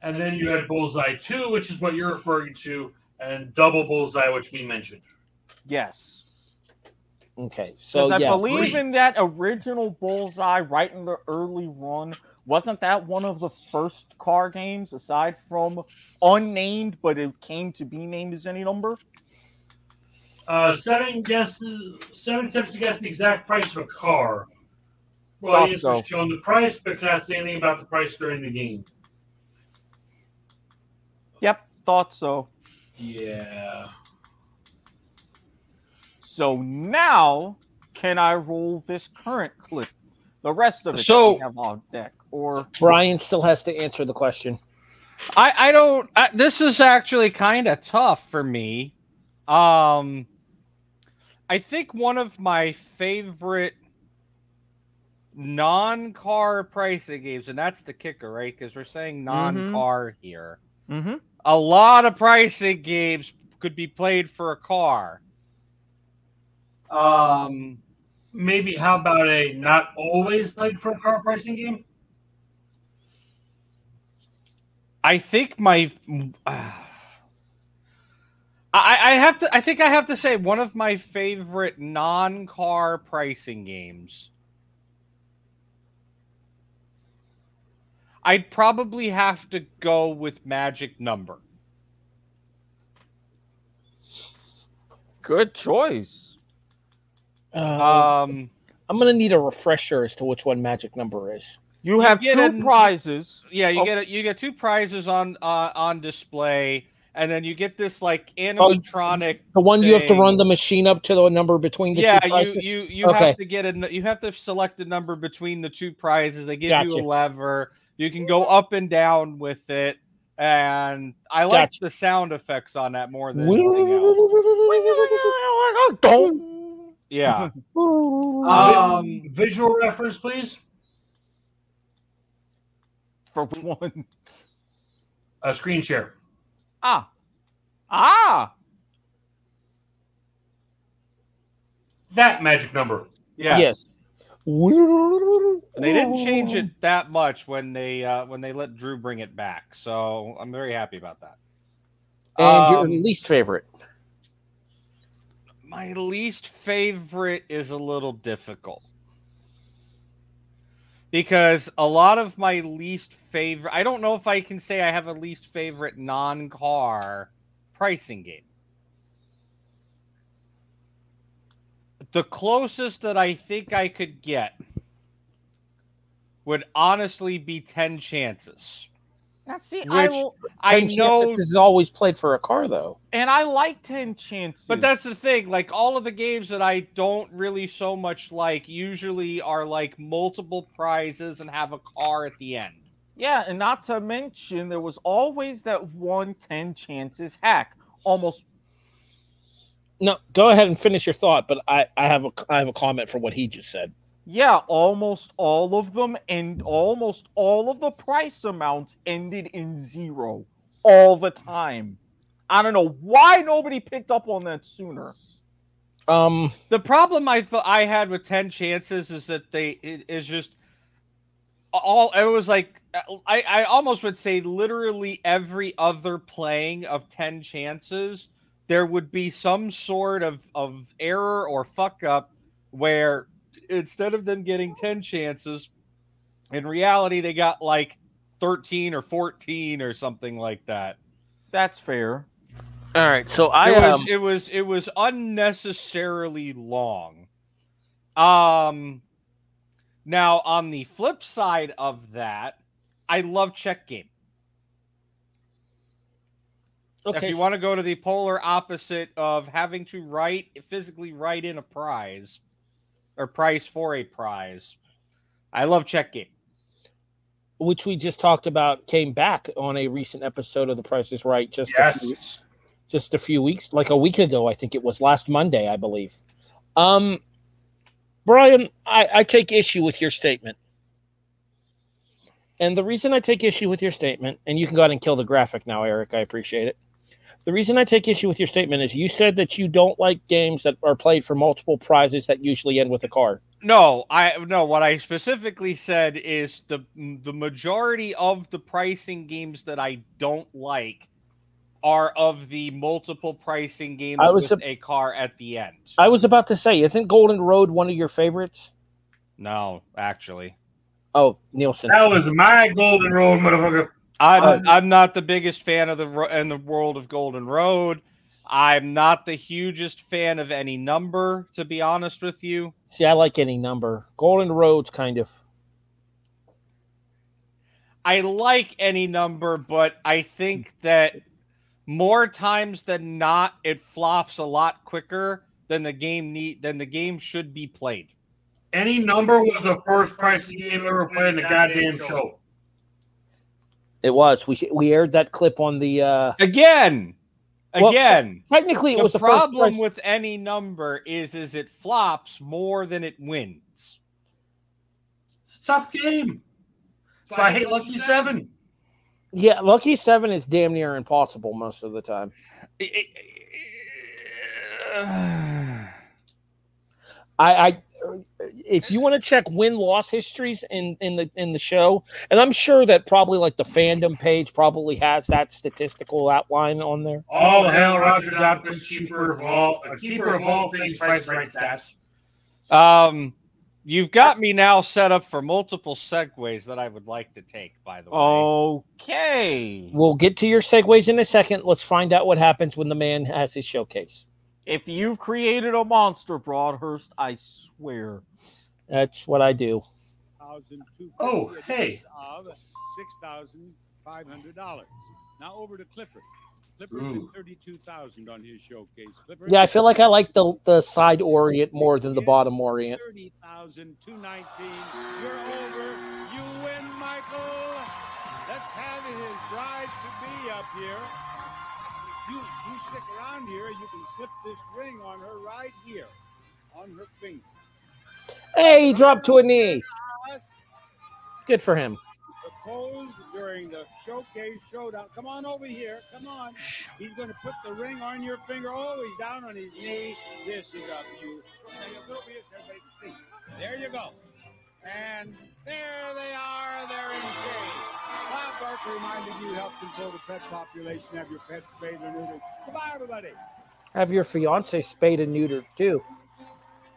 S5: And then you had Bullseye 2, which is what you're referring to, and Double Bullseye, which we mentioned.
S4: Yes.
S3: Okay, so
S4: Because I
S3: yeah,
S4: believe in that original Bullseye right in the early run. Wasn't that one of the first car games aside from unnamed, but it came to be named as any number?
S5: Uh, seven guesses, seven attempts to guess the exact price of a car. Well,
S4: Thought
S5: yes,
S4: so.
S5: was shown the price, but cannot say anything about the price during the game.
S4: Yep, thought so.
S5: Yeah.
S4: So now, can I roll this current clip? The rest of it
S2: So-
S4: we have on deck, or
S3: Brian still has to answer the question.
S2: I I don't. I, this is actually kind of tough for me. Um, I think one of my favorite non-car pricing games, and that's the kicker, right? Because we're saying non-car here.
S4: Mm-hmm.
S2: A lot of pricing games could be played for a car. Um,
S5: Maybe how about a not always played for a car pricing game?
S2: I think my I I have to I think I have to say one of my favorite non-car pricing games. I'd probably have to go with Magic Number.
S4: good choice.
S3: Uh,
S2: Um
S3: I'm gonna need a refresher as to which one magic number is.
S4: You have
S2: get
S4: two
S2: an-
S4: prizes.
S2: Yeah, you
S4: Oh.
S2: get a, you get two prizes on uh, on display, and then you get this like
S3: Oh,
S2: animatronic.
S3: The one you have to run the machine up to the number between the
S2: yeah,
S3: two
S2: you
S3: prizes?
S2: you you
S3: okay.
S2: have to get a you have to select a number between the two prizes. They give you a lever. You can go up and down with it, and I like the sound effects on that more than anything else. Yeah.
S5: Um, visual reference, please.
S4: For one.
S5: A screen share.
S4: Ah. Ah.
S5: That magic number.
S2: Yes.
S3: Yes.
S2: And they didn't change it that much when they uh, when they let Drew bring it back. So I'm very happy about that.
S3: And
S2: Um,
S3: your least favorite.
S2: My least favorite is a little difficult. Because a lot of my least favorite I don't know if I can say I have a least favorite non-car pricing game. The closest that I think I could get would honestly be 10 chances.
S4: Now, see, I,
S2: Which
S4: l-
S2: I
S3: 10
S2: know
S3: chances is always played for a car, though.
S4: and I like 10 chances.
S2: But that's the thing. Like all of the games that I don't really so much like usually are like multiple prizes and have a car at the end.
S4: Yeah, and not to mention, there was always that one 10 chances hack. Almost
S3: No, go ahead and finish your thought, but I, I have a I have a comment for what he just said.
S4: Yeah, almost all of them, and almost all of the price amounts ended in zero all the time. I don't know why nobody picked up on that sooner.
S3: Um,
S2: The problem I thought I had with 10 chances is that they it is just all it was like I, I almost would say literally every other playing of 10 chances there would be some sort of of error or fuck up where instead of them getting 10 chances in reality they got like 13 or 14 or something like that
S4: That's fair.
S3: All right, so I
S2: it was
S3: um,
S2: it was it was unnecessarily long. Um now on the flip side of that, I love check game.
S3: Okay.
S2: if you want to go to the polar opposite of having to write physically write in a prize or price for a prize, I love check game.
S3: which we just talked about, came back on a recent episode of The Price is Right. Just a few,
S5: Yes.
S3: just a few weeks, like a week ago, I think it was last Monday, I believe. Um, Brian, I, I take issue with your statement. And the reason I take issue with your statement, and you can go ahead and kill the graphic now, Eric, I appreciate it. The reason I take issue with your statement is you said that you don't like games that are played for multiple prizes that usually end with a card.
S2: No, I no. What I specifically said is the the majority of the pricing games that I don't like are of the multiple pricing games
S3: I was
S2: with
S3: a-
S2: a car at the end.
S3: I was about to say, isn't Golden Road one of your favorites?
S2: No, actually,
S3: Oh, Nielsen.
S5: That was my golden road, motherfucker.
S2: I'm
S3: Uh,
S2: I'm not the biggest fan of the in the world of Golden Road. I'm not the hugest fan of any number, to be honest with you.
S3: See, I like any number. Golden Road's kind of.
S2: I like any number, but I think that more times than not, it flops a lot quicker than the game need than the game should be played.
S5: Any number was the first pricing game ever played in the goddamn show.
S3: It was. We we aired that clip on the. uh
S2: Again,
S3: Well,
S2: again.
S3: technically, it
S2: the
S3: was the
S2: problem
S3: price-
S2: with any number is is it flops more than it wins.
S5: It's a tough game. That's why I hate Lucky Seven.
S3: Yeah, Lucky Seven is damn near impossible most of the time. I, I if you want to check win loss histories in in the in the show, and I'm sure that probably like the fandom page probably has that statistical outline on there.
S5: All hell, Roger Dobkowitz, keeper of all, a keeper of all things, price right stats.
S2: Um, you've got me now set up for multiple segues that I would like to take. By the way,
S4: Okay.
S3: We'll get to your segues in a second. Let's find out what happens when the man has his showcase.
S4: If you've created a monster, Broadhurst, I swear.
S3: That's what I do.
S5: Oh, hey.
S20: Of six thousand five hundred dollars. Now over to Clifford. Clifford
S5: Ooh.
S20: did thirty-two thousand on his showcase. Clifford.
S3: Yeah, I feel like I like the the side orient more than the bottom orient.
S20: Thirty thousand two nineteen. You're over. You win, Michael. Let's have his bride to be up here. You you stick around here, you can slip this ring on her right here. on her finger.
S3: Hey, he dropped to a knee. Good for him.
S20: The pose during the showcase showdown. Come on over here. Come on. He's going to put the ring on your finger. Oh, he's down on his knee. This is a view. Take a little bit so everybody can see. There you go. And there they are. They're in shade. Bob Barker reminded you help control the pet population. Have your pets spayed and neutered. Goodbye, everybody.
S3: Have your fiance spayed and neutered too.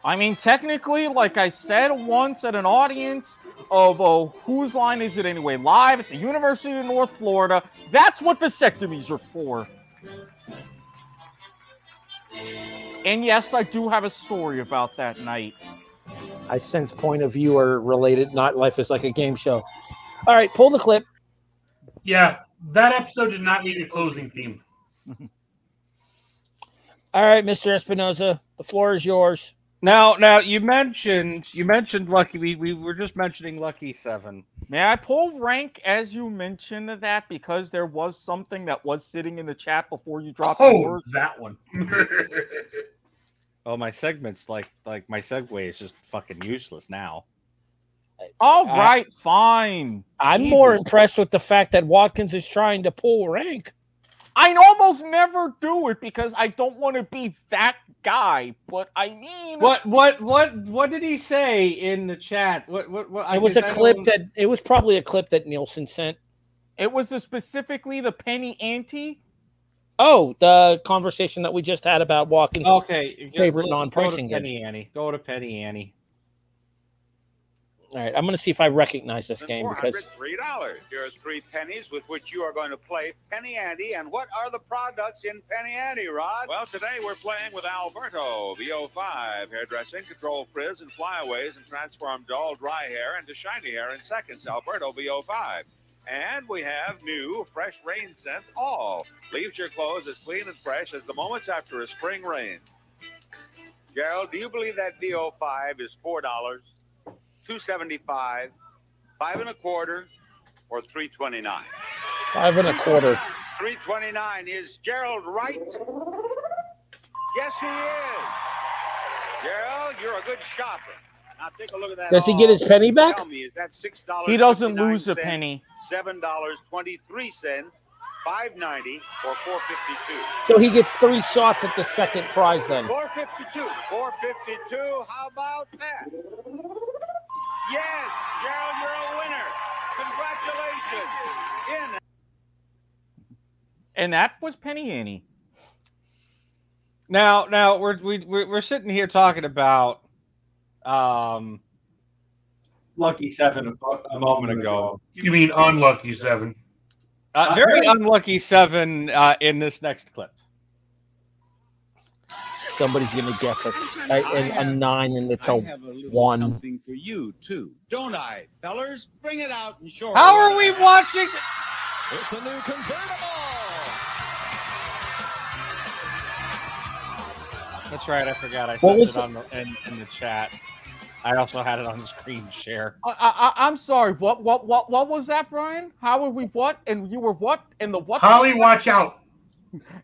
S4: I mean, technically, like I said once at an audience of uh, whose line is it anyway? Live at the University of North Florida. That's what vasectomies are for. And yes, I do have a story about that night.
S3: I sense point of view are related. Not life is like a game show. All right, pull the clip.
S5: Yeah, that episode did not need a closing theme.
S3: All right, Mr. Espinoza, the floor is yours.
S2: Now, now you mentioned you mentioned Lucky. We, we were just mentioning Lucky Seven.
S4: May I pull rank as you mentioned that because there was something that was sitting in the chat before you dropped
S5: Oh,
S4: yours?
S5: that one.
S2: Oh, my segments like like my segue is just fucking useless now.
S4: All
S3: I-
S4: right, fine.
S3: I'm more impressed with the fact that Watkins is trying to pull rank.
S4: I almost never do it because I don't want to be that guy. But I mean,
S2: What what what what did he say in the chat? What what what?
S3: It was a clip
S2: don't-
S3: that it was probably a clip that Nielsen sent.
S4: It was a specifically the penny ante.
S3: Oh, the conversation that we just had about walking.
S2: Okay,
S3: favorite
S2: go- go to
S3: non-pricing game.
S2: Penny Ante. Go to Penny Ante.
S3: All right, I'm going to see if I recognize this game because
S8: Three dollars. Here are three pennies with which you are going to play Penny Ante. And what are the products in Penny Ante, Rod?
S22: Well, today we're playing with Alberto VO5 hairdressing, control frizz and flyaways, and transform dull, dry hair into shiny hair in seconds. Alberto VO5. And we have new fresh rain scents. All leaves your clothes as clean and fresh as the moments after a spring rain.
S8: Gerald, do you believe that VO5 is four dollars, two seventy-five, five and a quarter, or three twenty-nine?
S3: five and a quarter.
S8: Three twenty-nine. Is Gerald right? Yes, he is. Gerald, you're a good shopper. Now take a look at that.
S3: Does he get his penny back?
S8: Tell me, is that six dollars?
S4: He doesn't lose a penny.
S8: Seven dollars twenty-three cents, five ninety, or four fifty-two.
S3: So he gets three shots at the second prize then.
S8: Four fifty-two. Four fifty-two. How about that? Yes, Gerald, you're a winner. Congratulations. In
S4: And that was penny Ante.
S2: Now, now we're we, we're we're sitting here talking about um Lucky Seven a, a moment ago.
S5: You mean unlucky seven?
S2: Uh, very unlucky seven uh, in this next clip.
S3: Somebody's going to guess a, a, a nine and it's a
S20: I have a
S3: one.
S20: something for you too, don't I, fellers? Bring it out and show.
S2: How are we watching?
S23: It's a new convertible.
S2: That's right. I forgot. I
S3: What was
S2: it on the, in, in the chat. I also had it on the screen share.
S4: I, I, I'm sorry. What, what, what, what was that, Brian? How were we what? And you were what? And the what?
S5: Holly, watch out.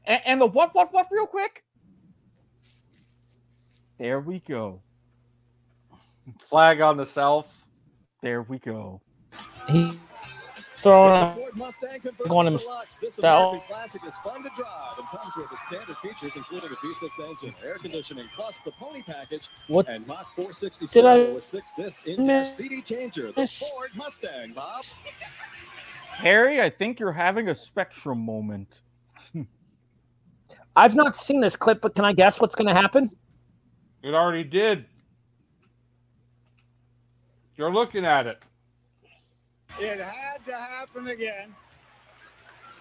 S4: And, and the what, what, what? Real quick. There we go.
S2: Flag on the self.
S4: There we go.
S3: He throwing
S23: a
S3: up
S23: Ford Mustang
S3: going
S23: convertible
S3: him
S23: deluxe. This
S3: style.
S23: Classic is fun to drive and comes with the standard features, including a V6 engine, air conditioning, plus the pony package
S3: What
S23: and Mach 460
S3: did I
S23: with six disc in
S3: miss?
S23: CD changer. The Ford Mustang, Bob.
S4: Harry, I think you're having a spectrum moment.
S3: I've not seen this clip, but can I guess what's going to happen?
S2: It already did. You're looking at it.
S20: It had to happen again.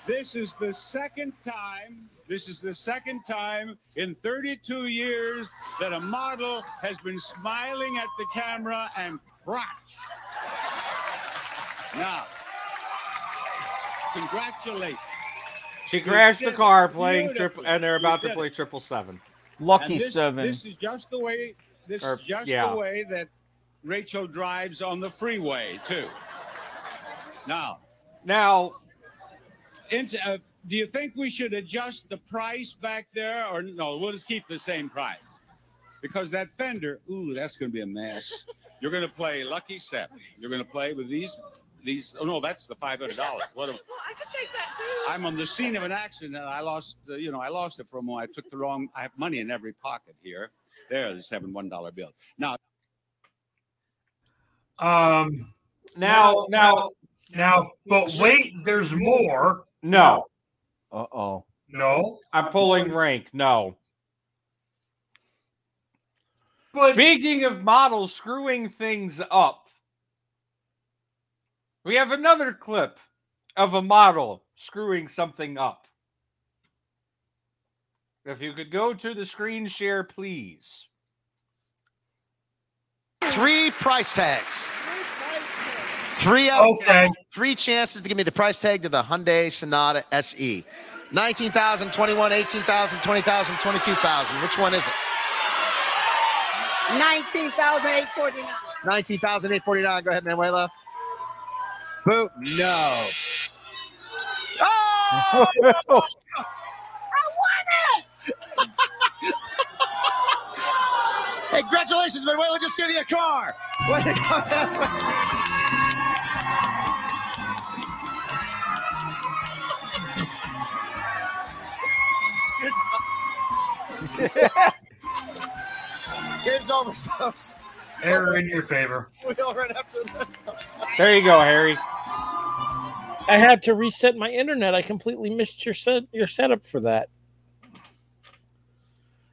S20: This is the second time. This is the second time in 32 years that a model has been smiling at the camera and crotch. Now, congratulations.
S2: She crashed the car playing triple, and they're about to play
S20: it.
S2: triple seven.
S4: Lucky
S20: this,
S4: seven.
S20: This is just the way. This
S2: Or-
S20: is just
S2: yeah.
S20: the way that Rachel drives on the freeway too. Now,
S2: now,
S20: into, uh, do you think we should adjust the price back there, or no? We'll just keep the same price. because that fender, ooh, that's going to be a mess. You're going to play Lucky Seven. You're going to play with these. These oh no, that's the five hundred dollars. What? am-
S24: Well, I could take that too.
S20: I'm on the scene of an accident. I lost, uh, you know, I lost it for a moment. I took the wrong. I have money in every pocket here. There, the seven one dollar bill. Now,
S5: Um.
S2: Now, now,
S5: now, but wait, there's more.
S2: No. Uh oh.
S5: No.
S2: I'm pulling rank. No.
S5: But
S2: Speaking of models screwing things up, we have another clip of a model screwing something up. If you could go to the screen share, please.
S6: Three price tags. Three out
S5: Okay.
S6: three chances to give me the price tag to the Hyundai Sonata SE. 19,000, 21, 18,000, 20,000, 22,000. Which one is it?
S25: 19,849.
S6: 19,849. Go ahead, Manuela. Boot. No. Oh! hey, congratulations, Manuela. Just gave you a car. Game's over, folks.
S5: Error in your favor.
S6: We all right after this.
S2: There you go, Harry.
S3: I had to reset my internet. I completely missed your set your setup for that.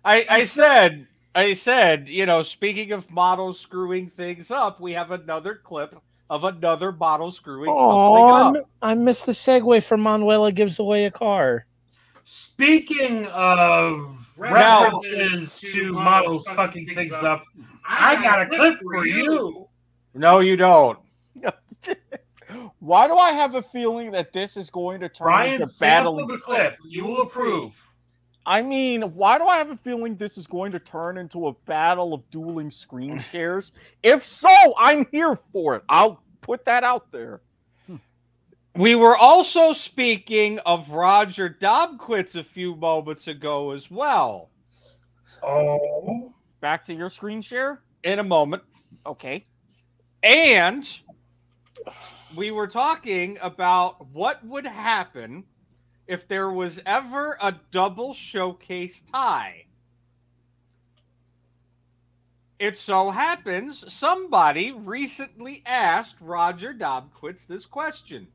S2: I, I said, I said, you know, speaking of models screwing things up, we have another clip of another model screwing
S3: Oh,
S2: something up.
S3: I missed the segue from Manuela gives away a car.
S5: Speaking of references to models fucking things up, I got a clip for you.
S2: No, you don't. Why do I have a feeling that this is going to turn
S5: Brian,
S2: into
S5: sample
S2: battle?
S5: the clip. You will approve.
S2: I mean, why do I have a feeling this is going to turn into a battle of dueling screen shares? If so, I'm here for it. I'll put that out there. We were also speaking of Roger Dobkowitz a few moments ago as well.
S5: Oh.
S2: Back to your screen share in a moment. Okay. And we were talking about what would happen if there was ever a double showcase tie. It so happens somebody recently asked Roger Dobkowitz this question.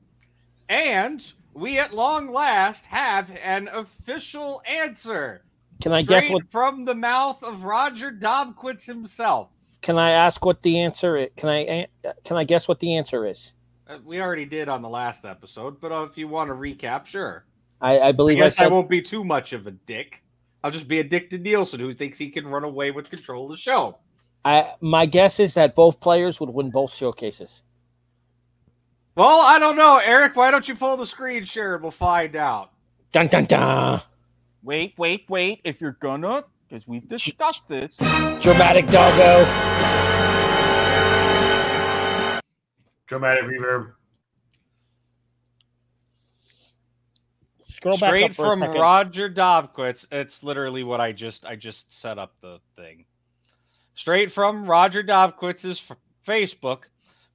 S2: And we at long last have an official answer.
S3: Can I guess what-
S2: from the mouth of Roger Dobkowitz himself?
S3: Can I ask what the answer is? Can I can I guess what the answer is?
S2: Uh, we already did on the last episode, but uh, if you want to recap, sure.
S3: I, I
S2: I
S3: believe I,
S2: guess I,
S3: said
S2: won't be too much of a dick. I'll just be a dick to Nielsen who thinks he can run away with control of the show.
S3: I my guess is that both players would win both showcases.
S2: Well, I don't know, Eric. Why don't you pull the screen share and we'll find out.
S3: Dun dun dun.
S2: Wait, wait, wait. If you're gonna, because we've discussed this.
S3: Dramatic doggo.
S5: Dramatic reverb.
S3: Scroll back
S2: Straight
S3: up
S2: from. Roger Dobkowitz. It's literally what I just I just set up the thing. Straight from Roger Dobkowitz's f- Facebook.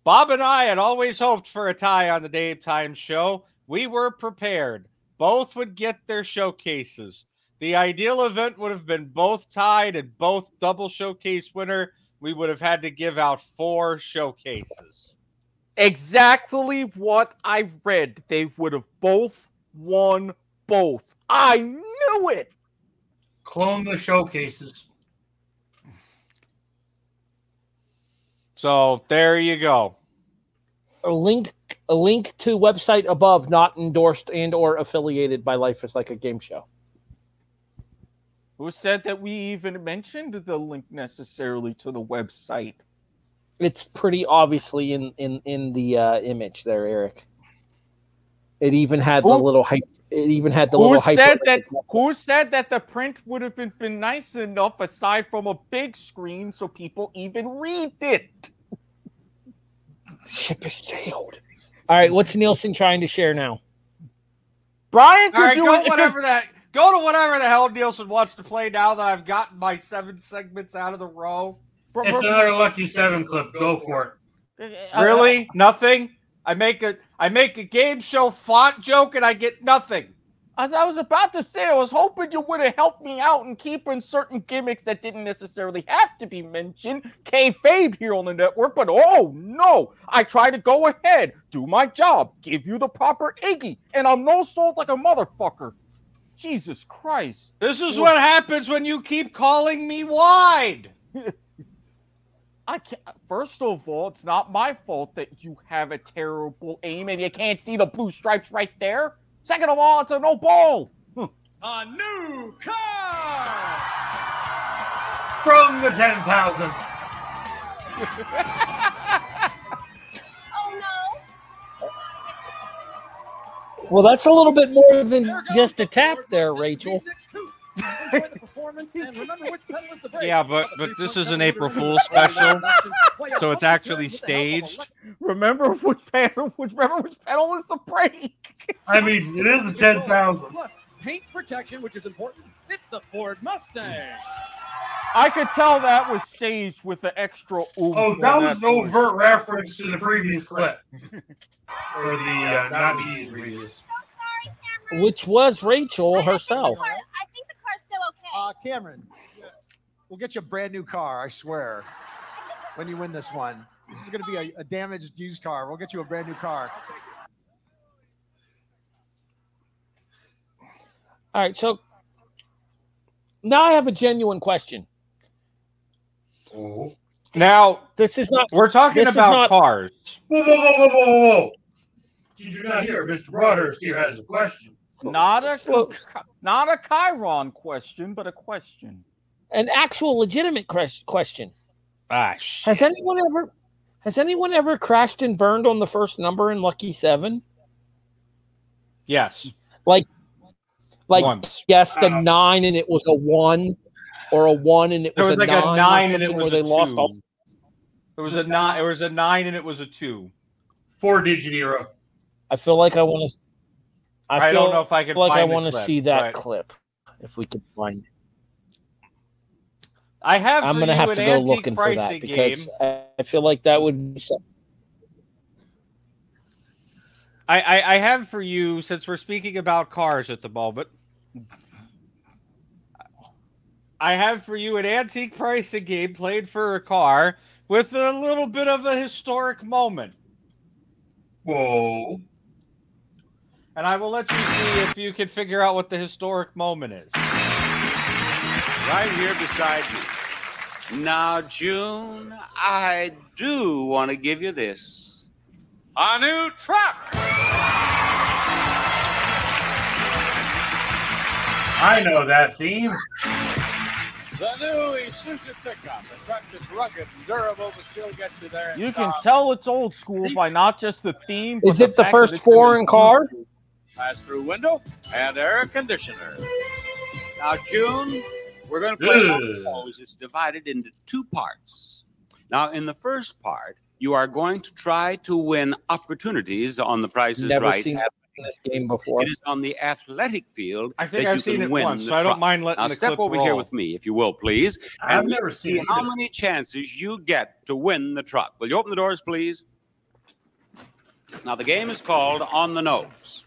S2: Bob and I had always hoped for a tie on the daytime show. We were prepared. Both would get their showcases. The ideal event would have been both tied and both double showcase winner. We would have had to give out four showcases.
S4: Exactly what I read. They would have both won both. I knew it.
S5: Clone the showcases.
S2: So there you go.
S3: A link a link to website above not endorsed and or affiliated by Life is Like a Game Show.
S2: Who said that we even mentioned the link necessarily to the website?
S3: It's pretty obviously in in in the uh, image there, Eric. It even had the little hype. It even had the
S2: who
S3: little hype.
S2: said that? Who said that the print would have been, been nice enough aside from a big screen so people even read it?
S3: Ship has sailed. All right, what's Nielsen trying to share now?
S4: Brian,
S2: All right, go whatever that Go to whatever the hell Nielsen wants to play now that I've gotten my seven segments out of the row.
S5: It's another lucky seven clip. Go for it.
S2: Really? Nothing? I make a I make a game show font joke and I get nothing.
S4: As I was about to say, I was hoping you would have helped me out in keeping certain gimmicks that didn't necessarily have to be mentioned kayfabe here on the network, but oh no! I try to go ahead, do my job, give you the proper Iggy, and I'm no sold like a motherfucker. Jesus Christ.
S2: This is what happens when you keep calling me wide.
S4: I can't. First of all, it's not my fault that you have a terrible aim and you can't see the blue stripes right there. Second of all, it's a no ball. Hmm.
S17: A new car!
S5: From the 10,000.
S18: Oh no.
S3: Well, that's a little bit more than just a tap there, Rachel.
S17: Enjoy the performance and remember which pedal is the brake.
S26: Yeah, but but this is an April Fool's special, so it's actually staged.
S4: Remember which pedal? Which remember which pedal is the brake?
S5: I mean, it is a 10,000.
S17: Plus paint protection, which is important. It's the Ford Mustang.
S4: I could tell that was staged with the extra.
S5: Oh,
S4: on
S5: that was an
S4: voice.
S5: overt reference to the previous clip. or the, uh, not the previous.
S3: Which was Rachel herself.
S18: I think car's still okay.
S6: Uh, Cameron, we'll get you a brand new car, I swear, when you win this one. This is going to be a, a damaged used car. We'll get you a brand new car.
S3: All right, so now I have a genuine question.
S2: Now
S3: this is not.
S2: We're talking about
S3: not-
S2: cars.
S5: Whoa, whoa, whoa, whoa, whoa, whoa, whoa. Did you not hear? Mr. Broadhurst here has a question.
S4: Not a
S3: So-
S4: not a Chiron question, but a question.
S3: An actual legitimate question.
S26: Ah,
S3: Has anyone ever has anyone ever crashed and burned on the first number in Lucky Seven?
S26: Yes.
S3: Like like
S26: Once.
S3: yes, the nine and it was a one, or a one and it
S2: There
S3: was,
S2: was like
S3: a
S2: a
S3: nine,
S2: nine and it was a
S3: they lost
S2: two.
S3: all
S2: It was a nine. It was a nine and it was a two.
S5: Four digit era.
S3: I feel like I want to. I,
S2: I don't know if I can
S3: feel like I
S2: find the
S3: want to see that
S2: but-
S3: clip. If we can find it.
S2: I have.
S3: I'm gonna have
S2: an
S3: to go
S2: antique
S3: looking for that
S2: pricing
S3: because
S2: game.
S3: I I feel like that would be some-
S26: I, I, I have for you, since we're speaking about cars at the moment,
S2: I have for you an antique pricing game played for a car with a little bit of a historic moment.
S5: Whoa.
S2: And I will let you see if you can figure out what the historic moment is.
S13: Right here beside me. Now, June, I do want to give you this.
S27: A new truck.
S5: I know that theme.
S20: The new Isuzu pickup. The truck is rugged and durable, but still gets you there.
S4: You can
S20: style.
S4: tell it's old school by not just the theme.
S3: Is
S4: but
S3: it the
S4: fact
S3: first
S4: foreign car?
S3: foreign car?
S20: Pass-through window and air conditioner.
S13: Now, June, we're going to play
S5: Ugh.
S13: those. It's divided into two parts. Now, in the first part, you are going to try to win opportunities on the prices
S3: Never
S13: right.
S3: seen this game before.
S13: It is on the athletic field
S2: I think
S13: that
S2: I've
S13: you
S2: seen it
S13: win
S2: once, so I don't
S13: truck.
S2: mind letting
S13: now,
S2: the
S13: step
S2: clip
S13: over here with me, if you will, please.
S5: I've
S13: and
S5: never
S13: let's
S5: seen
S13: see how
S5: it.
S13: many chances you get to win the truck. Will you open the doors, please? Now, the game is called On the Nose.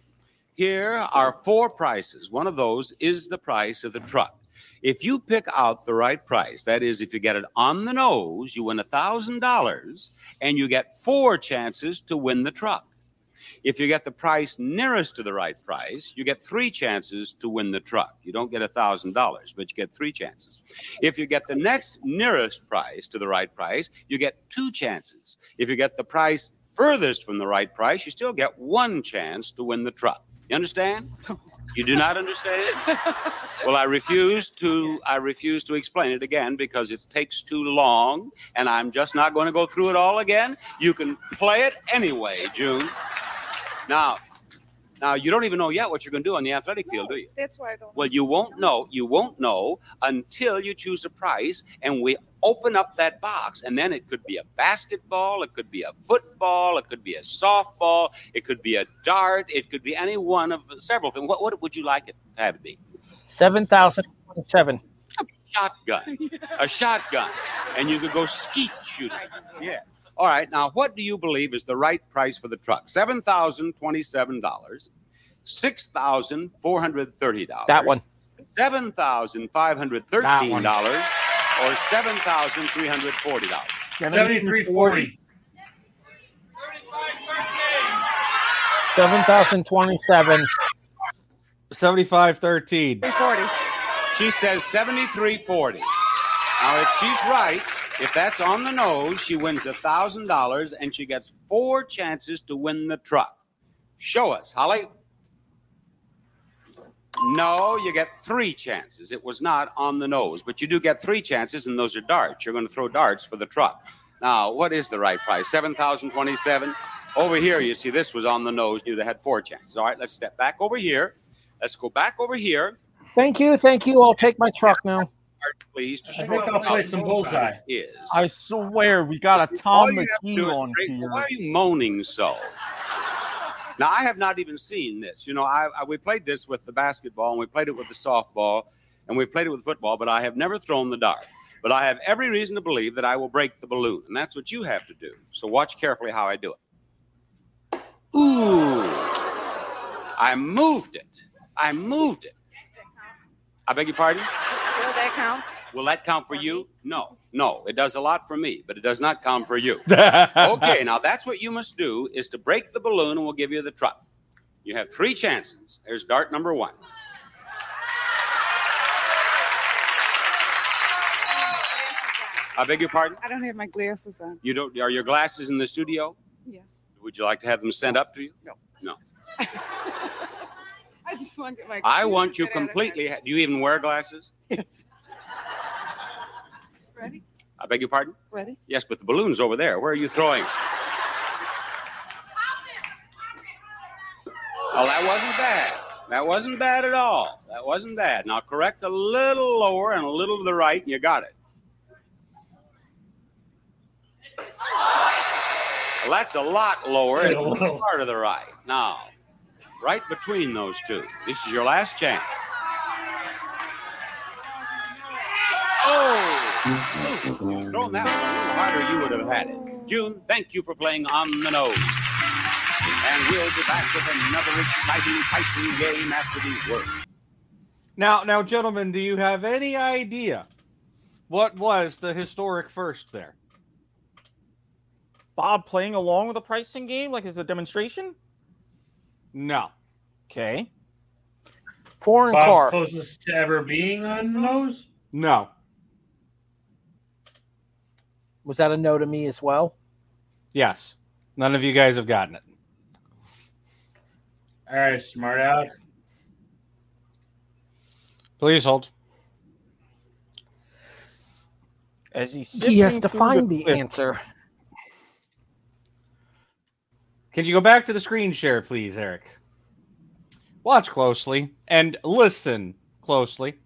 S13: Here are four prices. One of those is the price of the truck. If you pick out the right price, that is, if you get it on the nose, you win $1,000 and you get four chances to win the truck. If you get the price nearest to the right price, you get three chances to win the truck. You don't get $1,000, but you get three chances. If you get the next nearest price to the right price, you get two chances. If you get the price furthest from the right price, you still get one chance to win the truck. You understand? You do not understand? well, I refuse to I refuse to explain it again because it takes too long and I'm just not going to go through it all again. You can play it anyway, June. Now, now you don't even know yet what you're going to do on the athletic field, do you?
S25: That's why I don't.
S13: Well, you won't know. You won't know until you choose a price and we open up that box. And then it could be a basketball, it could be a football, it could be a softball, it could be a dart, it could be any one of several things. What, what would you like it to have it be?
S3: Seven thousand twenty-seven.
S13: Shotgun. A shotgun. And you could go skeet shooting. Yeah. All right. Now, what do you believe is the right price for the truck? $7,027, $6,430.
S3: That one.
S13: $7,513 or $7,340.
S5: Seventy-three forty.
S3: Seven thousand twenty-seven.
S2: 7513.
S13: She says 7340. Now, if she's right, if that's on the nose, she wins a $1,000 and she gets four chances to win the truck. Show us, Holly. No, you get three chances. It was not on the nose, but you do get three chances, and those are darts. You're going to throw darts for the truck. Now, what is the right price? 7027 Over here, you see, this was on the nose. You'd have had four chances. All right, let's step back over here. Let's go back over here,
S3: Thank you, thank you. I'll take my truck now.
S13: please. To
S5: I think I'll play some bullseye.
S13: Is
S28: I swear we got a
S13: All
S28: Tom
S13: you have to
S28: McGee
S13: do is
S28: on here.
S13: Why are you moaning so? Now I have not even seen this. You know, I, I we played this with the basketball and we played it with the softball and we played it with football, but I have never thrown the dart. But I have every reason to believe that I will break the balloon, and that's what you have to do. So watch carefully how I do it. Ooh, I moved it. I moved it. I beg your pardon?
S25: Will that count?
S13: Will that count for you? No, no. It does a lot for me, but it does not count for you. okay, now that's what you must do is to break the balloon and we'll give you the truck. You have three chances. There's dart number one. I beg your pardon?
S25: I don't have my glasses on.
S13: You don't are your glasses in the studio?
S25: Yes.
S13: Would you like to have them sent up to you?
S25: No.
S13: No.
S25: I just want to get my.
S13: I want you
S25: get out
S13: completely do you even wear glasses?
S25: Yes. Ready?
S13: I beg your pardon?
S25: Ready?
S13: Yes, but the balloon's over there. Where are you throwing? it? Oh, that wasn't bad. That wasn't bad at all. That wasn't bad. Now correct a little lower and a little to the right, and you got it. Well, that's a lot lower and a far to the right. Now, right between those two. This is your last chance. Oh! If thrown that one a harder, you would have had it. June, thank you for playing on the nose. And we'll be back with another exciting pricing game after these words.
S2: Now, now, gentlemen, do you have any idea what was the historic first there?
S28: Bob playing along with the pricing game, like as a demonstration.
S2: No.
S28: Okay.
S3: Foreign
S5: Bob's
S3: car.
S5: closest to ever being on the nose.
S2: No.
S3: Was that a no to me as well?
S2: Yes. None of you guys have gotten it.
S5: All right, smart aleck.
S2: Please hold.
S28: As he's
S3: He has to find the
S28: clip.
S3: answer.
S2: Can you go back to the screen share, please, Eric? Watch closely and listen closely.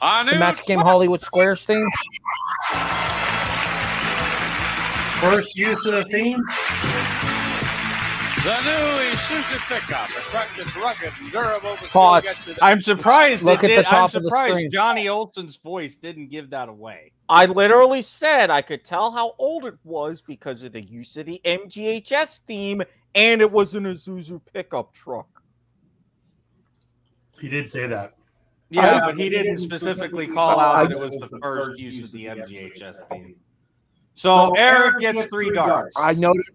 S3: The match game Hollywood Squares thing.
S5: First use of the theme.
S15: The new Isuzu pickup, a truck that's rugged and durable,
S3: Pause.
S15: still gets you the
S2: I'm surprised.
S3: Look
S2: it
S3: at the
S2: did.
S3: top
S2: I'm
S3: of the
S2: surprised
S3: screen.
S2: Johnny Olson's voice didn't give that away.
S28: I literally said I could tell how old it was because of the use of the MGHS theme, and it was an Isuzu pickup truck.
S5: He did say that.
S2: Yeah,
S3: I-
S2: but he didn't specifically call out that it was the first use of the MGHS theme. So Eric gets three darts.
S3: I noticed.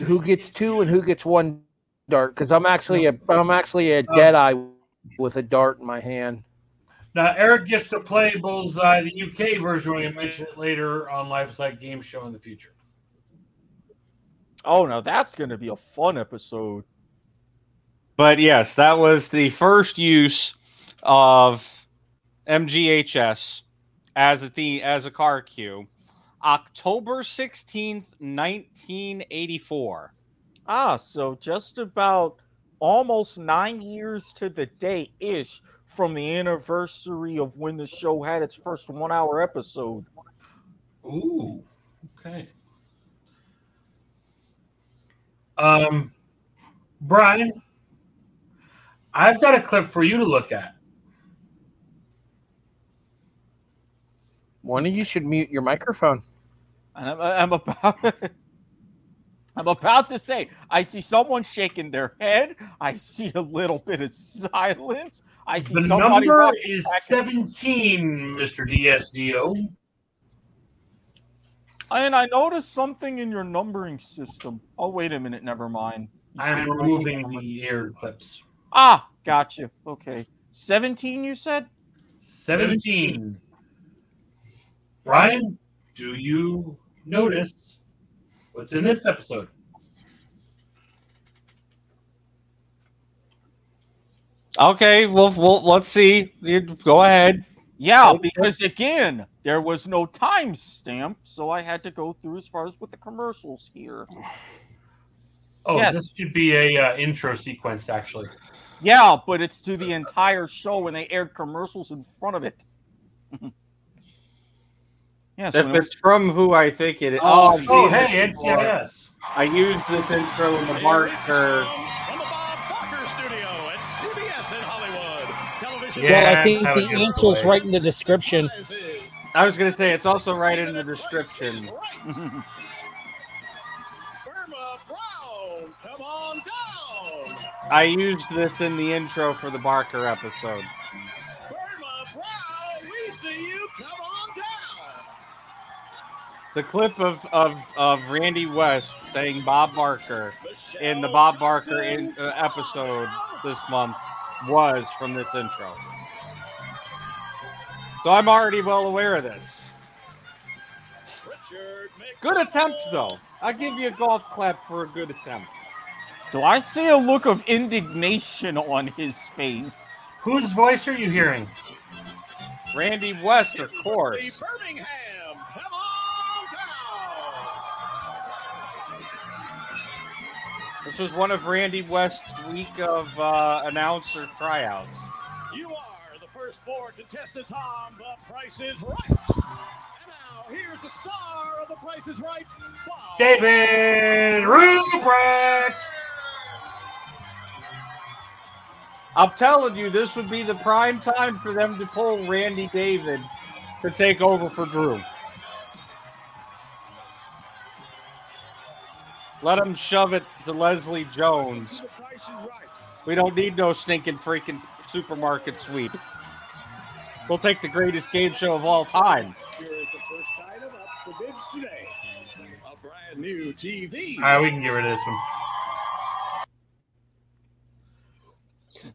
S3: Who gets two and who gets one dart? Because I'm actually a I'm actually a um, dead eye with a dart in my hand.
S5: Now Eric gets to play Bullseye, the UK version. When you mention it later on Life's Like Game Show in the future.
S28: Oh, now that's going to be a fun episode.
S2: But yes, that was the first use of MGHS as a the as a car cue. October 16th, 1984.
S28: Ah, so just about almost nine years to the day ish from the anniversary of when the show had its first one hour episode.
S5: Ooh. Okay. Um, Brian, I've got a clip for you to look at.
S3: One of you should mute your microphone.
S4: I'm, I'm about I'm about to say, I see someone shaking their head. I see a little bit of silence. I see
S5: The
S4: somebody
S5: number is 17, Mr. DSDO.
S4: And I noticed something in your numbering system. Oh, wait a minute. Never mind. You
S5: I'm
S4: said-
S5: removing the air clips.
S4: Ah, gotcha. Okay. 17, you said?
S5: 17. Brian, do you notice what's in this episode?
S29: Okay, well, well let's see. You go ahead.
S4: Yeah, because again, there was no timestamp, so I had to go through as far as with the commercials here.
S5: Oh,
S4: Yes.
S5: this should be a uh, intro sequence, actually.
S4: Yeah, but it's to the entire show when they aired commercials in front of it. yes,
S2: If
S4: when it
S2: it's from who I think it is.
S5: Oh, oh,
S2: geez.
S5: hey, NCIS.
S2: I used this intro in the Barker.
S3: well, I think the answer's right in the description.
S2: I was going to say it's also right in the description. Burma Brown, come on down. I used this in the intro for the Barker episode. Burma Brown, we see you. Come on down. The clip of, of, of Randy West saying Bob Barker in the Bob Barker in, uh, episode this month was from this intro. So I'm already well aware of this. Good attempt, though. I'll give you a golf clap for a good attempt.
S4: Do I see a look of indignation on his face?
S5: Whose voice are you hearing?
S2: Randy West, of course. Birmingham, come on down. This was one of Randy West's week of uh, announcer tryouts.
S30: You are the first four contestants on The Price is Right. And now, here's the star of The Price is Right, Bob
S5: David Ruprecht.
S2: I'm telling you, this would be the prime time for them to pull Randy David to take over for Drew. Let him shove it to Leslie Jones. We don't need no stinking freaking supermarket sweep. We'll take the greatest game show of all time.
S30: Here is the first item up for bids today. A brand new TV.
S5: All right, we can get rid of this one.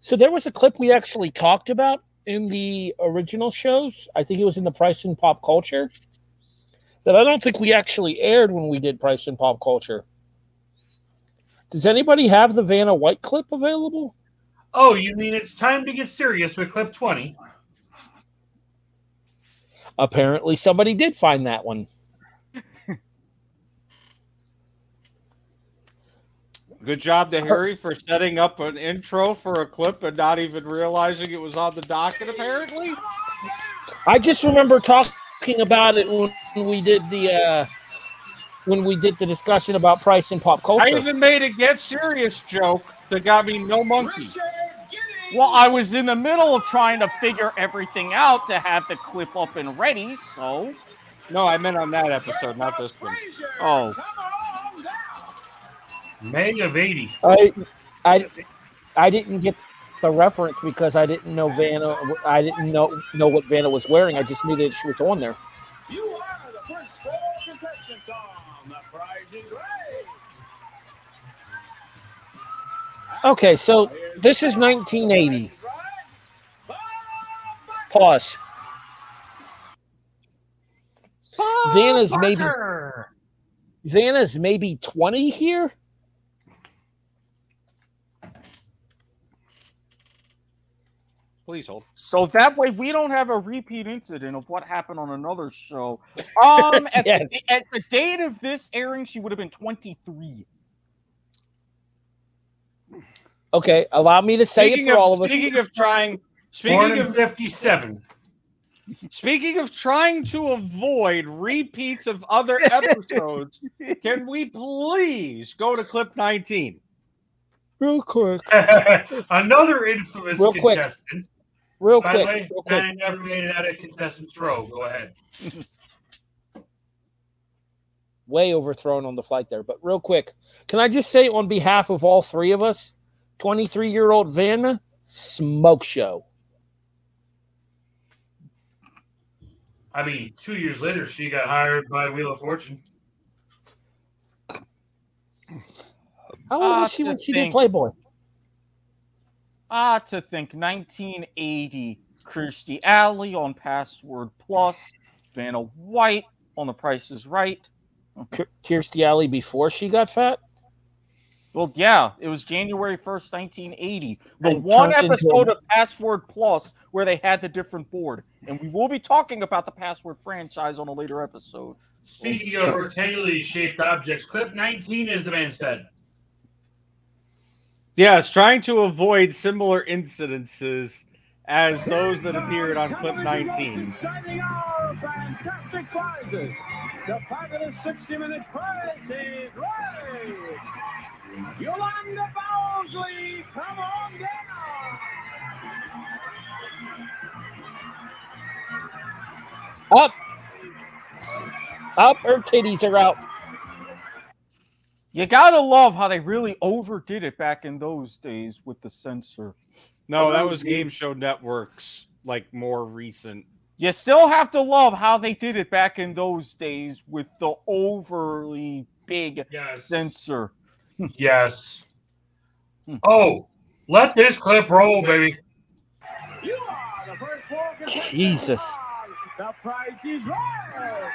S3: So there was a clip we actually talked about in the original shows. I think it was in the Price and Pop Culture. That I don't think we actually aired when we did Price and Pop Culture. Does anybody have the Vanna White clip available?
S5: Oh, you mean it's time to get serious with clip 20?
S3: Apparently, somebody did find that one.
S2: Good job to Harry for setting up an intro for a clip and not even realizing it was on the docket, apparently.
S3: I just remember talking about it when we did the uh, when we did the discussion about Price and Pop culture.
S2: I even made a get serious joke that got me no monkey.
S4: Well, I was in the middle of trying to figure everything out to have the clip up and ready, so.
S2: No, I meant on that episode, not this one.
S4: Oh.
S5: May of 80.
S3: I, I, I didn't get the reference because I didn't know Vanna. I didn't know know what Vanna was wearing. I just knew that she was on there.
S30: You are the first four contestants on The Price is Right.
S3: Okay, so this is 1980. Pause. Vanna's maybe Vanna's maybe 20 here.
S2: Please hold.
S4: So that way we don't have a repeat incident of what happened on another show. Um, at,
S3: Yes.
S4: the, at the date of this airing, she would have been 23.
S3: Okay, allow me to say
S2: Speaking
S3: it for
S2: of,
S3: all of us.
S2: speaking of trying,
S5: Born
S2: speaking
S5: in
S2: of
S5: 57.
S2: Speaking of trying to avoid repeats of other episodes, can we please go to clip 19?
S3: Real quick.
S5: Another infamous
S3: Real quick.
S5: contestant.
S3: Real
S5: By the
S3: quick,
S5: way,
S3: real quick.
S5: I never made it out of contestant's row. Go ahead.
S3: Way overthrown on the flight there. But real quick, can I just say on behalf of all three of us, 23 year old Vanna, smoke show.
S5: I mean, two years later, she got hired by Wheel of Fortune.
S3: How old
S4: Ah,
S3: was she when she did. Playboy?
S4: Ah, to think 1980, Kirstie Alley on Password Plus, Vanna White on The Price is Right.
S3: K- Kirstie Alley before she got fat?
S4: Well, yeah, it was January 1st, 1980. The
S3: And
S4: one
S3: turned into
S4: episode of Password Plus where they had the different board. And we will be talking about the Password franchise on a later episode.
S5: Speaking of rectangularly shaped objects, clip 19 is the man said.
S2: Yes, trying to avoid similar incidences as those that appeared on clip 19.
S12: Exciting hour, fantastic prizes. The fabulous 60 minute prize is right. Yolanda Bowsley, come on down.
S3: Up. Up. Her titties are out.
S4: You gotta love how they really overdid it back in those days with the censor.
S2: No, that was Game Show Network's like more recent.
S4: You still have to love how they did it back in those days with the overly big censor.
S5: Yes. Hmm. Oh, let this clip roll, baby.
S12: You are the first four.
S3: Jesus.
S12: The prize is right.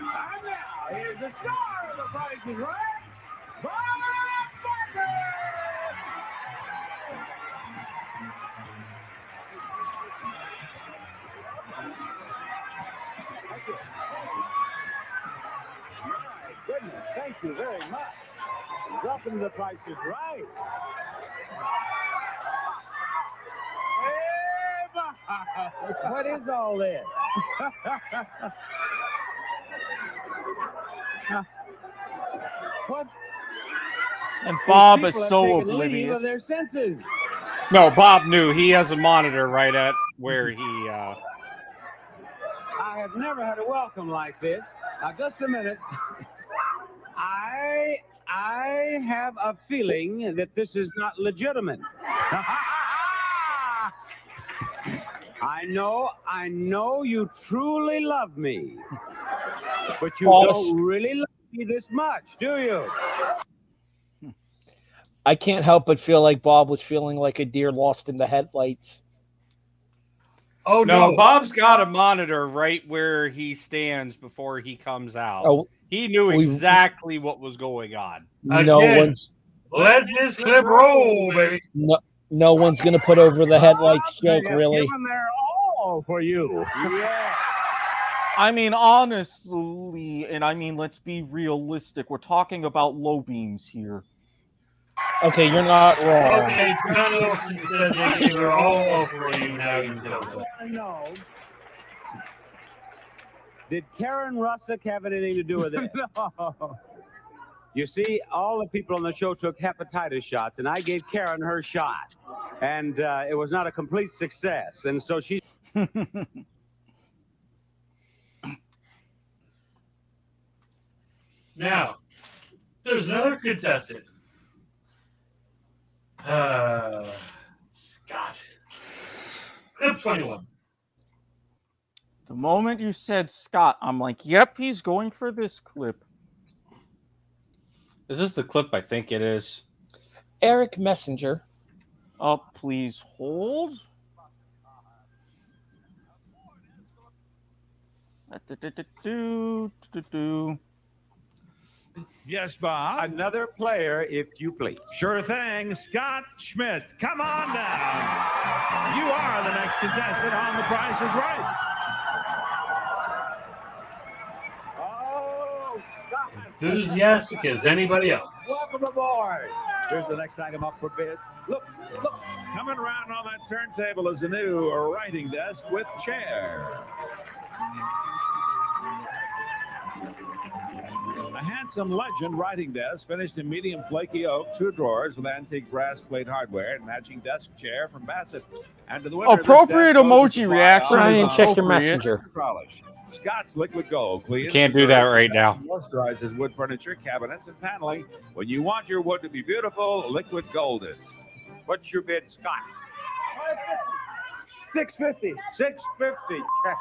S12: And now, here's the star of the prize is right. Bob
S13: you very much. Dropping the Price is Right. What is all this? what?
S4: And Bob is so oblivious.
S13: their senses.
S2: No, Bob knew he has a monitor right at where he. uh
S13: I have never had a welcome like this. Now, just a minute. I I have a feeling that this is not legitimate. I know, I know you truly love me, but you
S3: False.
S13: don't really love me this much, do you?
S3: I can't help but feel like Bob was feeling like a deer lost in the headlights.
S5: Oh
S2: no, Bob's got a monitor right where he stands before he comes out.
S3: Oh,
S2: he knew
S3: we-
S2: exactly what was going on.
S3: No one's
S5: Let this clip roll, baby.
S3: no, no one's gonna put over the headlights joke, really.
S13: given their all for you. Yeah.
S4: I mean, honestly, and I mean, let's be realistic. We're talking about low beams here.
S3: Okay, you're not wrong.
S5: Okay, John Wilson said they gave their all for you. Now you know that.
S13: I know. Did Karen Russick have anything to do with it? no. You see, all the people on the show took hepatitis shots, and I gave Karen her shot, and uh, it was not a complete success. And so she.
S5: Now, there's another contestant. Uh, Scott. Clip 21.
S4: The moment you said Scott, I'm like, yep, he's going for this clip.
S2: Is this the clip I think it is?
S3: Eric Messenger.
S4: Oh, please hold.
S13: Yes, Bob. Another player, if you please.
S30: Sure thing. Scott Schmidt, come on down. You are the next contestant on The Price is Right.
S13: Oh, Scott.
S5: Enthusiastic as anybody else.
S13: Welcome aboard.
S20: Here's the next item up for bids. Look, look. Coming around on that turntable is a new writing desk with chair. A handsome legend writing desk finished in medium flaky oak, two drawers with antique brass plate hardware and matching desk chair from Bassett. And to the winner,
S4: Appropriate emoji
S20: with
S4: reaction
S20: Brian,
S4: is
S20: check your messenger. Polish. Scott's Liquid Gold cleans,
S2: Can't do that right now.
S20: Moisturizes wood furniture, cabinets, and paneling. When you want your wood to be beautiful, Liquid Gold is. What's your bid, Scott? 650. 650, Chester.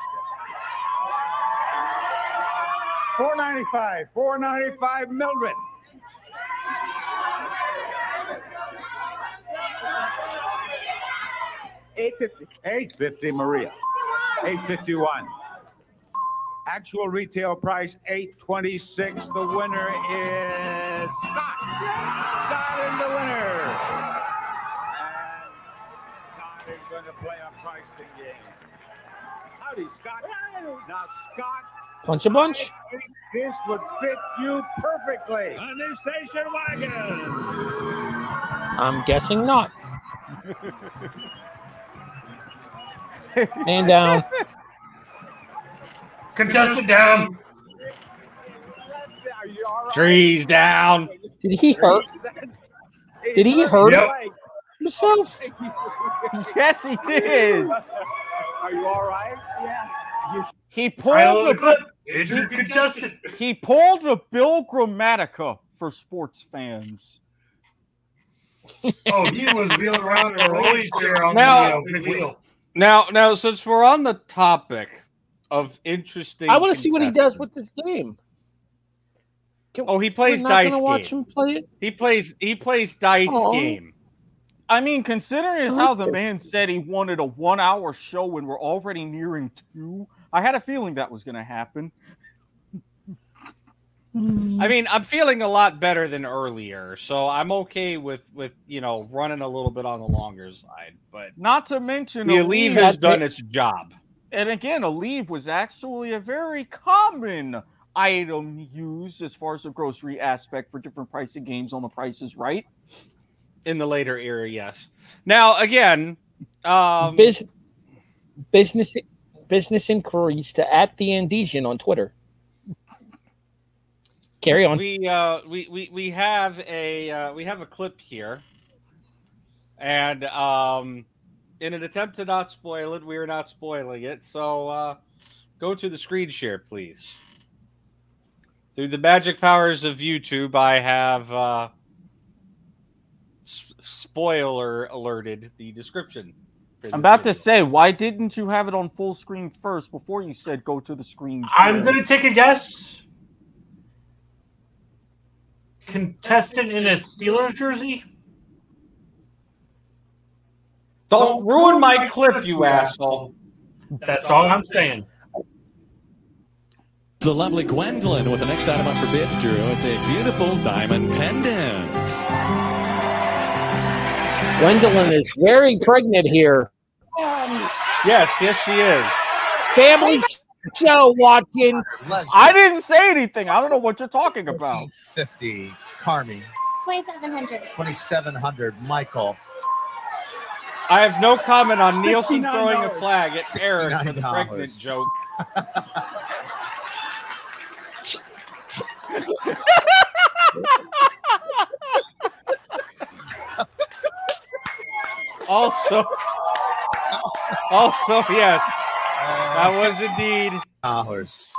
S20: 495. 495, Mildred. Eight fifty. Eight fifty, Maria. Eight fifty-one. Actual retail price eight twenty-six. The winner is Scott. Scott is the winner. And Scott is going to play a pricing game. Howdy, Scott. Now, Scott.
S3: Punch a bunch.
S20: This would fit you perfectly. A new station wagon.
S3: I'm guessing not. Man down.
S5: Contestant down.
S2: Trees down.
S3: Did he hurt? Did he hurt
S5: Yep.
S3: himself?
S4: Yes, he did.
S20: Are you all right? Yeah.
S4: He pulled
S5: of the clip.
S4: the
S5: Injured contestant.
S4: he pulled a Bill Gramatica for sports fans.
S5: Oh, he was wheeling around in a rolling chair on
S2: Now-
S5: the uh, big wheel.
S2: Now, now, since we're on the topic of interesting,
S3: I want to see what he does with this game.
S2: Oh, he plays
S3: not
S2: dice
S3: gonna watch
S2: game.
S3: him play it.
S2: He plays. He plays dice
S3: Oh.
S2: game.
S4: I mean, considering as how the man said he wanted a one-hour show and we're already nearing two, I had a feeling that was going to happen. Hmm.
S2: I mean, I'm feeling a lot better than earlier, so I'm okay with with you know running a little bit on the longer side. But
S4: Not to mention,
S2: the leave
S4: leave-
S2: has done its job.
S4: And again, a leave was actually a very common item used as far as the grocery aspect for different pricing games on the prices, right?
S2: in the later era. Yes. Now again, um,
S3: Bus- business business inquiries to at the Andesian on Twitter. Carry on.
S2: we uh we we we have a uh, we have a clip here, and um, in an attempt to not spoil it, we are not spoiling it. So uh, go to the screen share, please. Through the magic powers of YouTube, I have uh, s- spoiler alerted the description.
S4: I'm
S2: this
S4: about to say, why didn't you have it on full screen first before you said go to the screen?
S5: I'm going to take a guess. Contestant in a Steelers jersey?
S2: Don't ruin my clip, you asshole.
S5: That's all I'm saying.
S23: The lovely Gwendolyn with the next item up for bids, Drew. It's a beautiful diamond pendant.
S3: Gwendolyn is very pregnant here.
S2: Yes, yes, she is.
S3: Family show, Watkins.
S4: I didn't say anything. I don't know what you're talking about.
S6: 50, Carmi.
S31: 2700.
S6: 2700, Michael.
S2: I have no comment on Nielsen throwing a
S6: $69.
S2: flag at Eric for the pregnant
S6: $69.
S2: joke. also, also, yes, that was indeed
S6: dollars.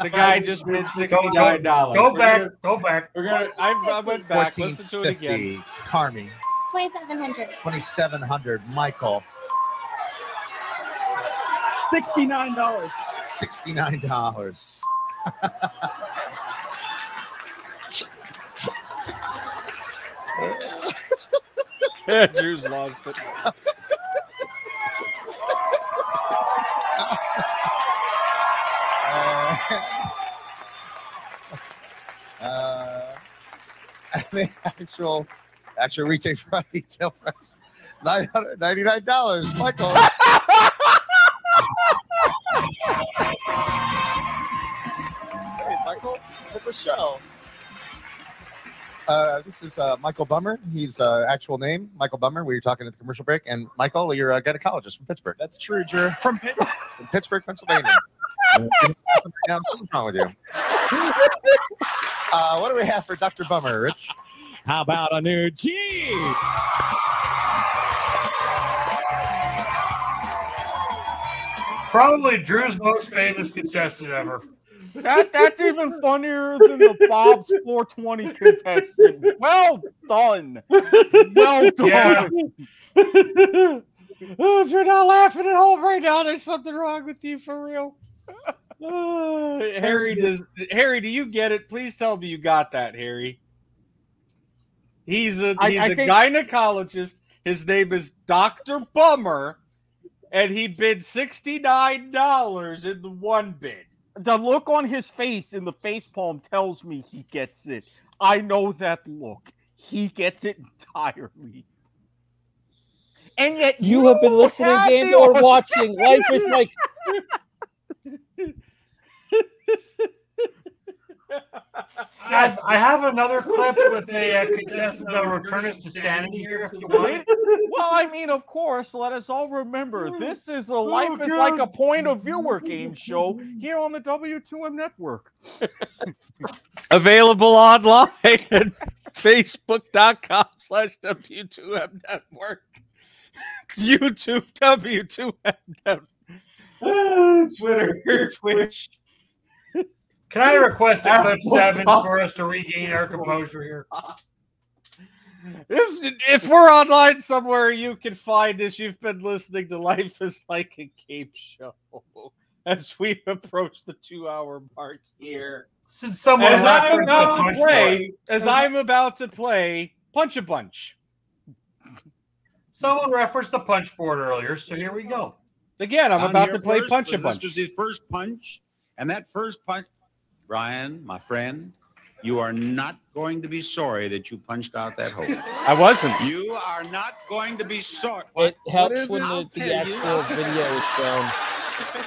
S2: The guy just bid sixty-nine dollars.
S5: Go back. Go back.
S2: We're gonna. I, I went back. Listen to it again.
S6: Carmi.
S31: 2700.
S6: 2700, Michael.
S30: $69.
S6: $69.
S2: Drew's lost it.
S6: Uh, uh, the actual actual retail price, retail price, nine hundred ninety nine dollars. Michael. hey, Michael, for the show. Uh, this is uh, Michael Bummer. He's uh, actual name, Michael Bummer. We were talking at the commercial break, and Michael, you're a gynecologist from Pittsburgh.
S23: That's true, Drew. From Pittsburgh.
S6: From Pittsburgh, Pennsylvania. what's wrong with you? Uh, what do we have for Dr. Bummer, Rich?
S23: How about a new Jeep?
S5: Probably Drew's most famous contestant ever.
S4: That that's even funnier than the Bob's 420 contestant. Well done. Well done.
S5: Yeah.
S2: Oh, if you're not laughing at home right now, there's something wrong with you for real. Uh, Harry does. Harry, do you get it? Please tell me you got that, Harry. He's a he's
S4: I
S2: a
S4: think-
S2: gynecologist. His name is Doctor Bummer, and he bid sixty nine dollars in the one bid.
S4: The look on his face in the face palm tells me he gets it. I know that look. He gets it entirely. And yet
S3: You have been listening
S4: have
S3: and
S4: the
S3: or watching Life is Like.
S5: Guys, I have another clip with a uh, contestant that will return us to sanity here if you want.
S4: well, I mean, of course, let us all remember this is a Life is Like a Point of Viewer game show here on the W2M network.
S2: Available online at facebook.com slash W2M network. YouTube W2M network. Ah, Twitter, Twitch.
S5: Can I request a clip seven for us to regain our composure here?
S2: If if we're online somewhere, you can find us. You've been listening to Life is Like a Game Show as we approach the two hour mark here.
S5: Since someone
S2: as I'm about to play,
S5: board.
S2: as I'm about to play Punch a Bunch.
S5: Someone referenced the punch board earlier, so here we go.
S2: Again, I'm
S20: Down
S2: about to play
S20: first,
S2: Punch a Bunch.
S20: This was his first punch, and that first punch, Brian, my friend, you are not going to be sorry that you punched out that hole.
S2: I wasn't.
S20: You are not going to be sorry.
S3: It helps
S20: is
S3: when
S20: it?
S3: the, the
S20: tell you.
S3: actual video is shown.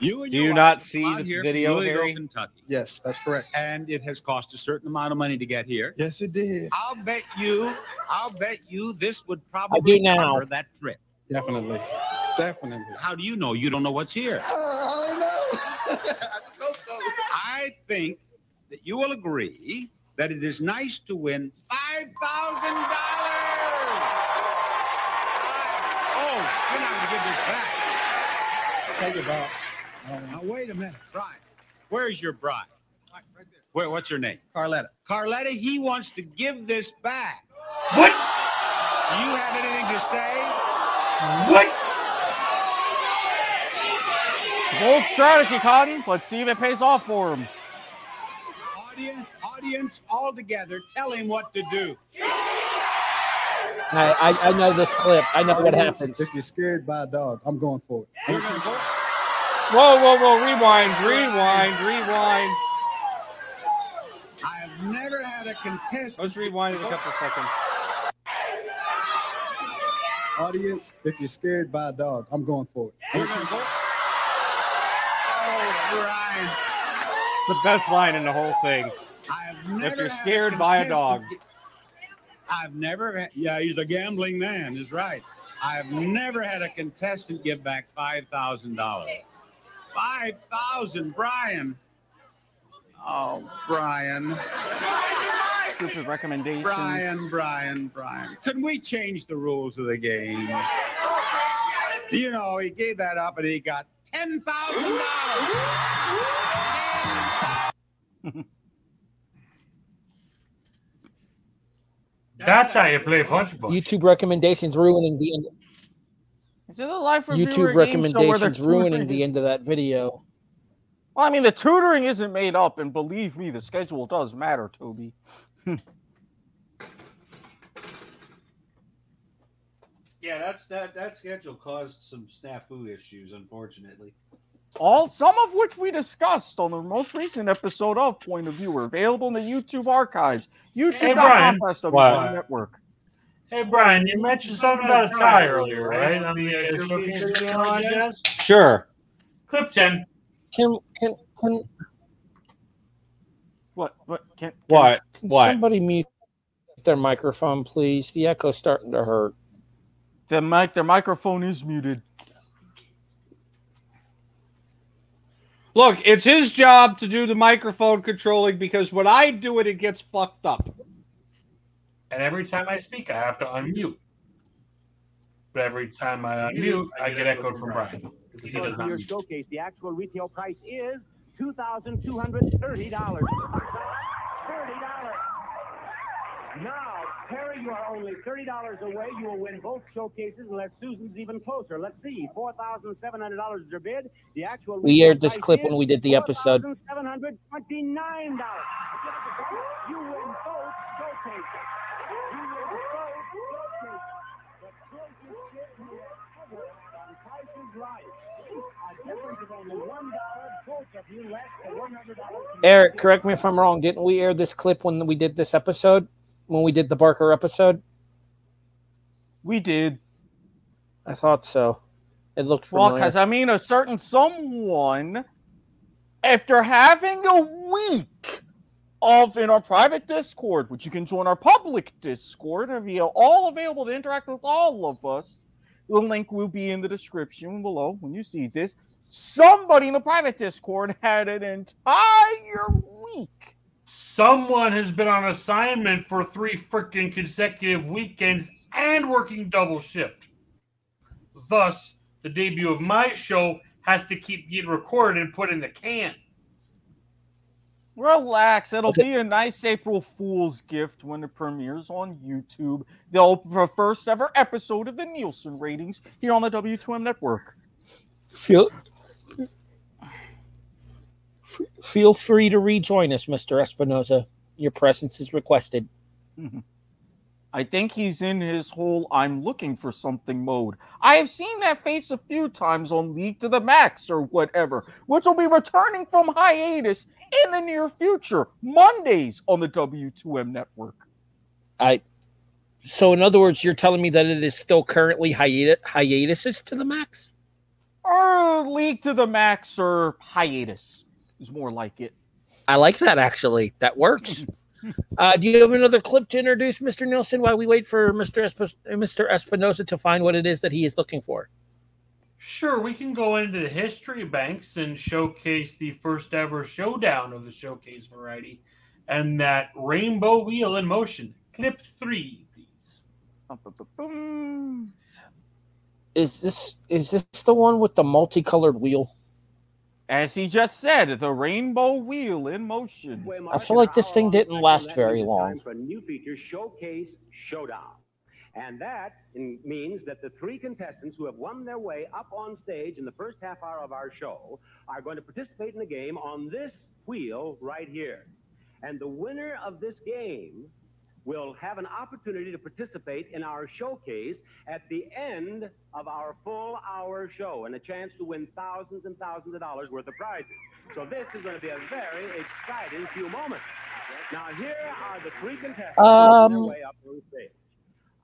S20: You and
S2: Do you not see the
S20: here from
S2: video,
S20: Louisville,
S2: Harry?
S20: Kentucky. Yes, that's correct. And it has cost a certain amount of money to get here. Yes, it did. I'll bet you, I'll bet you this would probably
S3: now.
S20: cover that trip. Definitely. Definitely. How do you know? You don't know what's here.
S6: Uh, I know. I just hope so.
S20: I think that you will agree that it is nice to win five thousand dollars. Oh, you're not going to give this back. Take it back. Now wait a minute, Brian. Where's your bride? Right, right there. Where, what's your name? Carletta. Carletta. He wants to give this back.
S5: What?
S20: Do you have anything to say?
S5: What?
S4: It's a bold strategy, Cotton. Let's see if it pays off for him.
S20: Audience, audience, all together, tell him what to do.
S3: I, I, I know this clip. I know what happens.
S32: If you're scared by a dog, I'm going for it.
S2: Whoa, whoa, whoa! Rewind, rewind, rewind.
S20: I have never had a contestant.
S2: Let's rewind it a couple seconds.
S32: Audience, if you're scared by a dog, I'm going for it.
S20: Brian.
S2: The best line in the whole thing. If you're scared by a dog.
S20: I've never had, yeah, he's a gambling man, is right. I've never had a contestant give back $5,000. 5000 Brian. Oh, Brian.
S4: Stupid recommendations.
S20: Brian, Brian, Brian. Couldn't we change the rules of the game? You know, he gave that up and he got $10,000.
S5: That's how you play punch board.
S3: YouTube recommendations ruining the end.
S4: Is it a life reviewer
S3: YouTube
S4: game show where they're
S3: recommendations ruining the end of that video.
S4: Well, I mean, the tutoring isn't made up, and believe me, the schedule does matter, Toby.
S2: Yeah, that's that. That schedule caused some snafu issues, unfortunately.
S4: All some of which we discussed on the most recent episode of Point of View are available in the YouTube archives.
S5: Brian.
S4: YouTube.com slash network.
S5: Hey, Brian, you mentioned something about a tie earlier, right? On the uh, showcase video on Jazz?
S2: Sure.
S5: Clip 10.
S3: Can can can
S4: What? What? Can,
S2: What?
S3: Can
S2: What?
S3: Somebody mute their microphone, please. The echo's starting to hurt.
S4: The mic, their microphone is muted.
S2: Look, it's his job to do the microphone controlling because when I do it, it gets fucked up.
S5: And every time I speak, I have to unmute. But every time I unmute, I get echoed from Brian. Because he does not.
S12: Your showcase, the actual retail price is $2,230. $30. Now, Perry, you are only thirty dollars away. You will win both showcases unless Susan's even closer. Let's see, four thousand seven hundred dollars is your bid. The actual
S3: We aired this clip when we did the episode.
S12: Seven hundred twenty-nine dollars. You win both showcases. You win both showcases. The closest bid you will on Price Right. A difference of only one dollar. Both of you less one hundred dollars.
S3: Eric, correct me if I'm wrong. Didn't we air this clip when we did this episode? When we did the Barker episode?
S4: We did.
S3: I thought so. It looked
S4: Well, because I mean, a certain someone, after having a week of in our private Discord, which you can join our public Discord, and be all available to interact with all of us. The link will be in the description below when you see this. Somebody in the private Discord had an entire week.
S5: Someone has been on assignment for three freaking consecutive weekends and working double shift. Thus, the debut of my show has to keep getting recorded and put in the can.
S4: Relax, it'll be a nice April Fool's gift when it premieres on YouTube. They'll the first ever episode of the Nielsen ratings here on the W2M network.
S3: Feel feel free to rejoin us, Mr. Espinoza. Your presence is requested. Mm-hmm.
S4: I think he's in his whole I'm looking for something mode. I have seen that face a few times on League to the Max or whatever, which will be returning from hiatus in the near future, Mondays on the W2M network.
S3: I so in other words, you're telling me that it is still currently hiatus hiatuses to the max?
S4: Or League to the Max or hiatus is more like it.
S3: I like that actually. That works. uh, do you have another clip to introduce, Mr. Nielsen, while we wait for Mr. Esp- Mr. Espinoza to find what it is that he is looking for?
S5: Sure, we can go into the history banks and showcase the first ever showdown of the showcase variety and that rainbow wheel in motion. Clip three, please.
S3: Is this is this the one with the multicolored wheel?
S4: As he just said, the rainbow wheel in motion.
S3: I feel like this thing didn't last very long.
S12: for new feature, Showcase Showdown. And that means that the three contestants who have won their way up on stage in the first half hour of our show are going to participate in the game on this wheel right here. And the winner of this game will have an opportunity to participate in our showcase at the end of our full hour show and a chance to win thousands and thousands of dollars worth of prizes. So this is going to be a very exciting few moments. Now here are the three contestants
S3: Um,
S12: their way up on stage.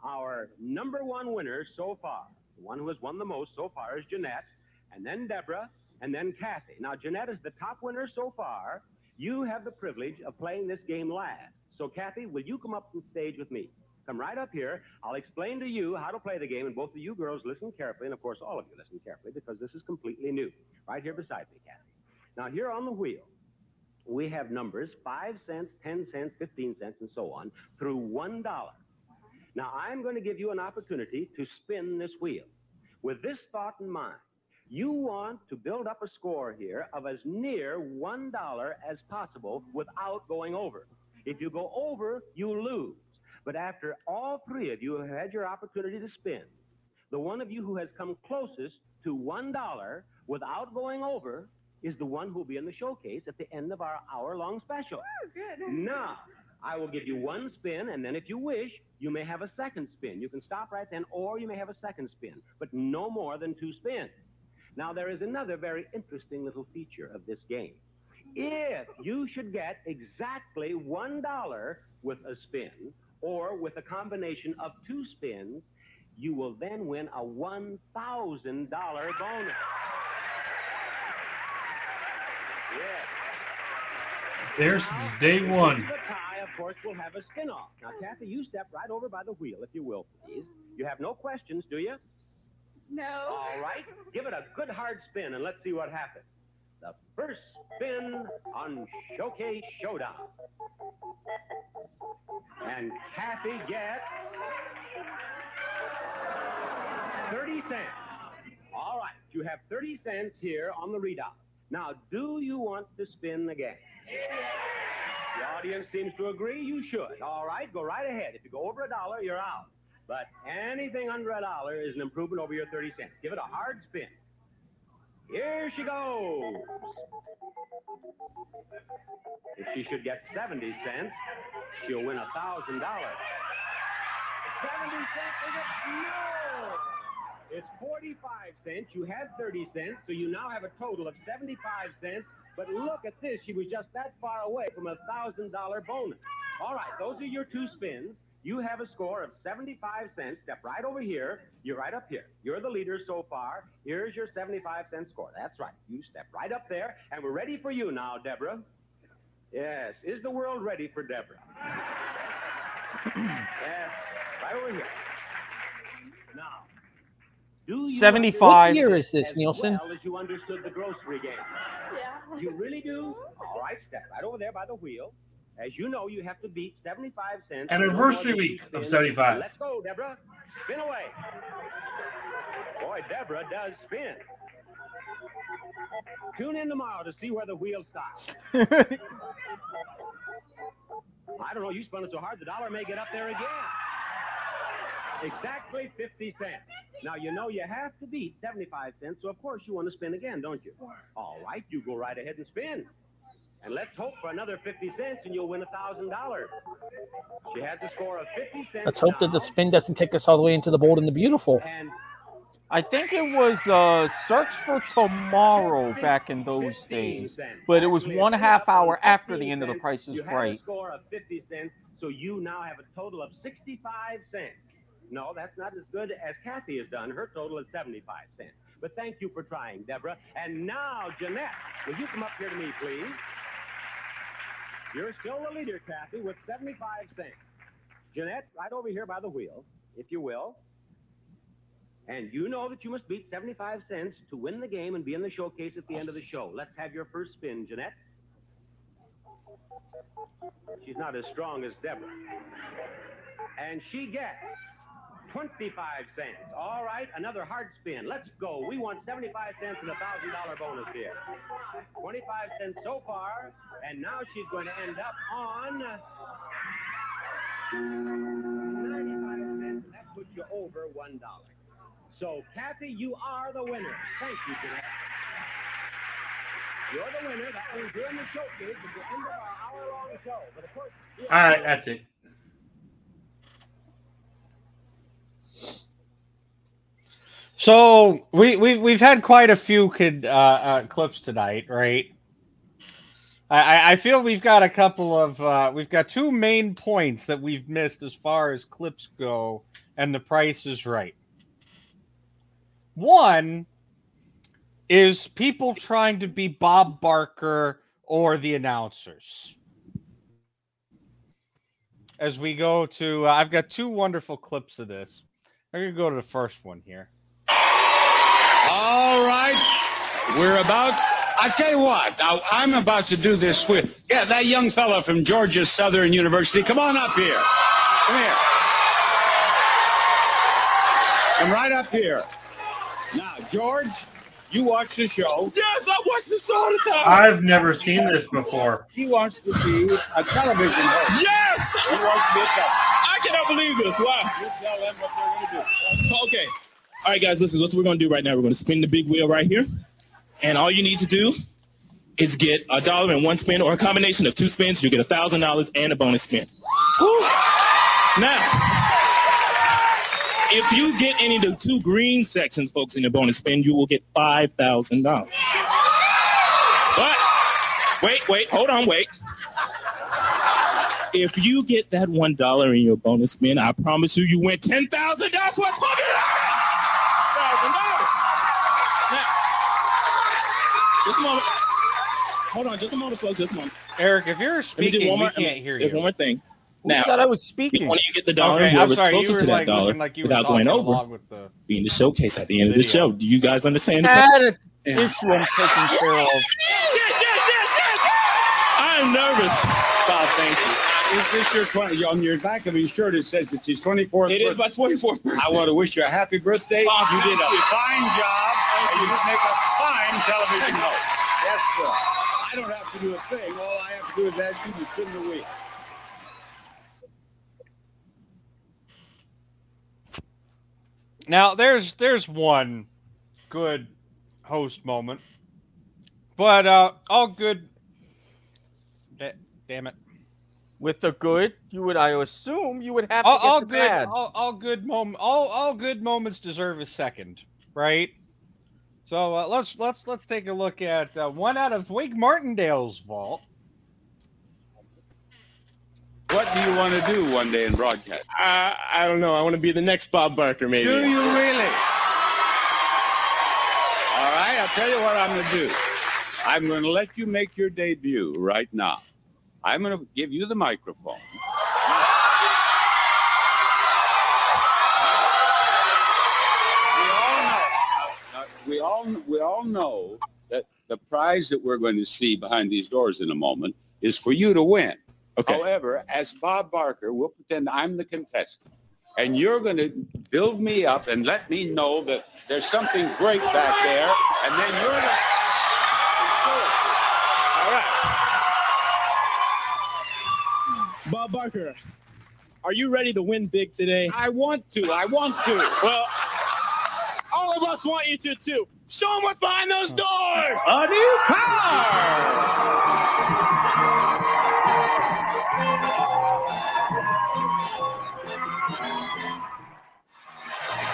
S12: Our number one winner so far, the one who has won the most so far is Jeanette, and then Deborah, and then Kathy. Now Jeanette is the top winner so far. You have the privilege of playing this game last. So Kathy, will you come up to the stage with me? Come right up here. I'll explain to you how to play the game, and both of you girls listen carefully, and of course all of you listen carefully because this is completely new. Right here beside me, Kathy. Now here on the wheel, we have numbers 5 cents, 10 cents, 15 cents, and so on through $1. Now, I'm going to give you an opportunity to spin this wheel. With this thought in mind, you want to build up a score here of as near $1 as possible without going over. If you go over, you lose. But after all three of you have had your opportunity to spin, the one of you who has come closest to $1 without going over is the one who will be in the showcase at the end of our hour long special. Oh, good. Now, I will give you one spin, and then if you wish, you may have a second spin. You can stop right then, or you may have a second spin, but no more than two spins. Now, there is another very interesting little feature of this game. If you should get exactly $1 with a spin, or with a combination of two spins, you will then win a $1,000 bonus. Yes.
S5: There since day one.
S12: The tie, of course, will have a spin off. Now, Kathy, you step right over by the wheel, if you will, please. You have no questions, do you?
S25: No.
S12: All right. Give it a good hard spin and let's see what happens. The first spin on Showcase Showdown. And Kathy gets 30 cents. All right. You have 30 cents here on the readout. Now, do you want to spin game? The audience seems to agree you should. All right, go right ahead. If you go over a dollar, you're out. But anything under a dollar is an improvement over your 30 cents. Give it a hard spin. Here she goes. If she should get 70 cents, she'll win a $1,000. 70 cents is it? No! It's 45 cents. You had 30 cents, so you now have a total of 75 cents. But look at this. She was just that far away from a $1,000 bonus. All right, those are your two spins. You have a score of 75 cents. Step right over here. You're right up here. You're the leader so far. Here's your 75 cent score. That's right. You step right up there, and we're ready for you now, Deborah. Yes. Is the world ready for Deborah? yes. Right over here. Now, do you
S4: 75.
S3: What year is this,
S12: as
S3: Nielsen?
S12: well as you understood the grocery game?
S25: Yeah.
S12: You really do? All right, step right over there by the wheel. As you know, you have to beat 75 cents.
S5: Anniversary
S12: No more than
S5: week of 75.
S12: Let's go, Deborah. Spin away. Boy, Deborah does spin. Tune in tomorrow to see where the wheel stops. I don't know. You spun it so hard, the dollar may get up there again. Exactly 50 cents. Now, you know you have to beat 75 cents, so of course you want to spin again, don't you? All right, you go right ahead and spin. And let's hope for another 50 cents and you'll win $1,000. She has a score of 50 cents.
S3: Let's hope that the spin doesn't take us all the way into the bold and the beautiful.
S12: And
S4: I think it was uh, Search for Tomorrow back in those days, but it was one half hour after the end of The Price is
S12: you have
S4: Right.
S12: a score of 50 cents, so you now have a total of 65 cents. No, that's not as good as Kathy has done. Her total is 75 cents. But thank you for trying, Deborah. And now, Jeanette, will you come up here to me, please? You're still the leader, Kathy, with 75 cents. Jeanette, right over here by the wheel, if you will. And you know that you must beat 75 cents to win the game and be in the showcase at the end of the show. Let's have your first spin, Jeanette. She's not as strong as Deborah. And she gets 25 cents. All right, another hard spin. Let's go. We want 75 cents and a $1,000 bonus here. 25 cents so far, and now she's going to end up on 95 cents, that puts you over $1. So, Kathy, you are the winner. Thank you, Jeanette. You're the winner. That means you're in the showcase at the end of our hour-long show. But of course,
S5: All right, that's it.
S2: So we we we've had quite a few kid, uh, uh, clips tonight, right? I- I, feel we've got a couple of uh, we've got two main points that we've missed as far as clips go, and the price is right. One is people trying to be Bob Barker or the announcers. As we go to, uh, I've got two wonderful clips of this. I'm gonna go to the first one here.
S20: All right. We're about. I tell you what, now, I'm about to do this with. Yeah, that young fella from Georgia Southern University. Come on up here. Come here. Come right up here. Now, George, you watch the show.
S33: Yes, I watch this all the time.
S5: I've never seen this before.
S20: He wants to be a television host.
S33: Yes!
S20: He wants to be a television.
S33: I cannot believe this. Wow.
S20: You tell them what they're going to do.
S33: Okay. All right, guys, listen. What we're going to do right now, we're going to spin the big wheel right here. And all you need to do is get a dollar in one spin or a combination of two spins. You get a $1,000 and a bonus spin. Woo. Now, if you get any of the two green sections, folks, in the bonus spin, you will get $5,000. But wait, wait, hold on, wait. If you get that one dollar in your bonus spin, I promise you, you win ten thousand. That's what's going Thousand just a moment. hold on, just a moment, folks. Just a moment.
S2: Eric, if you're speaking,
S33: do one
S2: we can't hear you.
S33: There's one more thing.
S4: Who
S33: Now,
S4: said I was speaking?
S33: when you get the dollar,
S2: Okay, I'm
S33: whoever's
S2: sorry, you
S33: closest
S2: were
S33: to that
S2: like
S33: dollar,
S2: like
S33: without going over,
S2: the
S33: being the showcase at the end of the show. Do you guys understand? the
S4: Had an issue I'm taking care of.
S33: I'm nervous. Bob, thank you.
S20: Is this your 20? On your back of your shirt, it says it's his 24th
S33: It is my 24th birthday.
S20: I want to wish you a happy birthday.
S33: Bob,
S20: you did a
S33: you.
S20: fine job. and you just make a fine television host. Yes, sir. I don't have to do a thing. All I have to do is ask you to spin the wheel.
S2: Now there's there's one good host moment, but uh, all good. Da- damn it!
S4: With the good, you would I assume you would have
S2: All,
S4: get
S2: all
S4: the
S2: good,
S4: bad.
S2: all, all good moment, all all good moments deserve a second, right? So uh, let's let's let's take a look at uh, one out of Wink Martindale's vault.
S20: What do you want to do one day in broadcast?
S33: I, I don't know. I want to be the next Bob Barker, maybe.
S20: Do you really? All right, I'll tell you what I'm going to do. I'm going to let you make your debut right now. I'm going to give you the microphone. We all know, uh, uh, we all, we all know that the prize that we're going to see behind these doors in a moment is for you to win. Okay. However, as Bob Barker, we'll pretend I'm the contestant. And you're going to build me up and let me know that there's something great back there. And then you're going to. All right.
S33: Bob Barker, are you ready to win big today?
S20: I want to. I want to.
S33: Well, all of us want you to too. Show them what's behind those doors.
S4: A new car.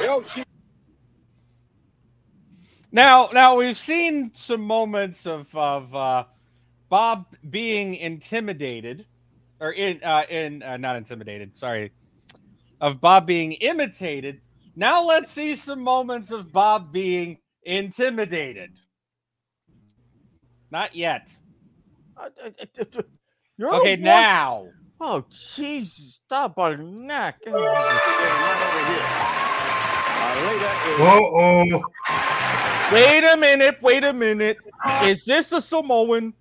S20: Yo, she-
S2: Now, now we've seen some moments of of uh, Bob being intimidated, or in uh, in uh, not intimidated. Sorry, of Bob being imitated. Now let's see some moments of Bob being intimidated. Not yet.
S4: You're
S2: Okay,
S4: one-
S2: now.
S4: Oh, jeez. Stop our neck.
S5: Whoa,
S4: Wait a minute. Wait a minute. Is this a Samoan?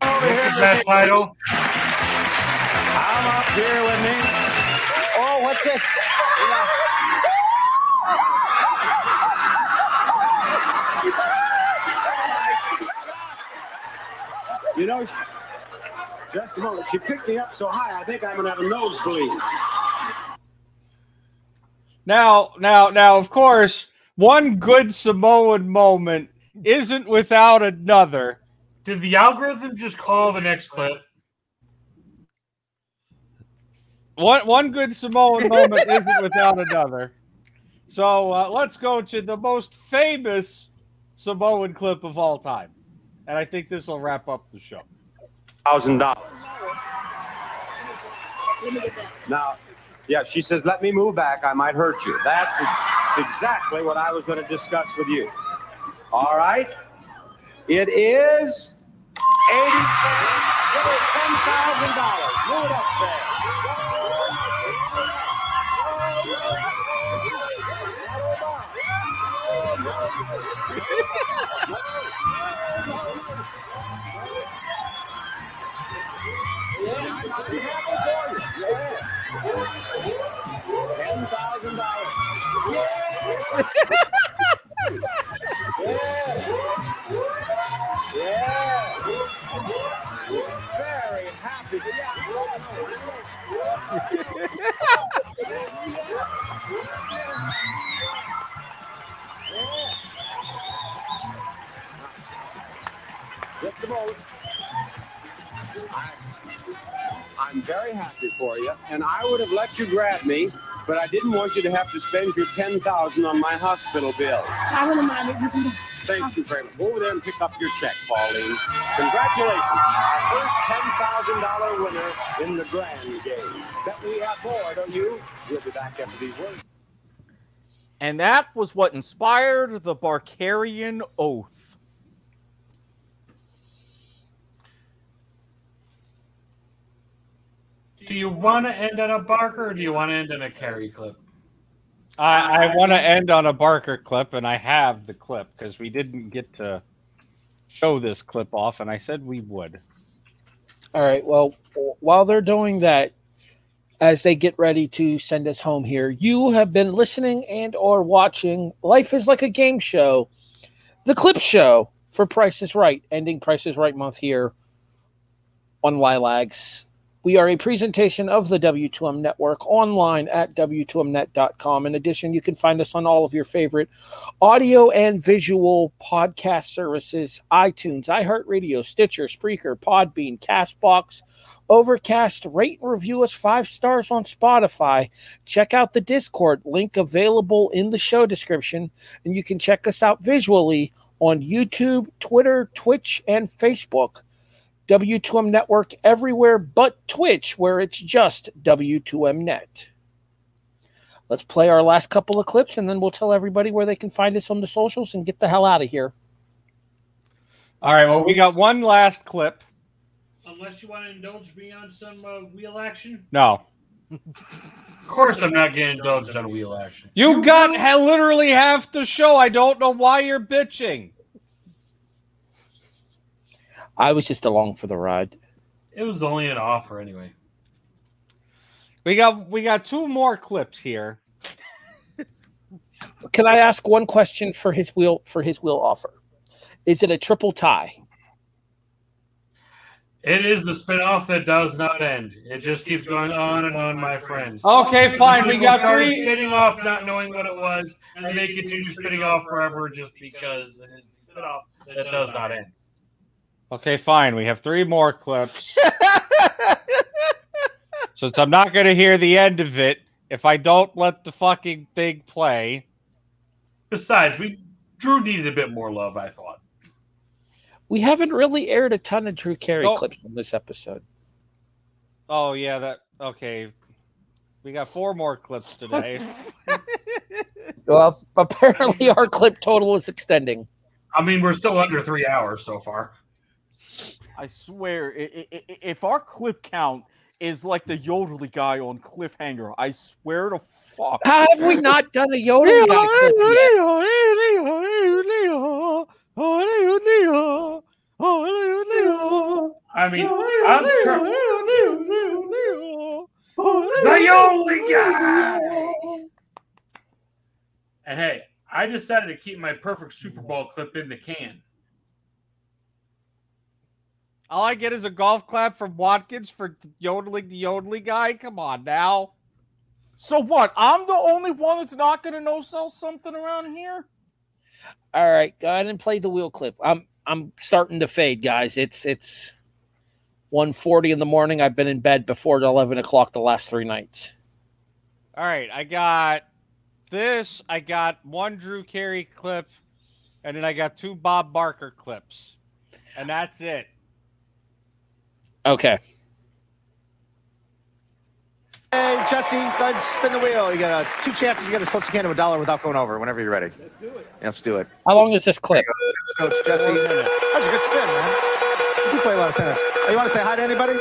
S5: that title.
S13: I'm up here with me. Oh, what's it? You know, she, just a moment. She picked me up so high, I think I'm going to have a nosebleed.
S2: Now, now, now, of course, one good Samoan moment isn't without another.
S5: Did the algorithm just call the next clip?
S2: One one good Samoan moment isn't without another. So uh, let's go to the most famous Samoan clip of all time, and I think this will wrap up the show.
S13: Thousand dollars. Now, yeah, she says, let me move back. I might hurt you. That's, that's exactly what I was going to discuss with you. All right? It is 80 Give her $10,000. Move it up there. Ten thousand dollars. Yeah. Just a moment. I, I'm very happy for you, and I would have let you grab me, but I didn't want you to have to spend your ten thousand on my hospital bill.
S25: I wouldn't mind it. You can
S13: Thank you very much. Go over there and pick up your check, Pauline. Congratulations, our first ten thousand dollar winner in the grand game. Bet we have more, don't you? We'll be back after these words.
S4: And that was what inspired the Barkarian Oath.
S5: Do you want to end on a Barker or do you want to end on a Carey clip?
S2: I, I want to end on a Barker clip, and I have the clip because we didn't get to show this clip off, and I said we would.
S3: All right. Well, while they're doing that, as they get ready to send us home here, you have been listening and or watching Life is Like a Game Show, the clip show for Price is Right, ending Price is Right month here on Lilags. We are a presentation of the W2M network online at W2Mnet.com. In addition, you can find us on all of your favorite audio and visual podcast services iTunes, iHeartRadio, Stitcher, Spreaker, Podbean, Castbox, Overcast. Rate and review us five stars on Spotify. Check out the Discord, link available in the show description. And you can check us out visually on YouTube, Twitter, Twitch, and Facebook. W2M Network everywhere but Twitch, where it's just W2M Net. Let's play our last couple of clips and then we'll tell everybody where they can find us on the socials and get the hell out of here.
S2: All right. Well, we got one last clip.
S5: Unless you want to indulge me on some uh, wheel action.
S2: No.
S5: Of course, I'm not getting indulged on wheel action.
S2: You got literally half the show. I don't know why you're bitching.
S3: I was just along for the ride.
S5: It was only an offer anyway.
S2: We got we got two more clips here.
S3: Can I ask one question for his wheel for his wheel offer? Is it a triple tie?
S5: It is the spinoff that does not end. It just keeps going on and on, my friends.
S2: Okay, fine. We got
S5: started
S2: three.
S5: spinning off, not knowing what it was, and they continue spinning off forever just because it is a spinoff that does not end.
S2: Okay, fine. We have three more clips. Since I'm not going to hear the end of it if I don't let the fucking thing play.
S5: Besides, we Drew needed a bit more love. I thought.
S3: We haven't really aired a ton of Drew Carey
S2: Nope.
S3: clips on this episode.
S2: Oh yeah, that okay. We got four more clips today.
S3: Well, apparently our clip total is extending.
S5: I mean, we're still under three hours so far.
S4: I swear, i- i- i- if our clip count is like the Yodelly guy on Cliffhanger, I swear to fuck.
S3: How have we not done a Yoda guy clip yet?
S5: I mean, I'm trying. The only guy. And hey, I decided to keep my perfect Super Bowl clip in the can.
S2: All I get is a golf clap from Watkins for yodeling the yodeling guy. Come on now.
S4: So what? I'm the only one that's not going to know sell something around here.
S3: All right, go ahead and play the wheel clip. I'm I'm starting to fade, guys. It's it's 1.40 in the morning. I've been in bed before 11 o'clock the last three nights.
S2: All right, I got this. I got one Drew Carey clip, and then I got two Bob Barker clips, and that's it.
S3: Okay.
S6: Hey, Jesse, go ahead and spin the wheel. You got uh, two chances. You got as close as you can to a dollar without going over. Whenever you're ready. Let's do it. Let's do it.
S3: How long is this clip?
S6: Coach Jesse. That's a good spin, man. You play a lot of tennis. Oh, you want to say hi to anybody?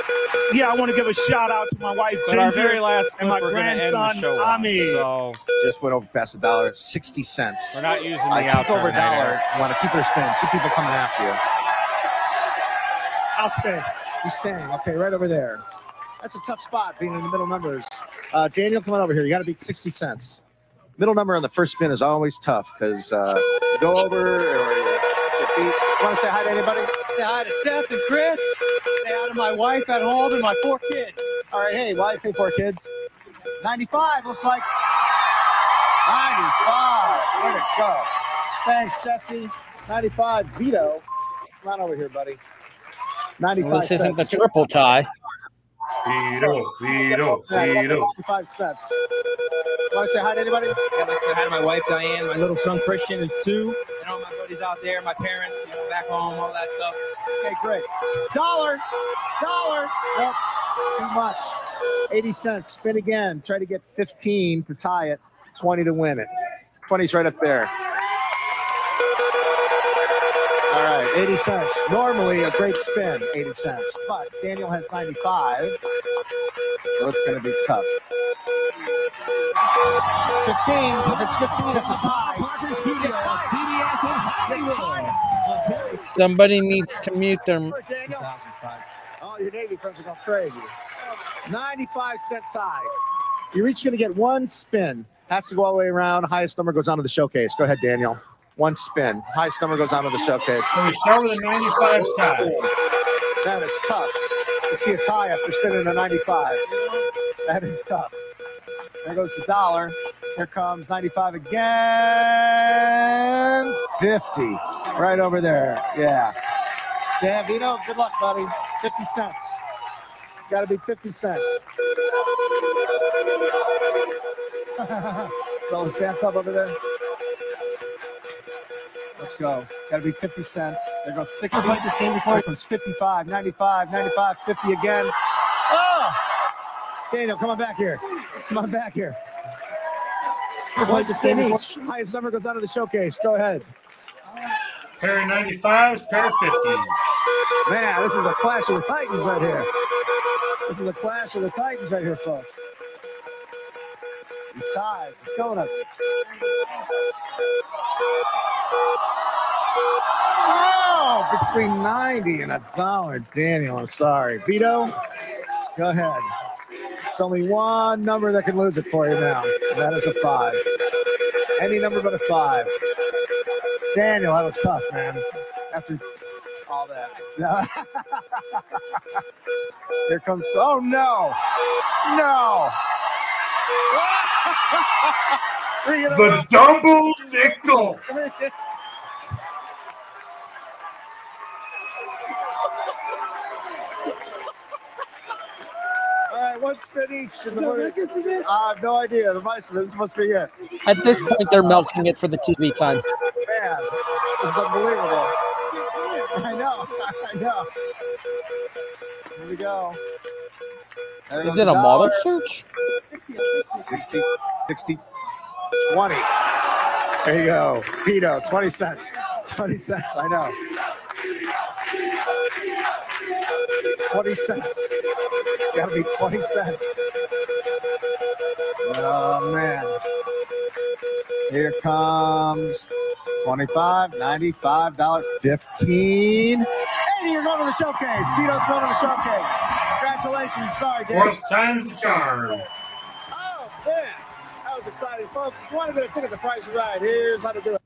S30: Yeah, I want to give a shout out to my wife
S2: But our very last
S30: and my
S2: we're going to end the
S30: grandson
S2: show
S30: Ami.
S2: So
S6: Just went over past the dollar, sixty cents.
S2: we're not using the
S6: I keep
S2: outro
S6: over a dollar. You want to keep it or spin? Two people coming after you.
S30: I'll stay.
S6: He's staying. Okay, right over there. That's a tough spot being in the middle numbers. Uh, Daniel, come on over here. You got to beat 60 cents. Middle number on the first spin is always tough because uh, you go over or beat. Want to say hi to anybody?
S14: Say hi to Seth and Chris. Say hi to my wife at home and my four kids.
S6: All right, hey, wife, hey, four kids. 95 looks like 95. Where'd it go? Thanks, Jesse. 95, Vito. Come on over here, buddy. 95
S3: Well, this isn't the triple tie.
S5: Vito, Vito, Vito.
S6: 95 cents. Want to say hi to anybody?
S14: Yeah, I'd like to say hi to my wife Diane, my little son Christian is two, and all my buddies out there, my parents, you know, back home, all that stuff.
S6: Okay, great. Dollar, dollar. Nope, too much. 80 cents. Spin again. Try to get 15 to tie it, 20 to win it. 20's right up there. All right, 80 cents. Normally a great spin, 80 cents. But Daniel has 95. so it's going to be tough. 15. If it's 15, it's a tie.
S34: Barker Studio at CBS in Hollywood.
S3: Somebody needs to mute them.
S6: Oh, your Navy friends are going crazy. 95 cent tie. You're each going to get one spin. Has to go all the way around. Highest number goes on to the showcase. Go ahead, Daniel. One spin. Highest number goes on to the showcase.
S5: So we start with a 95 tie.
S6: That is tough to see a tie after spinning a 95. That is tough. There goes the dollar. Here comes 95 again. 50. Right over there. Yeah. Yeah, Vito, good luck, buddy. 50 cents. Got to be 50 cents. Fellas fan club over there. Let's go. Got to be 50 cents. There goes 60. Played this game before. It was 55, 95, 95, 50 again. Oh! Daniel, come on back here. Come on back here. Played this game before. Highest number goes out of the showcase. Go ahead.
S5: Pair of 95s, pair of 50s.
S6: Man, this is the clash of the Titans right here. This is the clash of the Titans right here, folks. These ties are killing us. Oh, between 90 and a dollar. Daniel, I'm sorry. Vito, go ahead. It's only one number that can lose it for you now. That is a five. Any number but a five. Daniel, that was tough, man. After all that. Here comes. Oh no! No!
S5: The double nickel.
S6: All right, one spin each. And the I have no idea. The vice this must be it.
S3: At this point, they're milking it for the TV time.
S6: Man, this is unbelievable. I know. I know. Here we go. There
S3: Is
S6: goes
S3: it
S6: the
S3: a model search?
S6: 60, 60, 20. There you go. Vito, 20 cents. 20 cents, I know. 20 cents. Gotta be 20 cents. Oh, man. Here comes 25, 95, dollar 15. 80, you're going to the showcase. Vito's going to the showcase. Congratulations. Sorry, Dave.
S5: Fourth time's the charm.
S6: Folks. If you want to get a ticket, the price is right. Here's how to do it.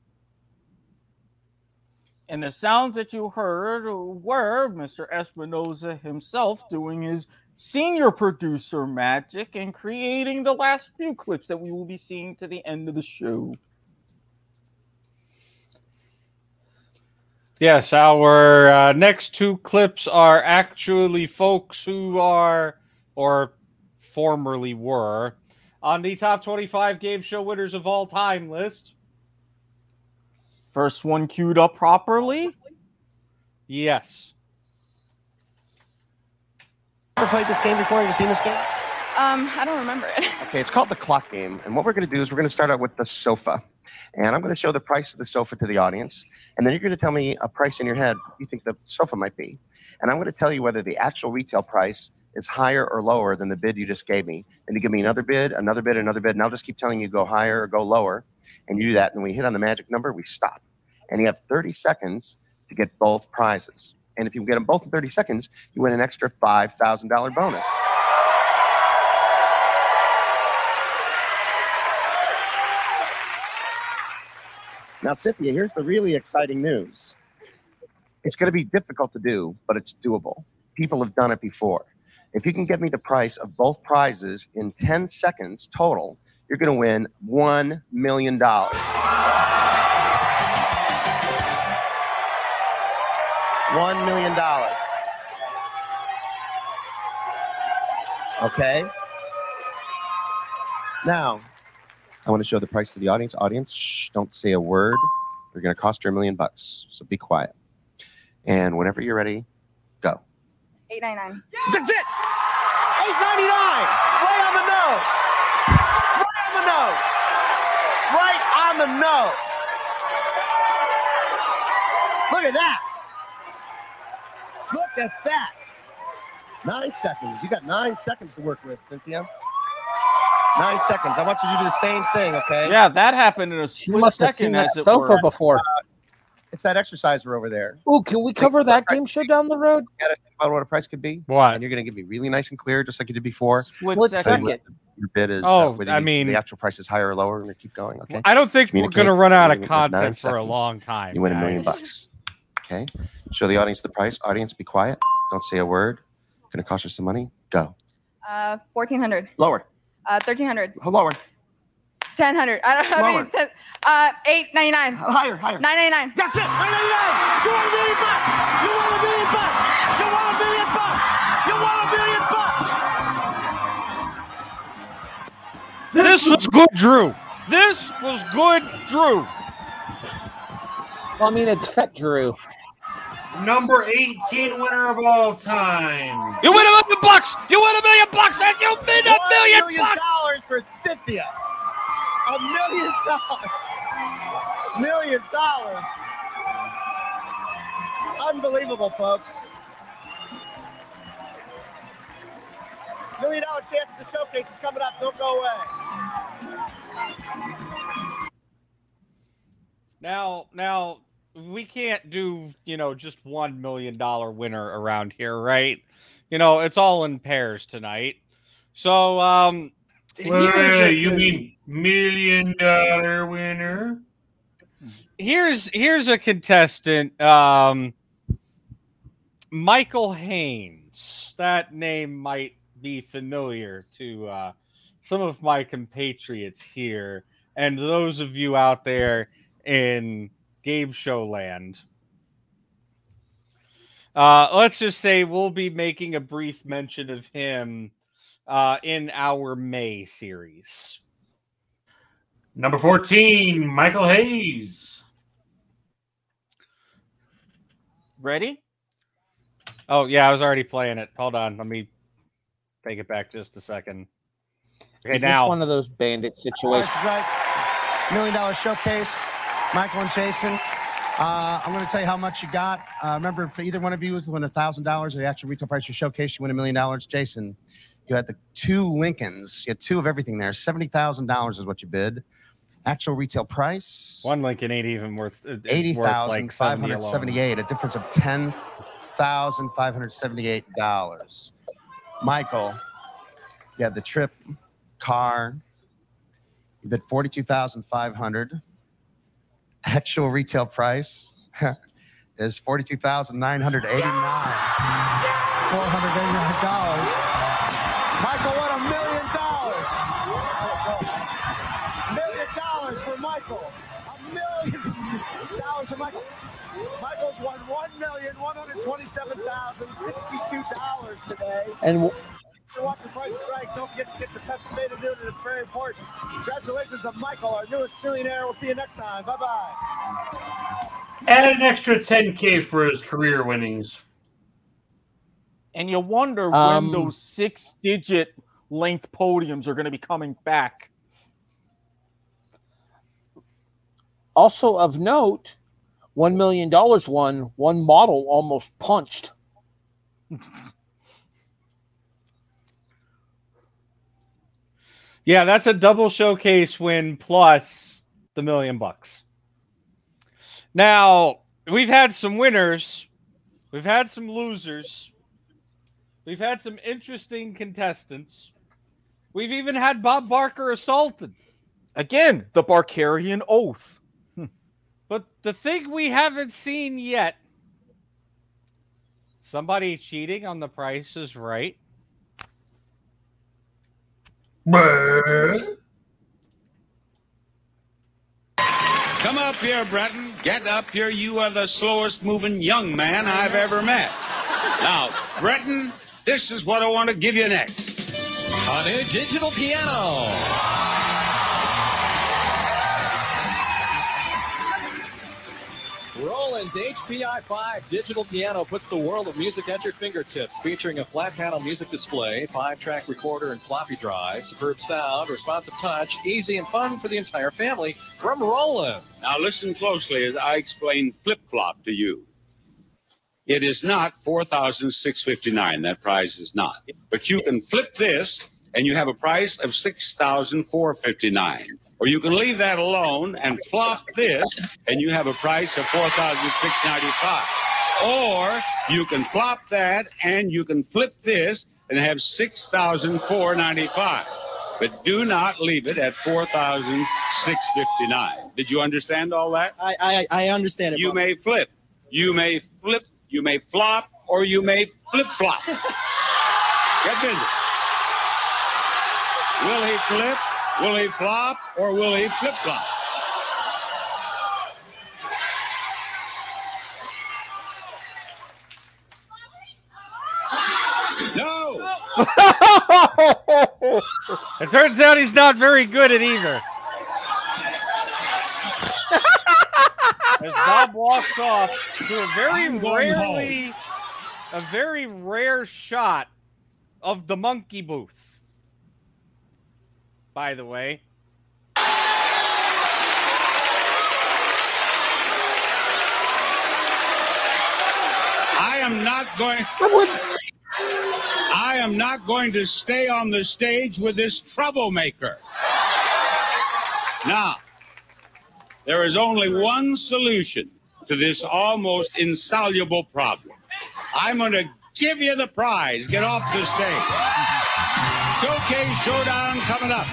S28: And the sounds that you heard were Mr. Espinoza himself doing his senior producer magic and creating the last few clips that we will be seeing to the end of the show.
S2: Yes, our uh, next two clips are actually folks who are, or formerly were, on the top 25 game show winners of all time list.
S28: First one queued up properly.
S2: Yes.
S6: Ever played this game before? Have you seen this game?
S35: Um, I don't remember it.
S6: Okay, it's called the clock game. And what we're going to do is we're going to start out with the sofa. And I'm going to show the price of the sofa to the audience. And then you're going to tell me a price in your head you think the sofa might be. And I'm going to tell you whether the actual retail price is higher or lower than the bid you just gave me. And you give me another bid, another bid, another bid. And I'll just keep telling you go higher or go lower. And you do that. And we hit on the magic number, we stop. And you have 30 seconds to get both prizes. And if you get them both in 30 seconds, you win an extra $5,000 bonus. Now, Cynthia, here's the really exciting news. It's going to be difficult to do, but it's doable. People have done it before. If you can get me the price of both prizes in 10 seconds total, you're going to win $1 million. $1 million. Okay? Now, I want to show the price to the audience. Audience, shh, don't say a word. They're going to cost you a million bucks, so be quiet. And whenever you're ready.
S35: Eight nine nine.
S6: That's it. Eight ninety nine. Right on the nose. Right on the nose. Right on the nose. Look at that. Look at that. Nine seconds. You got nine seconds to work with, Cynthia. Nine seconds. I want you to do the same thing, okay?
S28: Yeah, that happened in a
S3: She
S28: split
S3: must have
S28: second.
S3: seen that
S28: as it
S3: sofa
S28: were.
S3: before.
S6: It's that exerciser over there.
S3: Oh, can we cover that game show down the road?
S6: Got to think about what a price could be.
S2: What?
S6: And you're going to give me really nice and clear, just like you did before.
S28: Split
S3: What
S28: second.
S3: second?
S6: Your bid is.
S2: Oh,
S6: uh, whether
S2: I
S6: you-
S2: mean-
S6: the actual price is higher or lower, and we keep going. Okay.
S2: I don't think we're going to run out of
S6: You're gonna get nine
S2: content for a long time.
S6: You win a million bucks. Okay. Show the audience the price. Audience, be quiet. Don't say a word. Going to cost you some money. Go.
S35: Uh, 1400.
S6: Lower.
S35: Uh, 1300.
S6: Lower.
S35: 1000. I don't I
S6: Lower.
S35: mean, 10, uh, 899.
S6: Higher, higher.
S35: 999.
S6: That's it.
S36: 999. You want a million bucks? You want a million bucks? You want a million bucks? You want a million bucks?
S2: This was good, Drew. This was good, Drew.
S3: Well, I mean, it's Fet Drew.
S5: Number 18 winner of all time.
S2: You win a million bucks. You win a million bucks, and you win a
S6: One
S2: million
S6: million
S2: bucks.
S6: dollars for Cynthia. A million dollars. Million dollars. Unbelievable, folks. Million dollar chance at the showcase is coming up. Don't go away.
S2: Now, now we can't do you know just one million dollar winner around here, right? You know, it's all in pairs tonight. So, um,
S5: Wait,
S2: here's
S5: wait, wait, you mean million dollar winner?
S2: here's here's a contestant um michael haynes that name might be familiar to uh some of my compatriots here and those of you out there in game show land uh let's just say we'll be making a brief mention of him uh in our may series
S5: Number 14, Michael Hayes.
S2: Ready? Oh yeah, I was already playing it. Hold on, let me take it back just a second. Okay,
S3: Is
S2: now
S3: this one of those bandit situations?
S6: Right. Million dollar showcase. Michael and Jason. Uh, I'm going to tell you how much you got. Uh, remember, for either one of you, to win a thousand dollars, or the actual retail price of your showcase, you win a million dollars. Jason, you had the two Lincolns. You had two of everything there. Seventy thousand dollars is what you bid. Actual retail price
S2: one Lincoln ain't even worth uh, is
S6: eighty thousand
S2: like
S6: five
S2: 70
S6: hundred seventy-eight. A difference of ten thousand five hundred seventy-eight dollars. Michael, you had the trip car. You bid forty-two thousand five hundred. Actual retail price is forty-two thousand nine hundred eighty-nine. Four hundred eighty-nine dollars. Michael won a million dollars. Million dollars for Michael. A million dollars for Michael. Michael's won one million one hundred twenty-seven thousand sixty-two dollars today.
S3: And w-
S6: So watching Price is Right. Don't forget to get the Pepsi Beta Noonan. It's very important. Congratulations to Michael, our newest millionaire. We'll see you next time. Bye bye.
S5: Add an extra 10K for his career winnings.
S28: And you wonder
S3: Um,
S28: when those six digit length podiums are going to be coming back.
S3: also of note, one million dollars won. One model almost punched.
S2: Yeah, that's a double showcase win plus the million bucks. Now, we've had some winners, we've had some losers, we've had some interesting contestants. We've even had Bob Barker assaulted.
S28: Again, the Barkarian oath.
S2: But the thing we haven't seen yet somebody cheating on the price is right.
S37: Come up here, Breton. Get up here. You are the slowest moving young man I've ever met. Now, Breton, this is what I want to give you next.
S23: A new digital piano. Roland's HPI 5 digital piano puts the world of music at your fingertips, featuring a flat panel music display, five track recorder, and floppy drive. Superb sound, responsive touch, easy and fun for the entire family from Roland.
S37: Now, listen closely as I explain flip flop to you.
S20: It is not 4,659. That prize is not. But you can flip this and you have a price of 6,459. Or you can leave that alone and flop this and you have a price of 4,695. Or you can flop that and you can flip this and have 6,495. But do not leave it at 4,659. Did you understand all that?
S13: I I, I understand it.
S20: You
S13: Bob.
S20: may flip. You may flip. You may flop, or you may flip flop. Get busy. Will he flip? Will he flop? Or will he flip flop? No.
S2: it turns out he's not very good at either. As Bob walks off to a very rarely, a very rare shot of the monkey booth. By the way,
S20: I am not going. I am not going to stay on the stage with this troublemaker. Now, there is only one solution to this almost insoluble problem. I'm going to give you the prize. Get off the stage. Showcase Showdown coming up.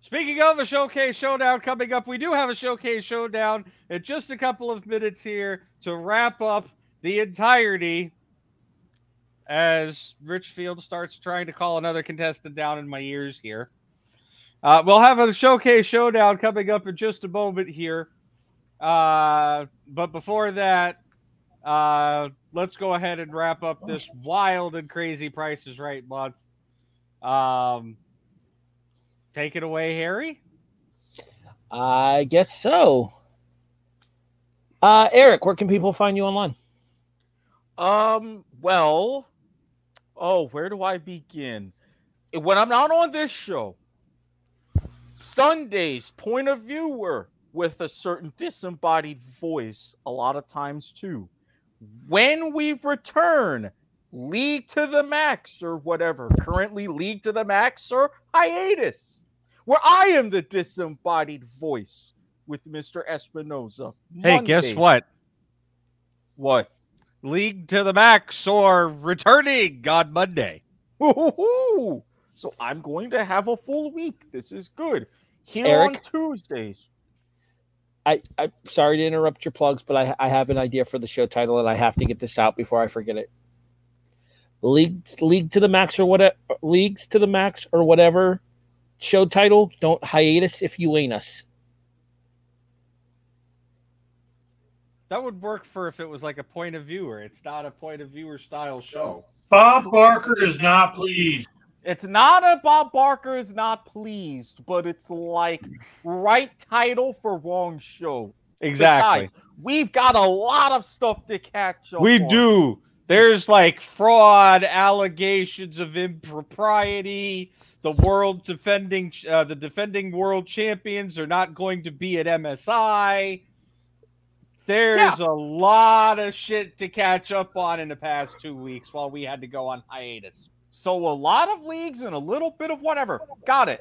S2: Speaking of a showcase showdown coming up, we do have a showcase showdown in just a couple of minutes here to wrap up the entirety as Richfield starts trying to call another contestant down in my ears here. Uh, we'll have a showcase showdown coming up in just a moment here. Uh, but before that, uh, let's go ahead and wrap up this wild and crazy prices right month. Um, take it away, Harry.
S3: I guess so. Uh, Eric, where can people find you online?
S4: Um, well, oh, where do I begin? When I'm not on this show, Sunday's point of viewer with a certain disembodied voice, a lot of times too. When we return, League to the Max or whatever, currently League to the Max or hiatus, where I am the disembodied voice with Mr. Espinoza.
S2: Hey, guess what?
S4: What?
S2: League to the max or returning on Monday.
S4: Woo-hoo-hoo. So I'm going to have a full week. This is good. Here
S3: Eric?
S4: on Tuesdays.
S3: I, I'm sorry to interrupt your plugs, but I, I have an idea for the show title, and I have to get this out before I forget it. League, league to the max or whatever, leagues to the max or whatever. Show title: Don't hiatus if you ain't us.
S2: That would work for if it was like a point of viewer. It's not a point of viewer style show.
S5: Bob Barker is not pleased.
S4: It's not a Bob Barker is not pleased, but it's like right title for wrong show.
S2: Exactly.
S4: Besides, we've got a lot of stuff to catch up.
S2: We
S4: on.
S2: do. There's like fraud, allegations of impropriety. The world defending, uh, the defending world champions are not going to be at MSI. There's a lot of shit to catch up on in the past two weeks while we had to go on hiatus.
S4: So a lot of leagues and a little bit of whatever. Got it.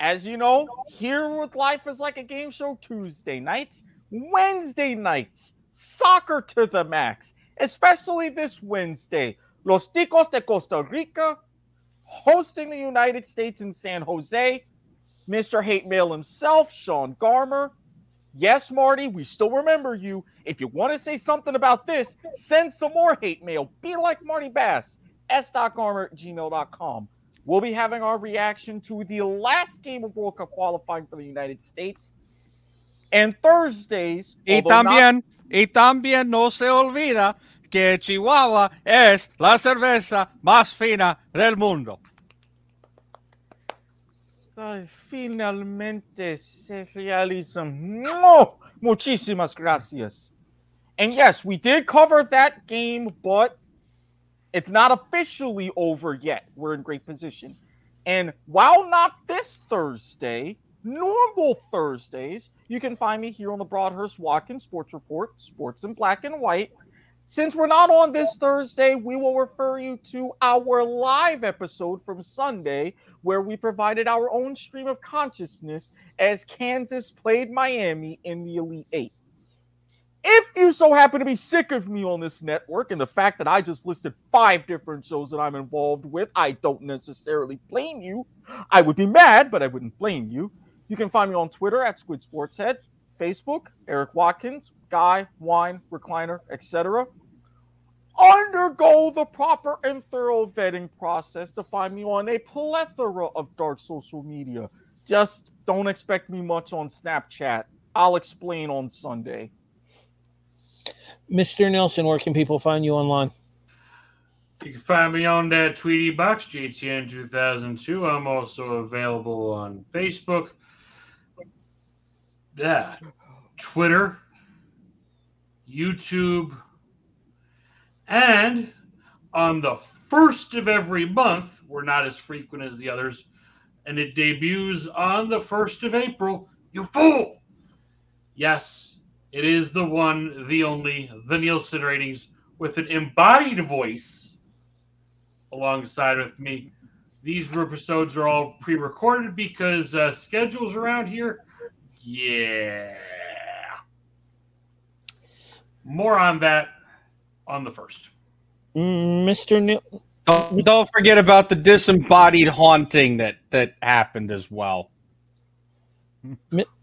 S4: As you know, here with Life is Like a Game Show Tuesday nights, Wednesday nights, soccer to the max, especially this Wednesday. Los Ticos de Costa Rica hosting the United States in San Jose. Mr. Hate Mail himself, Sean Garmer. Yes, Marty, we still remember you. If you want to say something about this, send some more hate mail. Be like Marty Bass at gmail.com. We'll be having our reaction to the last game of World Cup qualifying for the United States. And Thursdays.
S2: Y
S4: although not-
S2: también, y también no se olvida que Chihuahua es la cerveza más fina del mundo.
S4: Ay, finalmente se realiza. No, muchísimas gracias. And yes, we did cover that game, but it's not officially over yet. We're in great position. And while not this Thursday, normal Thursdays, you can find me here on the Broadhurst Watkins Sports Report, Sports in Black and White. Since we're not on this Thursday, we will refer you to our live episode from Sunday, where we provided our own stream of consciousness as Kansas played Miami in the Elite Eight. If you so happen to be sick of me on this network and the fact that I just listed five different shows that I'm involved with, I don't necessarily blame you. I would be mad, but I wouldn't blame you. You can find me on Twitter at Squid Sportshead, Facebook, Eric Watkins, Guy, Wine, Recliner, etc. Undergo the proper and thorough vetting process to find me on a plethora of dark social media. Just don't expect me much on Snapchat. I'll explain on Sunday.
S3: Mr. Nielsen, where can people find you online?
S5: You can find me on that Tweety Box GTN 2002. I'm also available on Facebook, that Twitter, YouTube, and on the first of every month, we're not as frequent as the others, and it debuts on the first of April. You fool! Yes, it is the one, the only, the Nielsen ratings with an embodied voice alongside with me. These episodes are all pre-recorded because uh, schedules around here. Yeah. More on that on the first.
S3: Mr. Neil.
S2: Don't, don't forget about the disembodied haunting that that happened as well.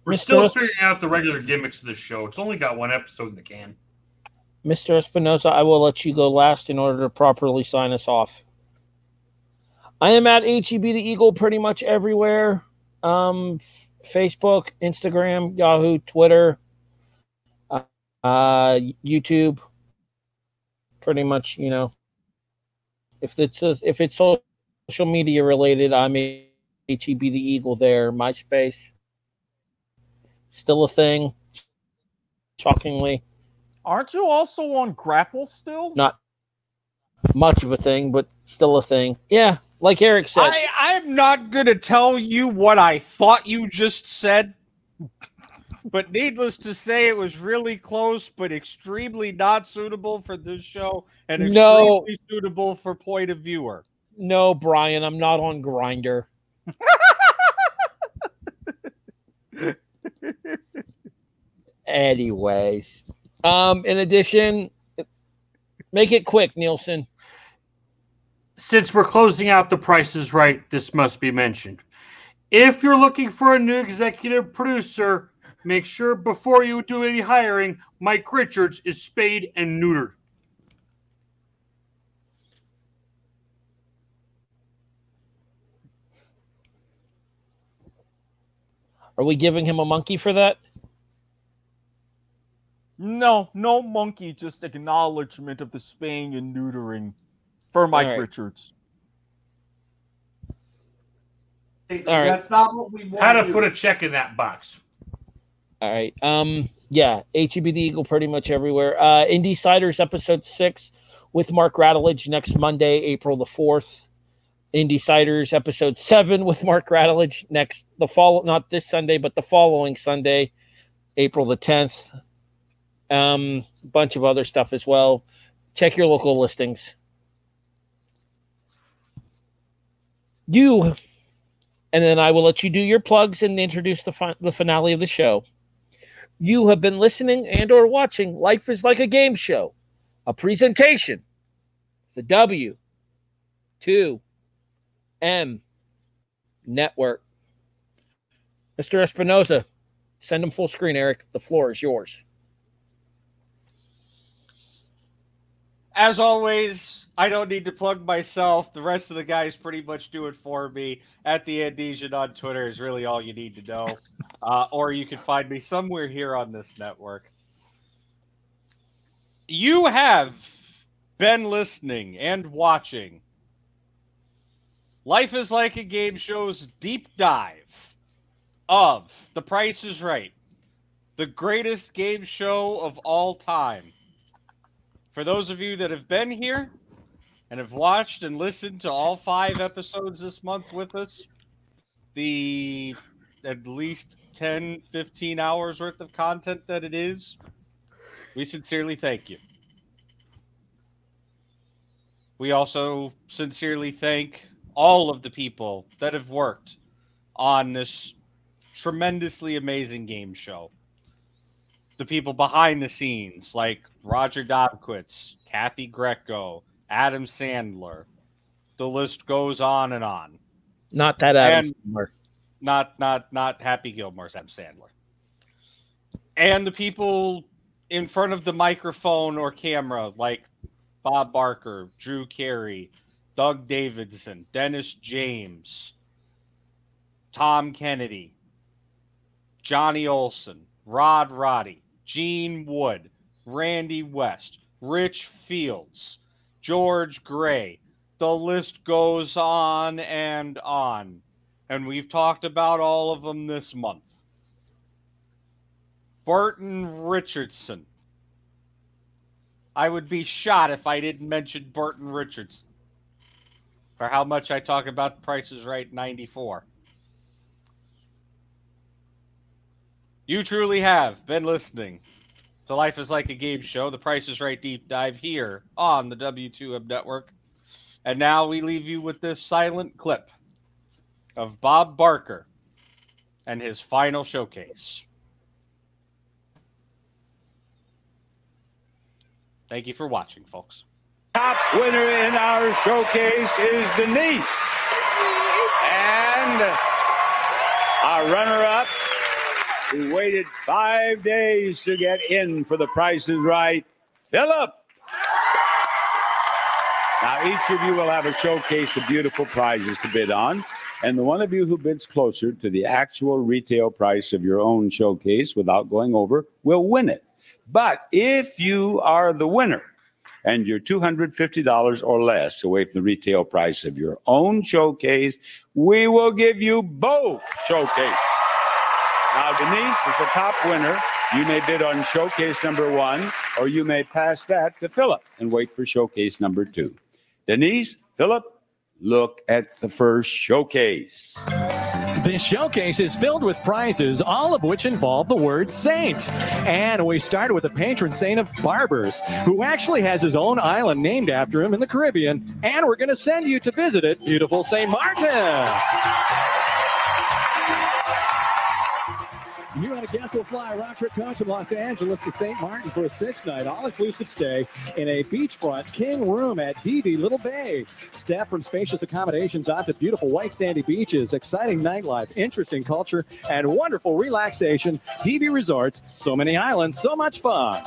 S5: We're still figuring out the regular gimmicks of the show. It's only got one episode in the can.
S3: Mr. Espinoza, I will let you go last in order to properly sign us off. I am at HEB the Eagle pretty much everywhere. Um, Facebook, Instagram, Yahoo, Twitter, uh, uh, YouTube. Pretty much, you know, if it's a, if it's social media related, I'm HEB the Eagle there. MySpace, still a thing. Shockingly,
S4: Aren't you also on Grapple still?
S3: not much of a thing, but still a thing. Yeah, like Eric said.
S2: I, I'm not going to tell you what I thought you just said, but needless to say, it was really close, but extremely not suitable for this show and extremely
S3: No.
S2: suitable for point of viewer.
S3: No, Brian, I'm not on Grindr. Anyways, um, in addition, make it quick, Nielsen.
S5: Since we're closing out the prices right, this must be mentioned. If you're looking for a new executive producer, make sure before you do any hiring, Mike Richards is spayed and neutered.
S3: Are we giving him a monkey for that?
S4: No, no monkey, just acknowledgement of the spaying and neutering for Mike
S3: All right.
S4: Richards.
S3: All right.
S38: That's not what we want.
S5: How to put a check in that box.
S3: All right. Um. Yeah. HEB the Eagle pretty much everywhere. Uh. Indie Ciders episode six with Mark Rattledge next Monday, April the fourth. Indie Ciders episode seven with Mark Rattledge next the fall not this Sunday but the following Sunday, April the tenth. Um. Bunch of other stuff as well. Check your local listings. You and then I will let you do your plugs and introduce the fi- the finale of the show. You have been listening and or watching Life is Like a Game Show, a presentation. The W two M Network. Mr. Espinoza, send them full screen, Eric. The floor is yours.
S2: As always, I don't need to plug myself. The rest of the guys pretty much do it for me. At the Andesian on Twitter is really all you need to know. Uh, or you can find me somewhere here on this network. You have been listening and watching Life is Like a Game Show's deep dive of The Price is Right, the greatest game show of all time. For those of you that have been here and have watched and listened to all five episodes this month with us, the at least 10, 15 hours worth of content that it is, we sincerely thank you. We also sincerely thank all of the people that have worked on this tremendously amazing game show. The people behind the scenes, like Roger Dobkowitz, Kathy Greco, Adam Sandler. The list goes on and on.
S3: Not that Adam
S2: And-
S3: Sandler.
S2: Not not not Happy Gilmore's Adam Sandler. And the people in front of the microphone or camera, like Bob Barker, Drew Carey, Doug Davidson, Dennis James, Tom Kennedy, Johnny Olson, Rod Roddy, Gene Wood, Randy West, Rich Fields, George Gray. The list goes on and on. And we've talked about all of them this month. Burton Richardson. I would be shot if I didn't mention Burton Richardson for how much I talk about Prices Right 94. You truly have been listening to Life is Like a Game Show, the Price is Right deep dive here on the W2M network. And now we leave you with this silent clip of Bob Barker and his final showcase. Thank you for watching, folks.
S13: Top winner in our showcase is Denise. And our runner up, who waited five days to get in for the Price is Right, Philip. Now, each of you will have a showcase of beautiful prizes to bid on. And the one of you who bids closer to the actual retail price of your own showcase without going over will win it. But if you are the winner and you're $250 or less away from the retail price of your own showcase, we will give you both showcase. Now, Denise is the top winner. You may bid on showcase number one, or you may pass that to Philip and wait for showcase number two. Denise, Philip, look at the first showcase.
S23: This showcase is filled with prizes, all of which involve the word saint. And we start with the patron saint of barbers, who actually has his own island named after him in the Caribbean. And we're going to send you to visit it, beautiful St. Martin. And a guest will fly trip coach from Los Angeles to St. Martin for a six night all inclusive stay in a beachfront king room at Divi Little Bay. Step from spacious accommodations onto beautiful white sandy beaches, exciting nightlife, interesting culture, and wonderful relaxation. Divi Resorts, so many islands, so much fun.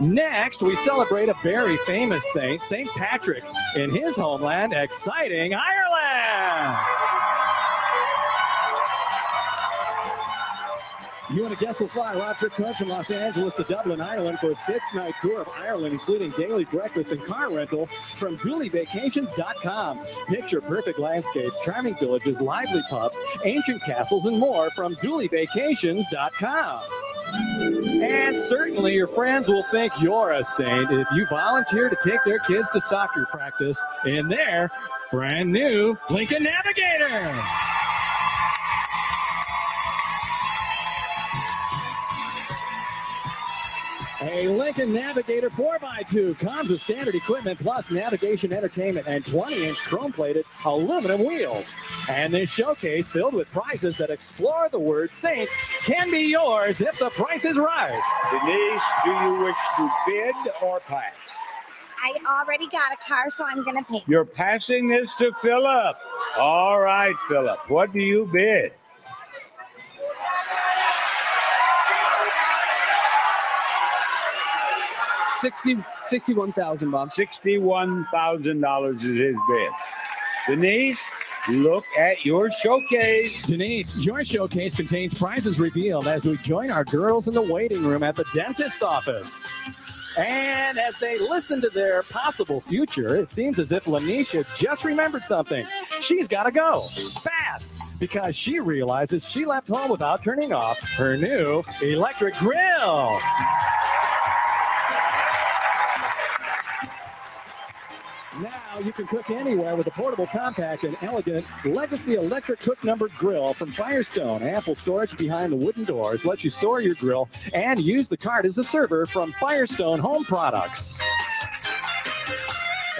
S23: Next, we celebrate a very famous saint, St. Patrick, in his homeland, exciting Ireland. You and a guest will fly round trip coach from Los Angeles to Dublin, Ireland for a six night tour of Ireland, including daily breakfast and car rental from dooleyvacations.com. Picture perfect landscapes, charming villages, lively pubs, ancient castles, and more from dooleyvacations.com. And certainly your friends will think you're a saint if you volunteer to take their kids to soccer practice in their brand new Lincoln Navigator. A Lincoln Navigator 4x2 comes with standard equipment plus navigation entertainment and 20 inch chrome plated aluminum wheels. And this showcase filled with prizes that explore the word saint can be yours if the price is right.
S13: Denise, do you wish to bid or pass?
S18: I already got a car, so I'm going to pay.
S13: You're passing this to Philip. All right, Philip. What do you bid?
S20: Sixty sixty-one thousand, Bob.
S13: $61,000 is his bid. Denise, look at your showcase.
S23: Denise, your showcase contains prizes revealed as we join our girls in the waiting room at the dentist's office. And as they listen to their possible future, it seems as if Lanisha just remembered something. She's got to go fast because she realizes she left home without turning off her new electric grill. You can cook anywhere with a portable, compact, and elegant Legacy Electric Cook Numbered Grill from Firestone. Ample storage behind the wooden doors lets you store your grill and use the cart as a server from Firestone Home Products.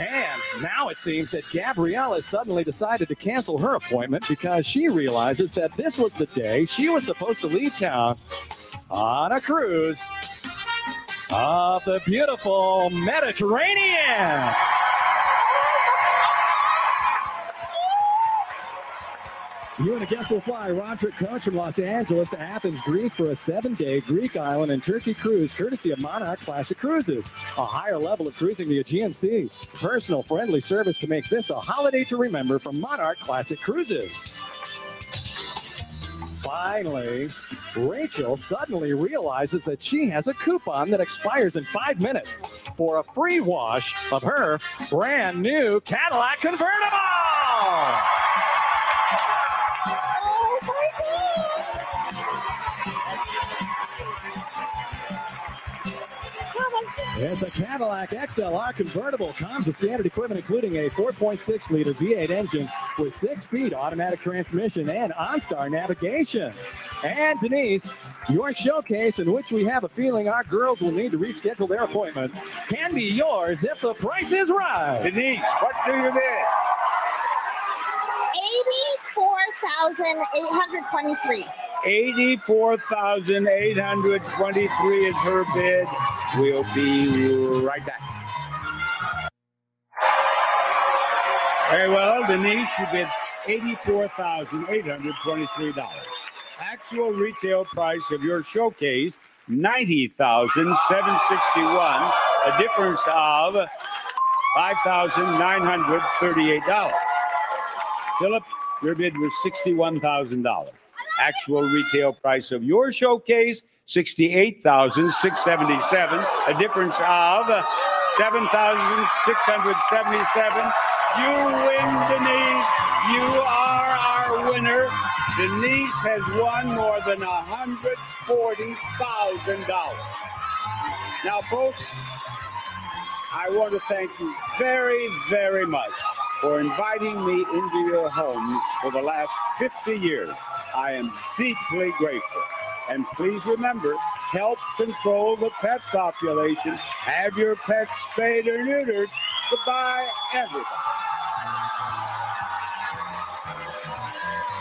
S23: And now it seems that Gabrielle has suddenly decided to cancel her appointment because she realizes that this was the day she was supposed to leave town on a cruise of the beautiful Mediterranean. You and a guest will fly trip coach from Los Angeles to Athens, Greece for a seven day Greek island and Turkey cruise courtesy of Monarch Classic Cruises. A higher level of cruising the Aegean Sea. Personal friendly service to make this a holiday to remember from Monarch Classic Cruises. Finally, Rachel suddenly realizes that she has a coupon that expires in five minutes for a free wash of her brand new Cadillac convertible. Oh it's a Cadillac XLR convertible. Comes with standard equipment, including a 4.6 liter V8 engine with six speed automatic transmission and OnStar navigation. And Denise, your showcase, in which we have a feeling our girls will need to reschedule their appointment, can be yours if the price is right.
S20: Denise, what do you
S18: mean? 84,823.
S20: 84,823 is her bid. We'll be right back. Very well, Denise, you bid $84,823. Actual retail price of your showcase, 90761 a difference of $5,938. Philip, your bid was $61,000. Actual retail price of your showcase, 68,677, a difference of 7,677. You win, Denise. You are our winner. Denise has won more than $140,000. Now, folks, I want to thank you very, very much for inviting me into your homes for the last 50 years. I am deeply grateful. And please remember, help control the pet population. Have your pets spayed or neutered. Goodbye, everybody.